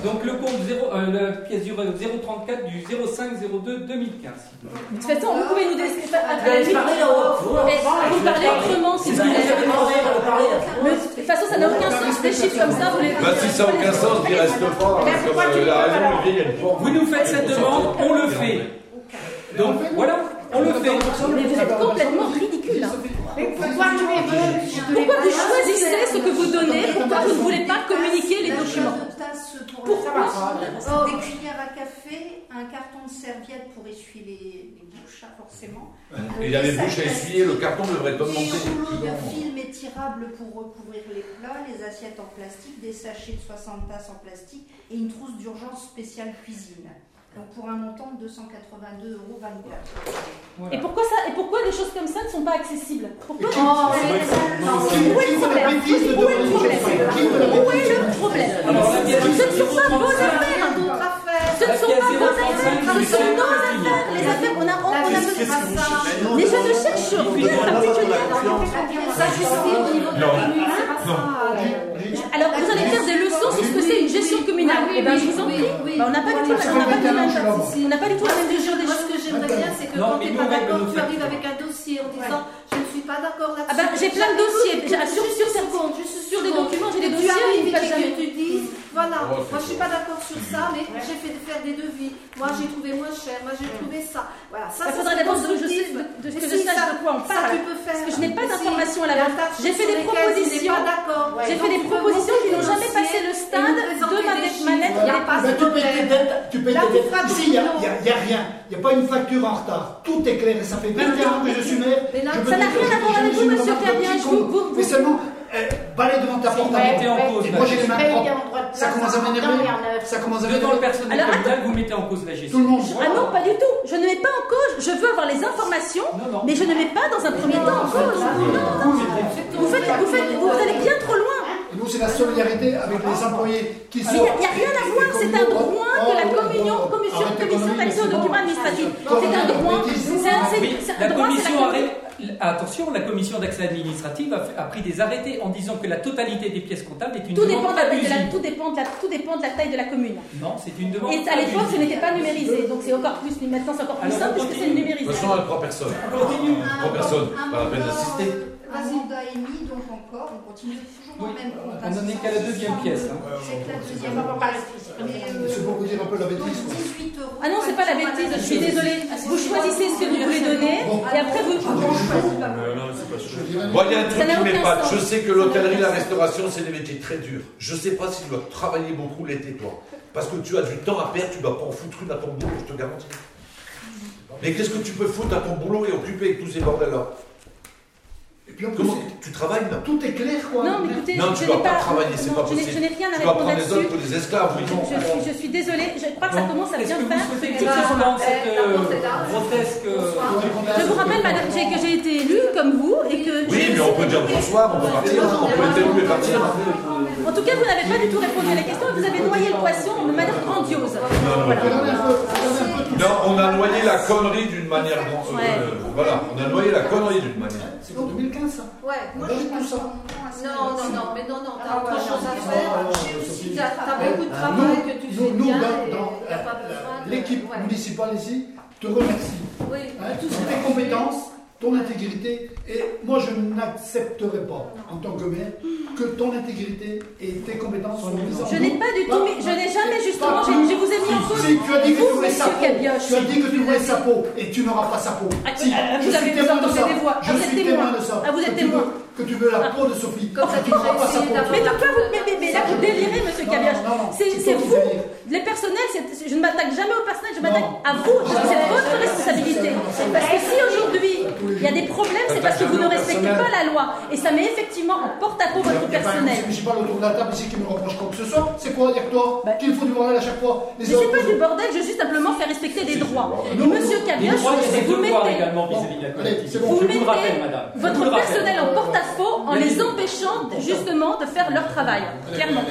Speaker 2: Donc le compte 0, euh, la pièce du 034 du 05 02 2015.
Speaker 3: De toute façon, vous pouvez nous décrire. à-
Speaker 8: Vous
Speaker 3: parlez autrement,
Speaker 2: C'est
Speaker 3: vous
Speaker 2: ce que vous avez
Speaker 3: plaît.
Speaker 2: demandé.
Speaker 3: Mais De toute façon, ça n'a aucun sens. Des chiffres comme ça, vous les.
Speaker 4: Bah si ça n'a aucun sens, il reste pas. hein, porte.
Speaker 2: Vous nous faites cette demande, on le fait. Donc voilà, on le fait.
Speaker 3: Mais vous êtes complètement ridicule. hein.
Speaker 8: Pourquoi
Speaker 3: vous choisissez ce que vous donnez Pourquoi vous ne voulez pas communiquer les documents
Speaker 7: pour la
Speaker 8: Oh.
Speaker 7: Des cuillères à café, un carton de serviette pour essuyer les, les bouches, hein, forcément.
Speaker 4: Il y a les bouches à essuyer, le carton devrait pas
Speaker 7: Des
Speaker 4: monter.
Speaker 7: rouleaux de film étirables pour recouvrir les plats, les assiettes en plastique, des sachets de 60 tasses en plastique et une trousse d'urgence spéciale cuisine. Donc pour un montant de 282,24 euros.
Speaker 3: Et pourquoi ça Et pourquoi des choses comme ça ne sont pas accessibles Pourquoi
Speaker 8: Oh,
Speaker 3: Où est le problème Où est le problème Où est le problème Ce ne sont pas vos
Speaker 2: 035,
Speaker 3: affaires
Speaker 7: D'autres affaires.
Speaker 3: Ce ne sont pas vos
Speaker 2: 035
Speaker 3: affaires Ce sont nos
Speaker 2: 5
Speaker 3: affaires Les affaires, on a, on, on a besoin Mais je ne cherche rien particulier
Speaker 8: Ça justifie au niveau de la commune.
Speaker 3: Alors, vous allez faire des leçons sur ce que c'est une gestion communale. Eh bien, je vous en prie. Bah, on n'a pas du tout, on n'a pas du tout la même- on n'a pas du tout la même vision des choses.
Speaker 9: ce que j'aimerais bien, c'est que quand tu n'es pas d'accord, tu arrives avec un dossier en disant je ne suis pas d'accord là-dessus.
Speaker 3: Ah ben, j'ai plein de dossiers. Sur, sur,
Speaker 9: une
Speaker 3: sur, des documents, j'ai des
Speaker 9: tu
Speaker 3: dossiers,
Speaker 9: et
Speaker 3: passent
Speaker 9: que tu dises voilà,
Speaker 4: Oh,
Speaker 9: moi je suis
Speaker 4: fort.
Speaker 9: pas d'accord sur ça, mais j'ai fait faire des devis. Moi j'ai trouvé moins cher, moi j'ai trouvé ça. Voilà, ça
Speaker 3: Il
Speaker 9: ça,
Speaker 3: faudrait d'abord que je sache de quoi on
Speaker 9: Ça
Speaker 3: parle.
Speaker 9: tu peux faire.
Speaker 3: Parce que je n'ai pas
Speaker 9: Si,
Speaker 3: d'informations à l'avance. J'ai fait des
Speaker 9: tu
Speaker 3: propositions. J'ai fait des
Speaker 9: tu
Speaker 3: propositions qui n'ont jamais passé le stade de ma
Speaker 9: des
Speaker 3: lettre
Speaker 9: Il n'y a pas de
Speaker 10: Ben, tu payes
Speaker 9: problème.
Speaker 10: dettes, tu
Speaker 9: tu
Speaker 10: Ici, il n'y a, rien. Il n'y a pas une facture en retard. Tout est clair et ça fait 21 ans que je suis maire. Je peux
Speaker 3: n'a rien à voir avec vous, monsieur Fabien.
Speaker 10: Mais seulement, euh, balai devant ta porte à
Speaker 2: mettez
Speaker 10: moi.
Speaker 2: en cause
Speaker 10: Et
Speaker 2: la
Speaker 10: moi, j'ai les mains propres. Ça commence à m'énerver. Ça commence à
Speaker 2: Devant le
Speaker 10: m'énerver.
Speaker 2: personnel
Speaker 3: Alors,
Speaker 2: communal, vous mettez en cause la
Speaker 10: Tout
Speaker 2: gestion.
Speaker 10: le monde.
Speaker 3: Ah non, pas du tout. Je ne mets pas en cause. Je veux avoir les informations, mais je ne mets pas dans un premier temps en cause. Vous faites, vous faites, vous allez bien trop loin.
Speaker 10: Et nous, c'est la solidarité avec les employés qui sont.
Speaker 3: il n'y a, il y a rien à voir, c'est un droit que la communion, commission, commission d'accès aux documents administratifs. C'est un droit. C'est un,
Speaker 2: la
Speaker 3: droit, c'est
Speaker 2: commission
Speaker 3: la
Speaker 2: arrête- Attention, la commission d'accès administratif a, fait- a pris des arrêtés en disant que la totalité des pièces comptables est une
Speaker 3: Tout dépend,
Speaker 2: demande
Speaker 3: de la, de tout, dépend de la, tout dépend de la taille de la commune.
Speaker 2: Non, c'est une demande
Speaker 3: Et à l'époque, ce n'était pas numérisé, donc c'est encore plus. mais Maintenant, c'est encore plus
Speaker 2: Alors,
Speaker 3: simple
Speaker 2: on
Speaker 3: puisque c'est
Speaker 2: continue.
Speaker 4: De
Speaker 3: numérisé.
Speaker 4: toute façon, à trois personnes.
Speaker 2: Continue.
Speaker 4: Trois personnes, pas la peine d'assister.
Speaker 7: Un mandat émis, donc encore, on continue toujours dans le même compte.
Speaker 2: on n'en est qu'à la deuxième pièce. hein.
Speaker 7: C'est que la deuxième euh,
Speaker 10: C'est pour vous dire un peu la bêtise. quoi.
Speaker 7: 18 euros.
Speaker 3: Ah non, c'est pas la bêtise, je suis désolée. Vous choisissez ce que vous voulez donner et après vous.
Speaker 6: Euh.
Speaker 10: Je dirais-
Speaker 4: Moi, il y a un truc
Speaker 3: Ça n'a
Speaker 4: qui
Speaker 3: aucun
Speaker 4: m'épate.
Speaker 3: sens.
Speaker 4: Je sais que l'hôtellerie, la restauration, c'est des métiers très durs. Je sais pas si tu dois travailler beaucoup l'été, toi. Parce que tu as du temps à perdre, tu dois pas en foutre une à ton boulot, je te garantis. Mais qu'est-ce que tu peux foutre à ton boulot et occuper avec tous ces bordels-là?
Speaker 10: Et puis en plus,
Speaker 4: Comment tu travailles là
Speaker 10: tout est clair, quoi.
Speaker 3: Non, mais écoutez,
Speaker 4: Non,
Speaker 3: je
Speaker 4: tu
Speaker 3: n'ai
Speaker 4: dois pas
Speaker 3: pas.
Speaker 4: travailler, c'est
Speaker 3: non,
Speaker 4: pas
Speaker 3: je n'ai-
Speaker 4: possible.
Speaker 3: Je n'ai rien à
Speaker 4: Tu
Speaker 3: répondre
Speaker 4: prendre les autres
Speaker 3: là-dessus.
Speaker 4: pour des esclaves, oui.
Speaker 3: Je, je suis, je suis désolée, je crois que ça commence à
Speaker 2: Est-ce
Speaker 3: bien
Speaker 2: que vous
Speaker 3: faire.
Speaker 2: que cette euh,
Speaker 9: là.
Speaker 2: grotesque euh,
Speaker 3: Je vous rappelle, madame, que j'ai été élue comme vous et que.
Speaker 4: Oui, mais on peut dire bonsoir, on peut partir, on peut être élu et partir.
Speaker 3: En tout cas, vous n'avez pas du tout répondu à la question et vous avez noyé le poisson de manière grandiose. Voilà.
Speaker 4: Non, on a noyé la connerie d'une manière. euh,
Speaker 3: Ouais.
Speaker 4: euh, voilà, on a noyé la connerie d'une manière.
Speaker 10: C'est en 2015, ça.
Speaker 9: Ouais,
Speaker 7: Moi, je
Speaker 10: ça.
Speaker 9: Non, non, non, mais non, non, t'as
Speaker 8: Ah,
Speaker 9: autre
Speaker 8: ouais,
Speaker 9: chose à faire. aussi, t'as t'as beaucoup de travail que tu
Speaker 10: nous,
Speaker 9: fais
Speaker 10: nous, euh, l'équipe municipale ici te remercie.
Speaker 9: Oui.
Speaker 10: Hein, tes compétences, ton intégrité, et moi je n'accepterai pas, en tant que maire, que ton intégrité et tes compétences soient mises en
Speaker 3: Je n'ai pas du tout mis, je n'ai jamais justement, je, je vous ai mis en cause.
Speaker 10: Si, tu as dit que tu
Speaker 3: vous,
Speaker 10: voulais sa
Speaker 3: monsieur
Speaker 10: peau, tu as dit que tu voulais sa peau, et tu n'auras pas sa peau.
Speaker 3: Ah,
Speaker 10: Si,
Speaker 3: ah,
Speaker 10: je
Speaker 3: vous
Speaker 10: suis
Speaker 3: avez-
Speaker 10: témoin de ça.
Speaker 3: des voix.
Speaker 10: Je
Speaker 3: Ah,
Speaker 10: suis
Speaker 3: témoin.
Speaker 10: de ça.
Speaker 3: Ah, vous êtes
Speaker 10: que tu
Speaker 3: témoin.
Speaker 10: veux- Que tu veux la peau de Sophie,
Speaker 9: Comme ça,
Speaker 10: tu
Speaker 9: tu
Speaker 10: n'auras pas sa peau.
Speaker 3: Mais donc là, vous, mais, là, vous délirez, monsieur
Speaker 10: non,
Speaker 3: C'est vous. Les personnels, je ne m'attaque jamais au personnel, je m'attaque à vous, parce que c'est votre responsabilité. Parce que si aujourd'hui il y a des problèmes, c'est parce que vous ne respectez pas la loi. Et ça met effectivement en porte-à-faux votre personnel.
Speaker 1: conseil municipal autour de la table ici qui me reproche quoi que ce soit. C'est quoi dire toi Qu'il faut du bordel à chaque fois
Speaker 3: Mais c'est pas du bordel, je veux juste simplement faire respecter des droits. Et monsieur
Speaker 2: Les
Speaker 3: Cabioche,
Speaker 2: droits, il y a des
Speaker 3: vous mettez vous
Speaker 2: je
Speaker 3: mettez.
Speaker 2: Je
Speaker 3: votre personnel en porte-à-faux en les empêchant justement de faire leur travail. Clairement.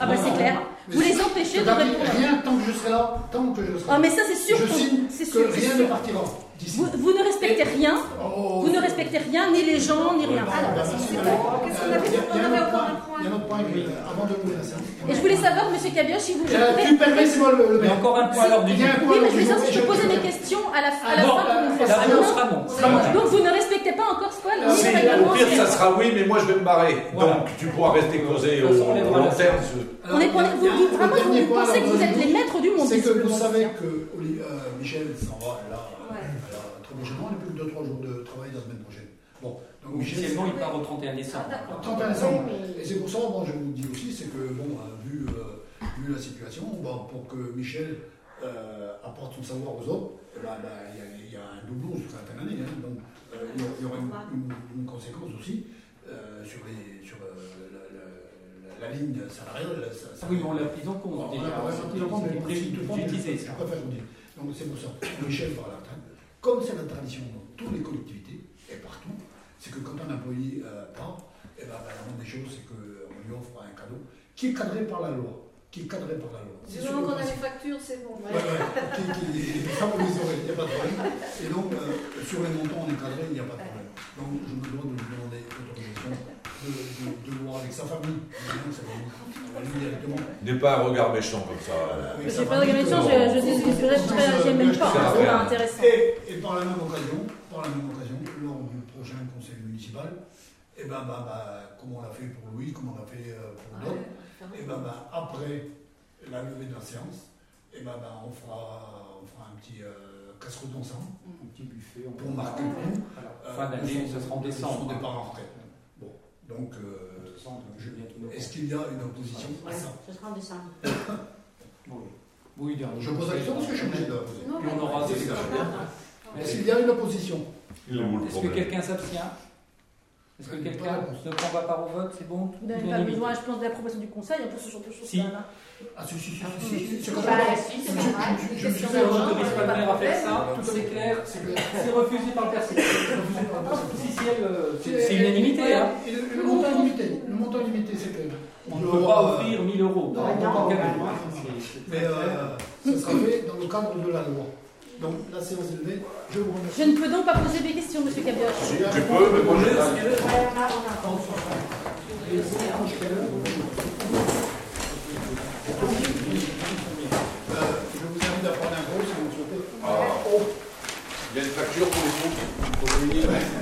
Speaker 3: Ah bah c'est clair. Vous les empêchez
Speaker 1: Je
Speaker 3: de répondre.
Speaker 1: rien tant que je serai là, tant que je serai
Speaker 3: Ah
Speaker 1: là.
Speaker 3: mais ça c'est sûr.
Speaker 1: Je
Speaker 3: qu'on-
Speaker 1: signe que
Speaker 3: sûr. c'est
Speaker 1: rien
Speaker 3: sûr.
Speaker 1: ne partira.
Speaker 3: Vous, vous ne respectez rien.
Speaker 1: Oh,
Speaker 3: Vous ne respectez rien, ni les gens, ni rien.
Speaker 1: bah, merci.
Speaker 9: Qu'est-ce qu'on avait On avait encore un point.
Speaker 1: Il y a un autre point euh, avant de ouvrir la séance.
Speaker 3: Et je voulais savoir, monsieur Cabioche, si vous.
Speaker 1: Tu permets, c'est moi le,
Speaker 2: Mais encore un point à l'ordre du
Speaker 1: Il y a un
Speaker 2: jour.
Speaker 1: point
Speaker 3: Oui, mais je
Speaker 1: l'ordre
Speaker 3: savoir si je
Speaker 1: je-
Speaker 3: mes questions à la,
Speaker 1: Ah,
Speaker 3: fin
Speaker 1: euh,
Speaker 3: une
Speaker 2: La réponse sera non.
Speaker 3: Donc vous ne respectez pas encore
Speaker 4: Au pire, ça sera oui, mais moi je vais me barrer.
Speaker 2: Voilà.
Speaker 4: Donc tu pourras rester causé
Speaker 2: De
Speaker 4: au long terme.
Speaker 3: On est, on est- vous, vous- vraiment, vous pensez que vous êtes les maîtres du monde.
Speaker 1: C'est que vous savez que euh, Michel s'en va là, euh, très prochainement, il n'a plus que 2-3 jours de travail la semaine prochaine. Bon, donc.
Speaker 2: Officiellement, il part au 31 décembre.
Speaker 9: Ah, d'accord.
Speaker 1: 31 décembre. Et c'est pour ça, bon, je vous dis aussi, c'est que, bon, euh, vu, euh, vu la situation, bon, pour que Michel euh, apporte son savoir aux autres, eh ben, ben, il y, a- a un doublon jusqu'à la fin de l'année. hein. donc, il y a- il y aura une, conséquence aussi euh, sur, les, sur euh, la, la- la- la ligne salariale. ça- ça-
Speaker 2: oui, mais on l'a pris en compte déjà.
Speaker 1: le mais
Speaker 2: prévu
Speaker 1: tout le monde,
Speaker 2: d'utiliser
Speaker 1: je
Speaker 2: ça.
Speaker 1: Donc c'est pour ça. Michel va à la. Comme c'est la tradition dans toutes les collectivités et partout, c'est que quand un employé euh, part, eh ben, la moindre des choses, c'est qu'on lui offre un cadeau qui est cadré par la loi. Qui est cadré par la loi.
Speaker 9: Du
Speaker 1: C'est
Speaker 9: moment qu'on a les factures, c'est bon.
Speaker 1: Ouais, ouais, qui, qui, ça, vous les aurez, il n'y a pas de problème. Et donc, euh, sur les montants, on est cadré, il n'y a pas de problème. Donc, je me dois de lui demander l'autorisation de, de, de le voir avec sa famille. Évidemment, sa famille. On va lui directement.
Speaker 4: N'aie pas un regard méchant comme ça.
Speaker 3: Monsieur
Speaker 1: sa
Speaker 3: le président
Speaker 1: famille,
Speaker 3: Gamétian,
Speaker 1: que-
Speaker 3: je, je, je, je, je, je, j'aime même pas.
Speaker 4: Ça
Speaker 3: hein, C'est pas intéressant.
Speaker 1: Et, et par la même occasion, par la même occasion, lors du prochain conseil municipal, et ben, ben, ben, comme on l'a fait pour Louis, comme on l'a fait euh, pour d'autres, et ben, ben, après la levée de la séance, et ben, ben, on, fera, on fera un petit euh, casserole d'ensemble
Speaker 2: Un petit buffet. on
Speaker 1: pour marquer le coup. Euh,
Speaker 2: Fin d'année, ça sera en
Speaker 1: son
Speaker 2: décembre.
Speaker 1: départ en retraite. Bon, donc, euh, est-ce qu'il y a une opposition à ça
Speaker 8: Ce sera en décembre.
Speaker 2: Oui. Oui,
Speaker 1: Je pose la question parce que je suis obligé de la poser.
Speaker 9: Non,
Speaker 2: Et on aura des
Speaker 1: Est-ce qu'il y a une opposition
Speaker 2: Est-ce que quelqu'un s'abstient Est-ce que quelqu'un ne prend pas part au vote C'est bon
Speaker 3: Vous n'avez pas besoin, je pense, de l'approbation du conseil pour ce genre de choses.
Speaker 2: Si.
Speaker 3: quand même, hein.
Speaker 1: Ah, si, si, si, c'est comme
Speaker 8: Bah,
Speaker 1: ça.
Speaker 8: si, c'est
Speaker 1: Je- suis
Speaker 2: On
Speaker 1: fait
Speaker 9: d'argent.
Speaker 1: avoir-
Speaker 2: n'autorise pas le maire à faire ça, c'est clair.
Speaker 1: C'est clair.
Speaker 2: C'est refusé par le personnel. Euh, c'est unanimité. Hein.
Speaker 1: Le, montant est limité. Le montant est limité, c'est clair.
Speaker 2: On ne peut pas offrir 1000 euros. Hein.
Speaker 1: Mais euh, ça sera fait dans le cadre de la loi. Donc la séance est levée. Je vous remercie.
Speaker 3: Je ne peux donc pas poser des questions, M. Cabioche.
Speaker 4: Si, tu peux me poser. Euh, je
Speaker 8: vous invite à prendre un gros si vous le souhaitez. Ah, oh. Il y a
Speaker 1: une facture pour les fonds.